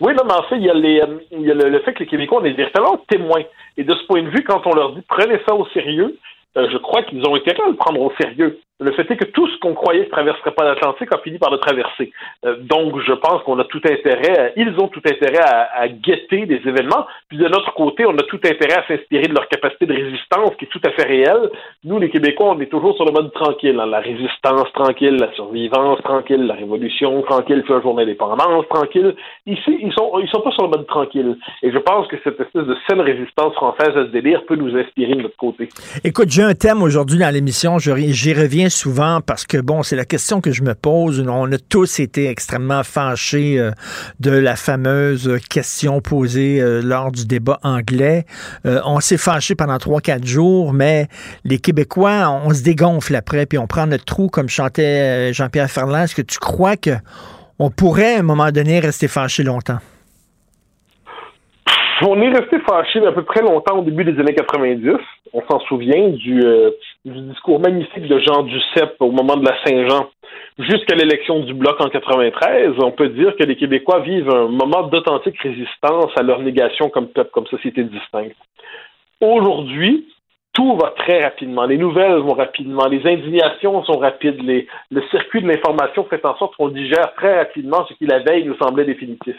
Oui, non, mais en fait, il y a, les, euh, il y a le, le fait que les Québécois, on est véritablement témoins. Et de ce point de vue, quand on leur dit prenez ça au sérieux, euh, je crois qu'ils ont intérêt à le prendre au sérieux. Le fait est que tout ce qu'on croyait ne traverserait pas l'Atlantique a fini par le traverser. Euh, donc, je pense qu'on a tout intérêt, ils ont tout intérêt à, guetter des événements. Puis de notre côté, on a tout intérêt à s'inspirer de leur capacité de résistance qui est tout à fait réelle. Nous, les Québécois, on est toujours sur le mode tranquille. hein. La résistance tranquille, la survivance tranquille, la révolution tranquille, puis un jour d'indépendance tranquille. Ici, ils sont, ils sont pas sur le mode tranquille. Et je pense que cette espèce de saine résistance française à ce délire peut nous inspirer de notre côté. Écoute, j'ai un thème aujourd'hui dans l'émission. J'y reviens souvent parce que, bon, c'est la question que je me pose. On a tous été extrêmement fâchés euh, de la fameuse question posée euh, lors du débat anglais. Euh, on s'est fâchés pendant trois, quatre jours, mais les Québécois, on, se dégonfle après, puis on prend notre trou, comme chantait Jean-Pierre Ferland. Est-ce que tu crois que on pourrait, à un moment donné, rester fâché longtemps? On est resté fâché à peu près longtemps au début des années 90. On s'en souvient du, du, discours magnifique de Jean Duceppe au moment de la Saint-Jean jusqu'à l'élection du Bloc en 93. On peut dire que les Québécois vivent un moment d'authentique résistance à leur négation comme peuple, comme société distincte. Aujourd'hui, tout va très rapidement. Les nouvelles vont rapidement. Les indignations sont rapides. Le circuit de l'information fait en sorte qu'on digère très rapidement ce qui la veille nous semblait définitif.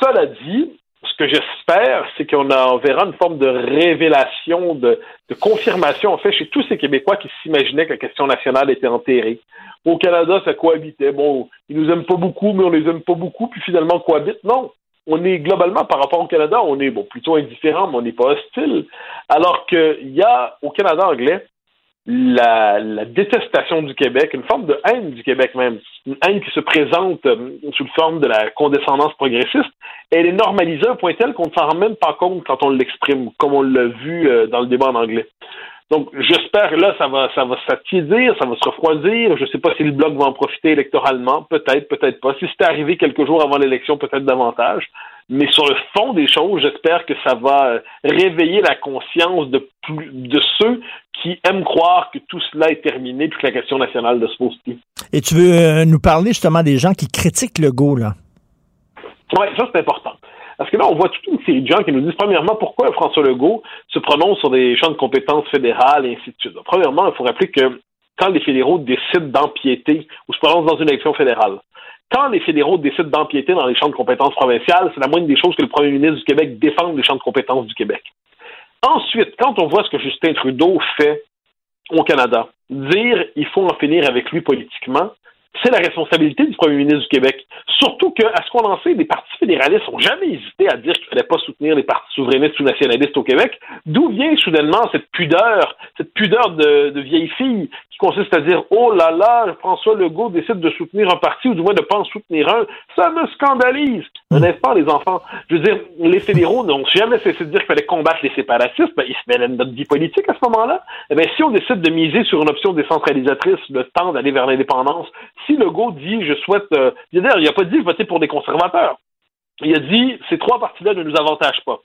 Cela dit, ce que j'espère, c'est qu'on on verra une forme de révélation, de, de, confirmation, en fait, chez tous ces Québécois qui s'imaginaient que la question nationale était enterrée. Au Canada, ça cohabitait. Bon, ils nous aiment pas beaucoup, mais on les aime pas beaucoup, puis finalement cohabite. Non. On est globalement, par rapport au Canada, on est bon plutôt indifférent, mais on n'est pas hostile. Alors qu'il y a au Canada anglais la, la, détestation du Québec, une forme de haine du Québec même, une haine qui se présente euh, sous forme de la condescendance progressiste, elle est normalisée à un point tel qu'on ne s'en rend même pas compte quand on l'exprime, comme on l'a vu euh, dans le débat en anglais. Donc, j'espère que là, ça va, ça va s'attiédir, ça va se refroidir. Je ne sais pas si le Bloc va en profiter électoralement. Peut-être, peut-être pas. Si c'était arrivé quelques jours avant l'élection, peut-être davantage. Mais sur le fond des choses, j'espère que ça va euh, réveiller la conscience de, de ceux qui aiment croire que tout cela est terminé, puis que la question nationale ne se pose plus. Et tu veux euh, nous parler justement des gens qui critiquent le go, là? Oui, ça c'est important. Parce que là, on voit toute une série de gens qui nous disent, premièrement, pourquoi François Legault se prononce sur des champs de compétences fédérales et ainsi de suite. Premièrement, il faut rappeler que quand les fédéraux décident d'empiéter ou se prononcent dans une élection fédérale, quand les fédéraux décident d'empiéter dans les champs de compétences provinciales, c'est la moindre des choses que le premier ministre du Québec défende les champs de compétences du Québec. Ensuite, quand on voit ce que Justin Trudeau fait au Canada, dire il faut en finir avec lui politiquement, c'est la responsabilité du premier ministre du Québec. Surtout que, à ce qu'on en sait, les partis fédéralistes n'ont jamais hésité à dire qu'il ne fallait pas soutenir les partis souverainistes ou nationalistes au Québec. D'où vient soudainement cette pudeur, cette pudeur de, de vieille fille qui consiste à dire Oh là là, François Legault décide de soutenir un parti ou du moins de pas en soutenir un. Ça me scandalise. N'est-ce pas, les enfants? Je veux dire, les fédéraux n'ont jamais cessé de dire qu'il fallait combattre les séparatistes. Ben, ils se mêlent notre vie politique à ce moment-là. Eh bien, si on décide de miser sur une option décentralisatrice, le temps d'aller vers l'indépendance, si Legault dit je souhaite. Euh, il n'a pas dit voter pour des conservateurs. Il a dit ces trois partis-là ne nous avantagent pas.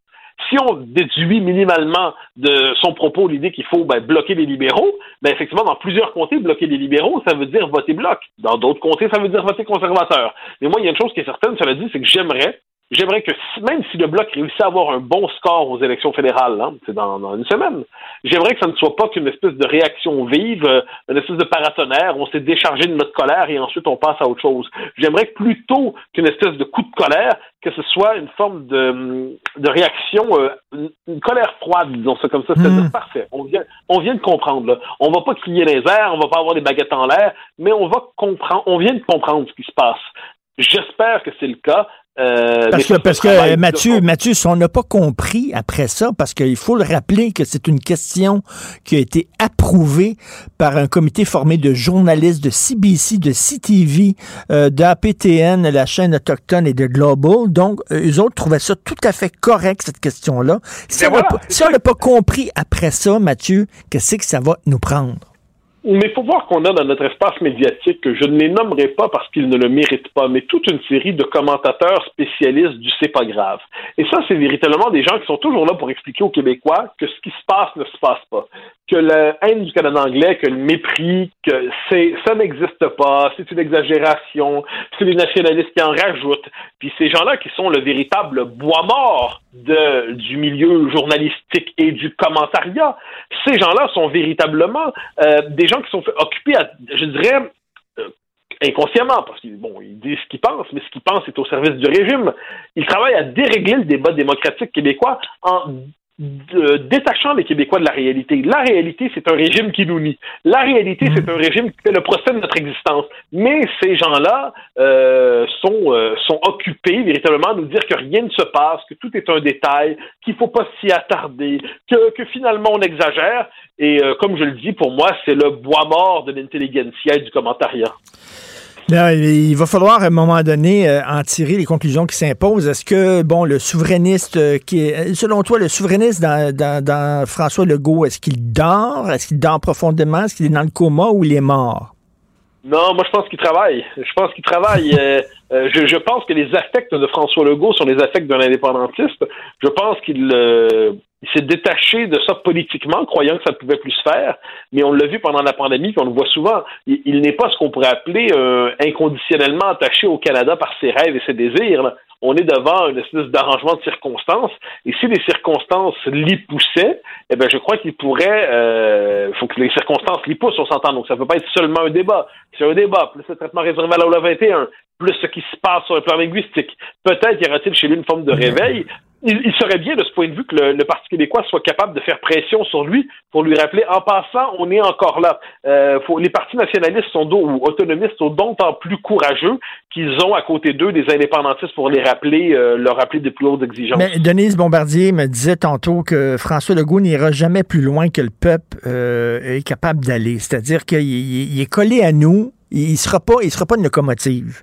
Si on déduit minimalement de son propos l'idée qu'il faut ben, bloquer les libéraux, ben effectivement, dans plusieurs comtés, bloquer les libéraux, ça veut dire voter bloc. Dans d'autres comtés, ça veut dire voter conservateur. Mais moi, il y a une chose qui est certaine, cela dit, c'est que j'aimerais J'aimerais que même si le Bloc réussit à avoir un bon score aux élections fédérales, hein, c'est dans, dans, une semaine, j'aimerais que ça ne soit pas qu'une espèce de réaction vive, euh, une espèce de paratonnerre, on s'est déchargé de notre colère et ensuite on passe à autre chose. J'aimerais plutôt qu'une espèce de coup de colère, que ce soit une forme de, de réaction, euh, une, colère froide, disons ça comme ça, c'est mmh. parfait. On vient, on vient de comprendre. Là. On va pas crier les airs, on va pas avoir des baguettes en l'air, mais on va comprendre, on vient de comprendre ce qui se passe. J'espère que c'est le cas. Euh, parce que, parce que Mathieu, Mathieu, si on n'a pas compris après ça, parce qu'il faut le rappeler que c'est une question qui a été approuvée par un comité formé de journalistes de CBC, de CTV, euh, d'APTN, la chaîne autochtone et de Global. Donc, euh, eux autres trouvaient ça tout à fait correct, cette question-là. Si on n'a si pas compris après ça, Mathieu, qu'est-ce que ça va nous prendre? Mais il faut voir qu'on a dans notre espace médiatique, que je ne les nommerai pas parce qu'ils ne le méritent pas, mais toute une série de commentateurs spécialistes du c'est pas grave. Et ça, c'est véritablement des gens qui sont toujours là pour expliquer aux Québécois que ce qui se passe ne se passe pas que la haine du Canada anglais, que le mépris, que ça n'existe pas, c'est une exagération, c'est les nationalistes qui en rajoutent. Puis ces gens-là qui sont le véritable bois mort du milieu journalistique et du commentariat, ces gens-là sont véritablement euh, des gens qui sont occupés à, je dirais, euh, inconsciemment, parce qu'ils bon, ils disent ce qu'ils pensent, mais ce qu'ils pensent est au service du régime. Ils travaillent à dérégler le débat démocratique québécois en de, détachant les Québécois de la réalité. La réalité, c'est un régime qui nous nie. La réalité, mm. c'est un régime qui fait le procès de notre existence. Mais ces gens-là euh, sont, euh, sont occupés véritablement à nous dire que rien ne se passe, que tout est un détail, qu'il faut pas s'y attarder, que, que finalement on exagère. Et euh, comme je le dis, pour moi, c'est le bois mort de l'intelligentsia et du commentariat il va falloir à un moment donné euh, en tirer les conclusions qui s'imposent. Est-ce que, bon, le souverainiste euh, qui est, selon toi, le souverainiste dans, dans, François Legault, est-ce qu'il dort? Est-ce qu'il dort profondément? Est-ce qu'il est dans le coma ou il est mort? Non, moi je pense qu'il travaille. Je pense qu'il travaille. Euh, euh, je, je, pense que les affects de François Legault sont les affects d'un indépendantiste. Je pense qu'il euh, s'est détaché de ça politiquement, croyant que ça ne pouvait plus se faire. Mais on l'a vu pendant la pandémie, puis on le voit souvent. Il, il n'est pas ce qu'on pourrait appeler inconditionnellement attaché au Canada par ses rêves et ses désirs. Là on est devant une espèce d'arrangement de circonstances. Et si les circonstances l'y poussaient, eh bien, je crois qu'il pourrait, euh, faut que les circonstances l'y poussent, on s'entend. Donc, ça ne peut pas être seulement un débat. C'est un débat, plus le traitement réservé à la loi 21, plus ce qui se passe sur le plan linguistique. Peut-être y aura-t-il chez lui une forme de réveil il, serait bien de ce point de vue que le, Parti québécois soit capable de faire pression sur lui pour lui rappeler, en passant, on est encore là. Euh, les partis nationalistes sont ou autonomistes sont d'autant plus courageux qu'ils ont à côté d'eux des indépendantistes pour les rappeler, euh, leur rappeler de plus hautes exigences. Denise Bombardier me disait tantôt que François Legault n'ira jamais plus loin que le peuple euh, est capable d'aller. C'est-à-dire qu'il est collé à nous, il ne sera, pas, sera pas une locomotive.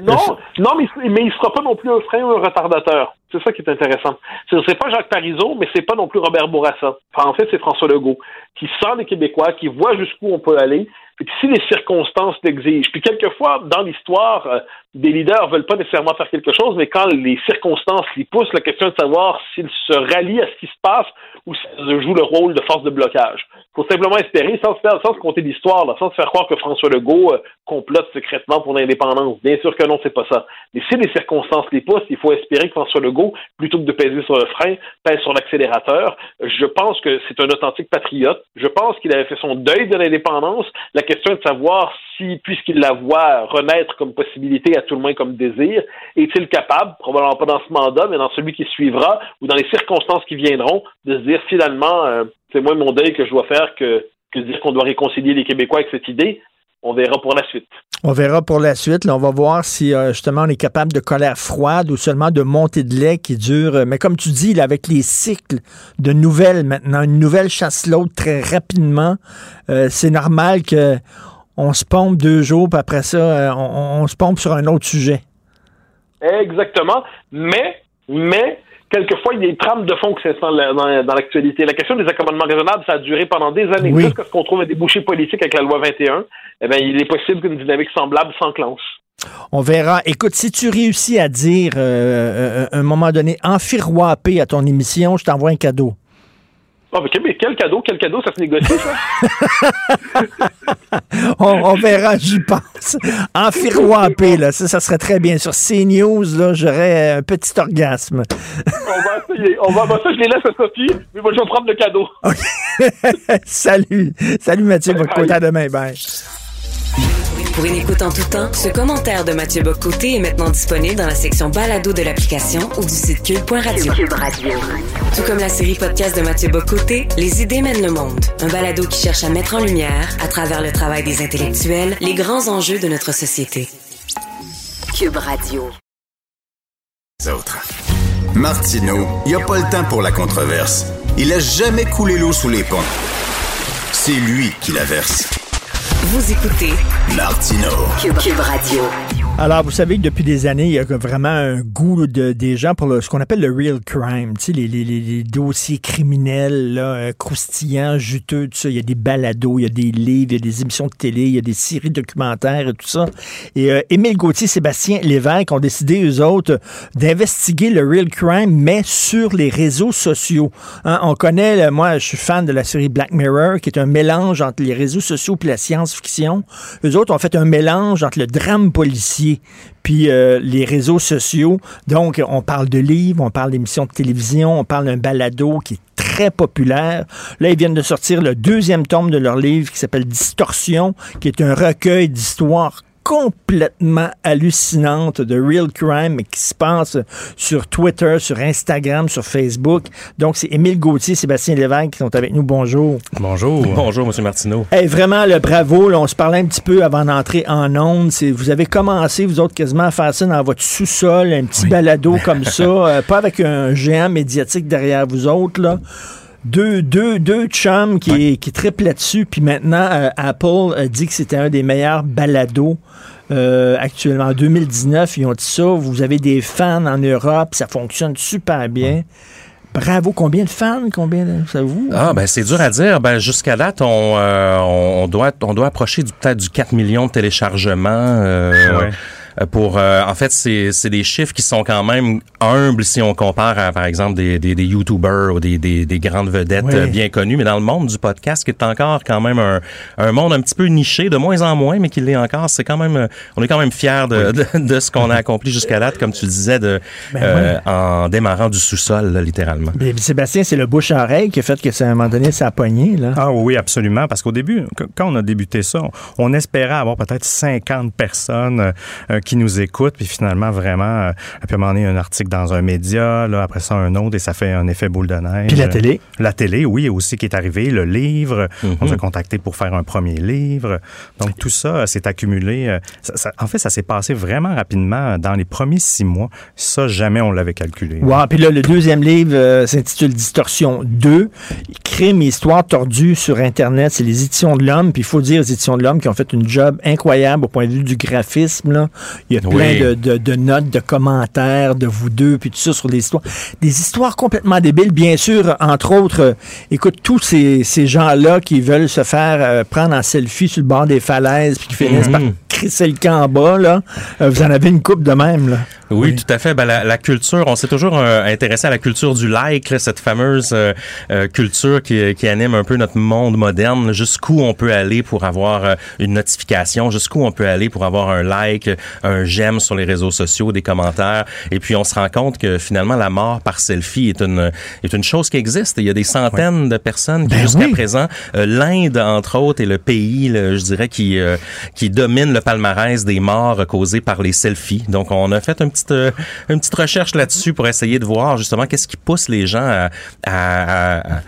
Non, non, mais, mais il sera pas non plus un frein ou un retardateur. C'est ça qui est intéressant. C'est pas Jacques Parizeau, mais c'est pas non plus Robert Bourassa. En fait, c'est François Legault, qui sent les Québécois, qui voit jusqu'où on peut aller, puis si les circonstances l'exigent. Puis quelquefois, dans l'histoire, euh, des leaders veulent pas nécessairement faire quelque chose, mais quand les circonstances les poussent, la question est de savoir s'ils se rallient à ce qui se passe ou s'ils jouent le rôle de force de blocage. Il faut simplement espérer, sans se, faire, sans se compter l'histoire, sans se faire croire que François Legault euh, complote secrètement pour l'indépendance. Sûr que non, c'est pas ça. Mais si les circonstances les poussent, il faut espérer que François Legault, plutôt que de peser sur le frein, pèse sur l'accélérateur. Je pense que c'est un authentique patriote. Je pense qu'il avait fait son deuil de l'indépendance. La question est de savoir si, puisqu'il la voit renaître comme possibilité à tout le moins comme désir, est-il capable, probablement pas dans ce mandat, mais dans celui qui suivra ou dans les circonstances qui viendront, de se dire finalement, euh, c'est moi mon deuil que je dois faire que, que dire qu'on doit réconcilier les Québécois avec cette idée. On verra pour la suite. On verra pour la suite. Là, on va voir si euh, justement on est capable de colère froide ou seulement de montée de lait qui dure. Euh, mais comme tu dis, là, avec les cycles de nouvelles maintenant, une nouvelle chasse l'autre très rapidement, c'est normal que on se pompe deux jours, puis après ça, euh, on, se pompe sur un autre sujet. Exactement. Mais, mais, quelquefois, il y a des trames de fond qui s'installent dans, l'actualité. La question des accommodements raisonnables, ça a duré pendant des années. Jusqu'à ce qu'on trouve un débouché politique avec la loi 21, eh bien, il est possible qu'une dynamique semblable s'enclenche. On verra. Écoute, si tu réussis à dire, à euh, euh, un moment donné, enfiroiper à ton émission, je t'envoie un cadeau. Ah, mais quel cadeau, quel cadeau, ça se négocie, ça? on, verra, j'y pense. En firouapé, là, ça, ça serait très bien. Sur CNews, là, j'aurais un petit orgasme. on va essayer. On va, bah, ça, je les laisse à Sophie, mais moi, je vais prendre le cadeau. Salut. Salut, Mathieu. Votre côté à demain. Bye. Pour une écoute en tout temps, ce commentaire de Mathieu Bocoté est maintenant disponible dans la section balado de l'application ou du site cube.radio. Cube Radio. Tout comme la série podcast de Mathieu Bocoté, Les idées mènent le monde. Un balado qui cherche à mettre en lumière, à travers le travail des intellectuels, les grands enjeux de notre société. Cube Radio. Autres. Martineau, il n'y a pas le temps pour la controverse. Il a jamais coulé l'eau sous les ponts. C'est lui qui la verse. Vous écoutez Martino Cube, Radio. Alors, vous savez que depuis des années, il y a vraiment un goût de, des gens pour ce qu'on appelle le real crime, tu sais, les, les, les, dossiers criminels là, euh, croustillants, juteux, tout ça. Il y a des balados, il y a des livres, il y a des émissions de télé, il y a des séries documentaires et tout ça. Et euh, Émile Gauthier, Sébastien Lévesque ont décidé, eux autres, d'investiguer le real crime, mais sur les réseaux sociaux. Hein, on connaît, moi, je suis fan de la série Black Mirror, qui est un mélange entre les réseaux sociaux et la science-fiction. Eux autres ont fait un mélange entre le drame policier puis euh, les réseaux sociaux. Donc, on parle de livres, on parle d'émissions de télévision, on parle d'un balado qui est très populaire. Là, ils viennent de sortir le deuxième tome de leur livre qui s'appelle Distorsion, qui est un recueil d'histoires complètement hallucinante de real crime qui se passe sur Twitter, sur Instagram, sur Facebook. Donc, c'est Émile Gauthier, Sébastien Lévesque qui sont avec nous. Bonjour. Bonjour. Bonjour, M. Martineau. Hey, vraiment, le bravo. on se parlait un petit peu avant d'entrer en ondes. Vous avez commencé, vous autres, quasiment à faire ça dans votre sous-sol, un petit balado comme ça, euh, pas avec un géant médiatique derrière vous autres, là deux, deux, deux chums qui, qui triplent là-dessus. Puis maintenant, euh, Apple a dit que c'était un des meilleurs balados. Euh, actuellement, en 2019, ils ont dit ça. Vous avez des fans en Europe, ça fonctionne super bien. bravo. Combien de fans? Combien de, ça vous? Ah, ben c'est dur à dire. Ben, jusqu'à date, on, euh, on, doit, on doit approcher du- peut-être du 4 millions de téléchargements. euh, Ouais. Euh, Pour, euh, en fait, c'est c'est des chiffres qui sont quand même humbles si on compare à, par exemple, des, des, des YouTubers ou des, des, des grandes vedettes Oui. euh, bien connues. Mais dans le monde du podcast, qui est encore quand même un, un monde un petit peu niché, de moins en moins, mais qui l'est encore, c'est quand même, euh, on est quand même fiers de, de, de ce qu'on a accompli jusqu'à date, comme tu le disais, de, Ben euh, en démarrant du sous-sol, là, littéralement. Mais Sébastien, c'est le bouche-oreille qui a fait que ça, à un moment donné, ça a pogné. Là. Ah oui, absolument. Parce qu'au début, qu- quand on a débuté ça, on, espérait avoir peut-être 50 personnes euh, qui nous écoutent. Puis finalement, vraiment, euh, à un moment donné, un article dans un média, là, après ça, un autre, et ça fait un effet boule de neige. Puis la télé? Euh, La télé, oui, aussi qui est arrivé. Le livre, on nous a contacté pour faire un premier livre. Donc tout ça euh, s'est accumulé. euh, ça- ça- en fait, ça s'est passé vraiment rapidement dans les premiers six mois. Ça, jamais on l'avait calculé. Wow. Puis là, le deuxième livre euh, s'intitule Distorsion 2, Crime et histoire tordue sur Internet. C'est les éditions de l'Homme. Puis il faut dire, les éditions de l'Homme qui ont fait une job incroyable au point de vue du graphisme. Là. Il y a plein de, de- de notes, de commentaires de vous deux, puis tout ça sur des histoires. Des histoires complètement débiles, bien sûr. Entre autres, euh, écoute, tous ces, ces gens-là qui veulent se faire euh, prendre en selfie sur le bord des falaises, puis qui finissent Mhm. par crisser le camp en bas, là. Euh, vous en avez une coupe de même, là. Oui, tout à fait. Ben, la, la culture, on s'est toujours intéressé à la culture du like, là, cette fameuse culture qui, qui anime un peu notre monde moderne. Jusqu'où on peut aller pour avoir une notification, jusqu'où on peut aller pour avoir un like, un j'aime sur les réseaux sociaux, des commentaires. Et puis on se rend compte que finalement la mort par selfie est une est une chose qui existe. Il y a des centaines de personnes qui Ben jusqu'à oui. présent, euh, l'Inde entre autres est le pays, là, je dirais, qui euh, qui domine le palmarès des morts causées par les selfies. Donc on a fait un petit, euh, une petite recherche là-dessus pour essayer de voir justement qu'est-ce qui pousse les gens à, à, à- à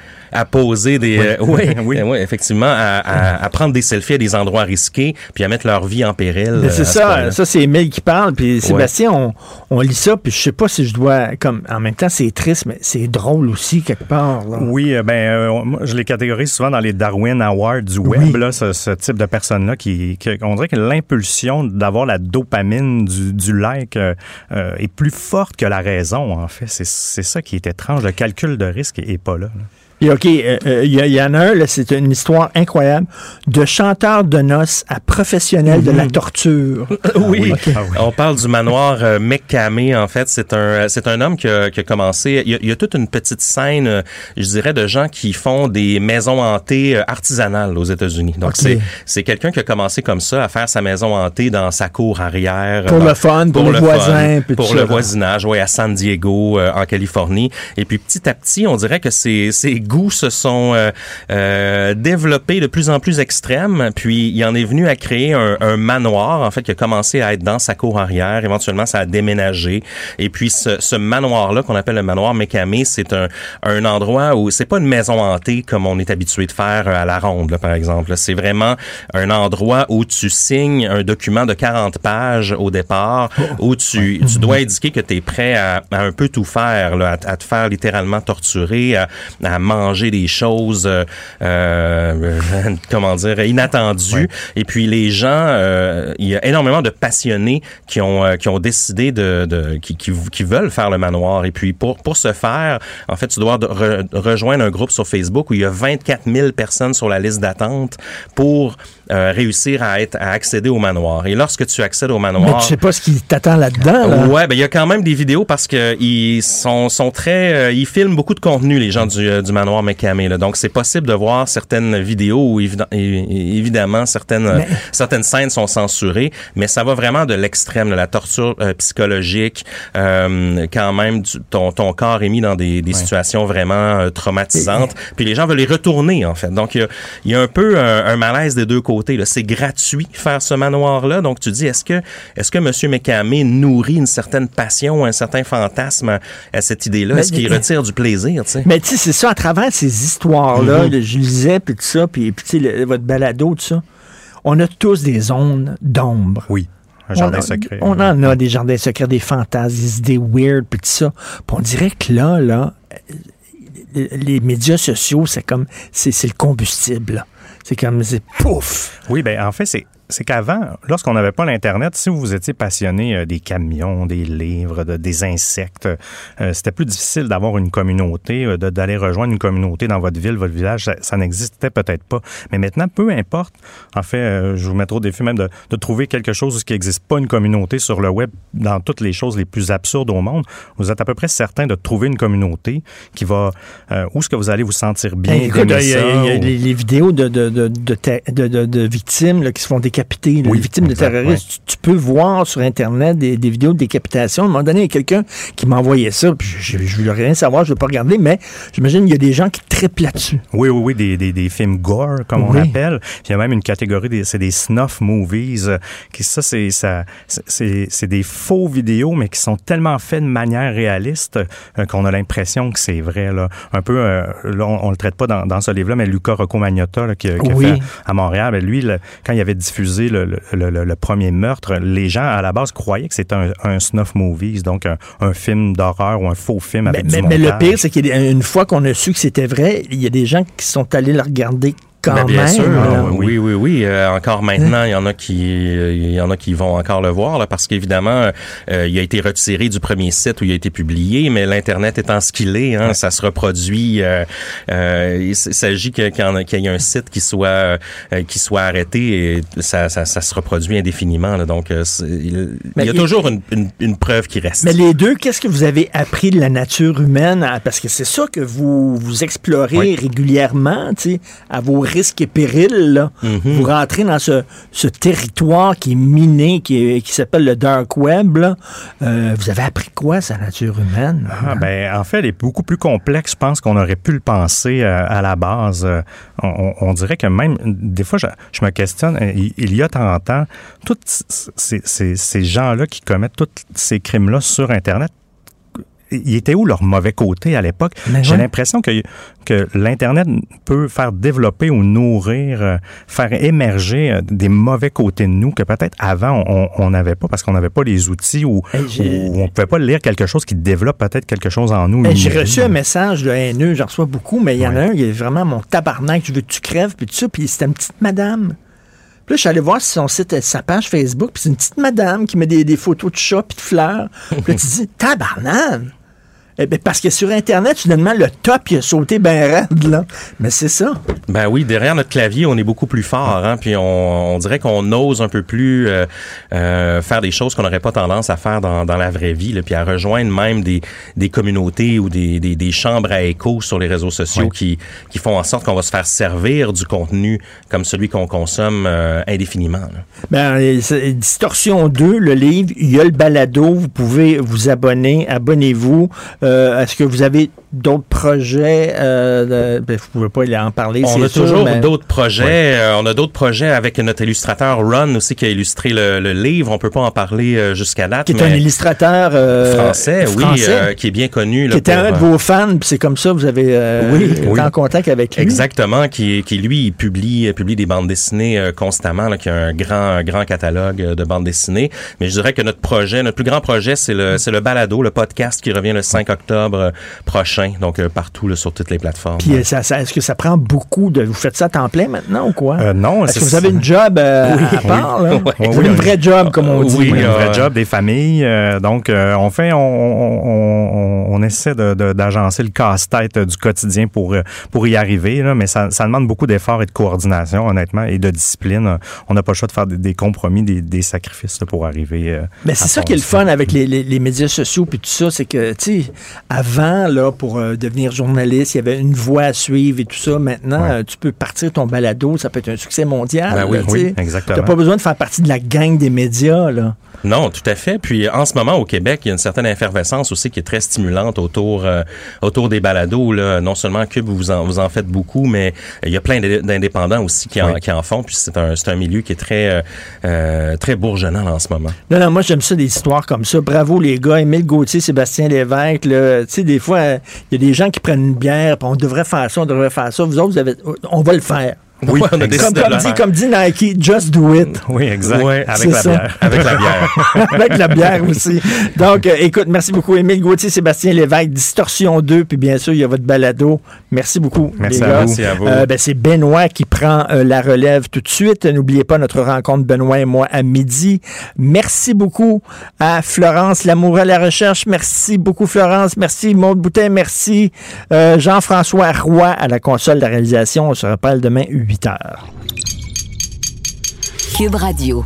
poser des euh, ouais, oui. oui, effectivement à, à- à prendre des selfies à des endroits risqués puis à mettre leur vie en péril. Mais euh, c'est à ce ça, ça c'est Emile qui parle, puis Sébastien, on, on lit ça, puis je sais pas si je dois, comme, en même temps c'est triste, mais c'est drôle aussi quelque part. là. Oui, euh, ben, euh, moi, je les catégorise souvent dans les Darwin Awards du web, là, ce, ce type de personnes-là qui, qui- on dirait que l'impulsion d'avoir la dopamine du, du like euh, euh, est plus forte que la raison, en fait. C'est c'est ça qui est étrange. Le calcul de risque est, est pas là. là. Puis OK, euh, euh, il y, en a un, là, c'est une histoire incroyable, de chanteur de noces à professionnel de la torture. oui. OK. On parle du manoir euh, McCamey. En fait, c'est un c'est un homme qui a, qui a commencé. Il y a, il y a toute une petite scène, euh, je dirais, de gens qui font des maisons hantées euh, artisanales aux États-Unis. Donc c'est c'est quelqu'un qui a commencé comme ça à faire sa maison hantée dans sa cour arrière. Pour euh, le fun, pour les fun, voisins, puis pour le voisinage, oui, à San Diego, euh, en Californie. Et puis petit à petit, on dirait que ses goûts se sont euh, euh, développés de plus en plus extrêmes. Puis il en est venu à créer un, un manoir, en fait, qui a commencé à être dans sa cour arrière. Éventuellement, ça a déménagé. Et puis ce, ce manoir-là, qu'on appelle le manoir Mécamé, c'est un, un endroit où c'est pas une maison hantée comme on est habitué de faire euh, à la ronde, là, par exemple. C'est vraiment un endroit où tu signes un document de 40 pages au départ, où tu, tu dois indiquer que tu es prêt à, à un peu tout faire, là, à, à te faire littéralement torturer, à, à manger des choses, euh, euh, comment dire, inattendues. Et puis les gens, euh, il y a énormément de passionnés qui ont qui ont décidé de, de qui, qui, qui veulent faire le manoir. Et puis pour pour ce faire, en fait, tu dois re- rejoindre un groupe sur Facebook où il y a 24 000 personnes sur la liste d'attente pour euh, réussir à être à accéder au manoir. Et lorsque tu accèdes au Mais manoir, tu sais pas ce qui t'attend là-dedans. Là. Ouais, ben il y a quand même des vidéos parce que ils sont, sont très, euh, ils filment beaucoup de contenu les gens du, du manoir McCamey. Là. Donc c'est possible de voir certaines vidéos où évidemment certaines euh, Mais- certaines scènes sont censurées, mais ça va vraiment de l'extrême, de la torture euh, psychologique. euh, quand même, tu- ton ton corps est mis dans des, des situations vraiment euh, traumatisantes. Puis les gens veulent les retourner en fait. Donc il y a, il y a un peu un, un malaise des deux côtés. C'est gratuit faire ce manoir-là. Donc tu dis est-ce que est-ce que Monsieur McCamey nourrit une certaine passion, un certain fantasme à, à cette idée-là? Est-ce qu'il retire du plaisir tu sais? Mais tu sais, c'est ça, à travers ces histoires-là, là, je lisais, puis tout ça, puis votre balado, tout ça, on a tous des zones d'ombre. Oui. Un On jardin a- secret. On en a des jardins secrets, des fantasmes, des idées weird, puis tout ça. Puis on dirait que là, là, les médias sociaux, c'est comme, c'est le combustible. C'est comme, c'est pouf! Oui, ben en fait, c'est c'est qu'avant, lorsqu'on n'avait pas l'Internet, si vous étiez passionné euh, des camions, des livres, de- des insectes, euh, c'était plus difficile d'avoir une communauté, euh, de- d'aller rejoindre une communauté dans votre ville, votre village. Ça, ça n'existait peut-être pas. Mais maintenant, peu importe. En fait, euh, je vous mettrai au défi même de, de trouver quelque chose où il n'existe pas une communauté sur le web dans toutes les choses les plus absurdes au monde. Vous êtes à peu près certain de trouver une communauté qui va... euh, où est-ce que vous allez vous sentir bien Hey, écoute, y a, y a ou- les, les vidéos de, de, de, de, victimes là, qui se font là, les victimes de exact, terroristes. Tu, tu peux voir sur Internet des, des vidéos de décapitation. À un moment donné, il y a quelqu'un qui m'a envoyé ça, puis je ne veux rien savoir, je ne veux pas regarder, mais j'imagine qu'il y a des gens qui trippent là-dessus. Oui, oui, oui, des, des, des films gore, comme on Oui. appelle. Puis il y a même une catégorie, c'est des snuff movies. euh, Qui, ça, c'est, ça, c'est, c'est des faux vidéos, mais qui sont tellement faits de manière réaliste euh, qu'on a l'impression que c'est vrai. Là. Un peu, euh, là, on, on le traite pas dans, dans ce livre-là, mais Luca Rocco Magnotta, là, qui, a- qui a Oui. fait à Montréal, ben, lui, le- quand il avait diffusé le, le, le- le- le premier meurtre, les gens, à la base, croyaient que c'était un, un snuff movies, donc un, un film d'horreur ou un faux film Mais, avec mais- du mais le montage. pire, c'est qu'une fois qu'on a su que c'était vrai, il y a des gens qui sont allés le regarder quand Ben, bien même. sûr, là. oui, oui, oui. Euh, encore maintenant, il y en a qui, il y en a qui vont encore le voir là, parce qu'évidemment, euh, il a été retiré du premier site où il a été publié, mais l'internet étant ce qu'il est, hein, ça se reproduit. euh, euh, il s'agit que- qu'il y, ait un site qui soit euh, qui soit arrêté et ça, ça, ça se reproduit indéfiniment. là. donc, euh, il, Mais il y a il- toujours une, une, une preuve qui reste. Mais les deux, qu'est-ce que vous avez appris de la nature humaine? Parce que c'est ça que vous, vous explorez Oui. régulièrement, tu sais, à vos risques et périls. là. Mm-hmm. Vous rentrez dans ce, ce territoire qui est miné, qui, s'appelle le Dark Web. là. Euh, vous avez appris quoi la nature humaine? Ah, ben, en fait, elle est beaucoup plus complexe, je pense, qu'on aurait pu le penser euh, à la base. Euh, on, dirait que même, des fois, je, je me questionne, il, il y a 30 ans, tous ces, ces- ces gens-là qui commettent tous ces crimes-là sur Internet, ils étaient où leur mauvais côté à l'époque? J'ai ouais. l'impression que, que l'Internet peut faire développer ou nourrir, euh, faire émerger euh, des mauvais côtés de nous que peut-être avant on- n'avait pas parce qu'on n'avait pas les outils ou, on pouvait pas lire quelque chose qui développe peut-être quelque chose en nous. Hey, J'ai reçu un message de haineux, j'en reçois beaucoup, mais il y en a un qui est vraiment mon tabarnak, je veux que tu crèves, puis tout ça, puis c'était une petite madame. Puis là, je suis allé voir son site, euh, sa page Facebook, puis c'est une petite madame qui met des, des photos de chats puis de fleurs. Puis là, tu dis, tabarnak! Eh ben, parce que sur Internet, soudainement, le top, il a sauté ben raide, là. Mais c'est ça. Ben oui, derrière notre clavier, on est beaucoup plus fort, hein, puis on, on dirait qu'on ose un peu plus euh, euh, faire des choses qu'on n'aurait pas tendance à faire dans, dans la vraie vie, là, puis à rejoindre même des, des communautés ou des, des, des chambres à écho sur les réseaux sociaux qui, qui font en sorte qu'on va se faire servir du contenu comme celui qu'on consomme euh, indéfiniment. là. Ben, Distorsion 2, le livre, il y a le balado, vous pouvez vous abonner, abonnez-vous. Euh, Est-ce que vous avez d'autres projets? Euh, ben, vous pouvez pas en parler, On a sûr, toujours mais- d'autres projets. Euh, on a d'autres projets avec notre illustrateur Ron aussi qui a illustré le, le livre. On peut pas en parler euh, jusqu'à date. Qui est un illustrateur euh, français, oui, français, euh, qui est bien connu. là, qui était pour, un de euh, vos fans, puis c'est comme ça, vous avez euh, Oui, été oui. en contact avec lui. Exactement, qui, qui lui il publie publie des bandes dessinées euh, constamment, là, qui a un grand un grand catalogue de bandes dessinées. Mais je dirais que notre projet, notre plus grand projet, c'est le c'est le balado, le podcast qui revient le 5 octobre euh, prochain, donc euh, partout là, sur toutes les plateformes. Puis euh, ça, ça- est-ce que ça prend beaucoup de... Vous faites ça à temps plein maintenant ou quoi? Euh, non, Est-ce que vous avez une job euh, Oui. à part? Là? Oui. Une vraie job, comme on dit. Oui, là. un vrai job, des familles. euh, donc, euh, on fait, on, on, on, on essaie de- de- d'agencer le casse-tête du quotidien pour, pour y arriver, là, mais ça, ça demande beaucoup d'efforts et de coordination, honnêtement, et de discipline. On n'a pas le choix de faire des, des compromis, des, des sacrifices là, pour arriver. euh, Mais à c'est ça qui est le fun avec les, les- les médias sociaux puis tout ça, c'est que, tu sais, avant, là, pour euh, devenir journaliste, il y avait une voie à suivre et tout ça. Maintenant, euh, tu peux partir ton balado, ça peut être un succès mondial. Ben oui, là, tu oui, exactement. T'as pas besoin de faire partie de la gang des médias, là. Non, tout à fait. Puis en ce moment au Québec, il y a une certaine effervescence aussi qui est très stimulante autour euh, autour des balados. Là. Non seulement Cube, vous en, vous en faites beaucoup, mais il y a plein d'é- d'indépendants aussi qui en, Oui. qui en font. Puis c'est un, un milieu qui est très euh, très bourgeonnant en ce moment. Non, non, moi, j'aime ça, des histoires comme ça. Bravo, les gars. Émile Gauthier, Sébastien Lévesque. Tu sais, des fois, il y a des gens qui prennent une bière, on devrait faire ça, on devrait faire ça. Vous autres, vous avez, on va le faire. Oui, on a décidé comme, dit, comme dit Nike, just do it. Oui, exact. Ouais, avec la ça. bière. Avec la bière. Avec la bière aussi. Donc, euh, écoute, merci beaucoup, Émile Gauthier, Sébastien Lévesque, Distorsion 2, puis bien sûr, il y a votre balado. Merci beaucoup, Merci les à gars. vous. Merci à vous. Euh, ben, c'est Benoît qui prend euh, la relève tout de suite. N'oubliez pas notre rencontre, Benoît et moi, à midi. Merci beaucoup à Florence Lamoureux à la recherche. Merci beaucoup, Florence. Merci, Maude Boutin. Merci, euh, Jean-François Roy à la console de la réalisation. On se reparle demain, 8 heures. Cube Radio.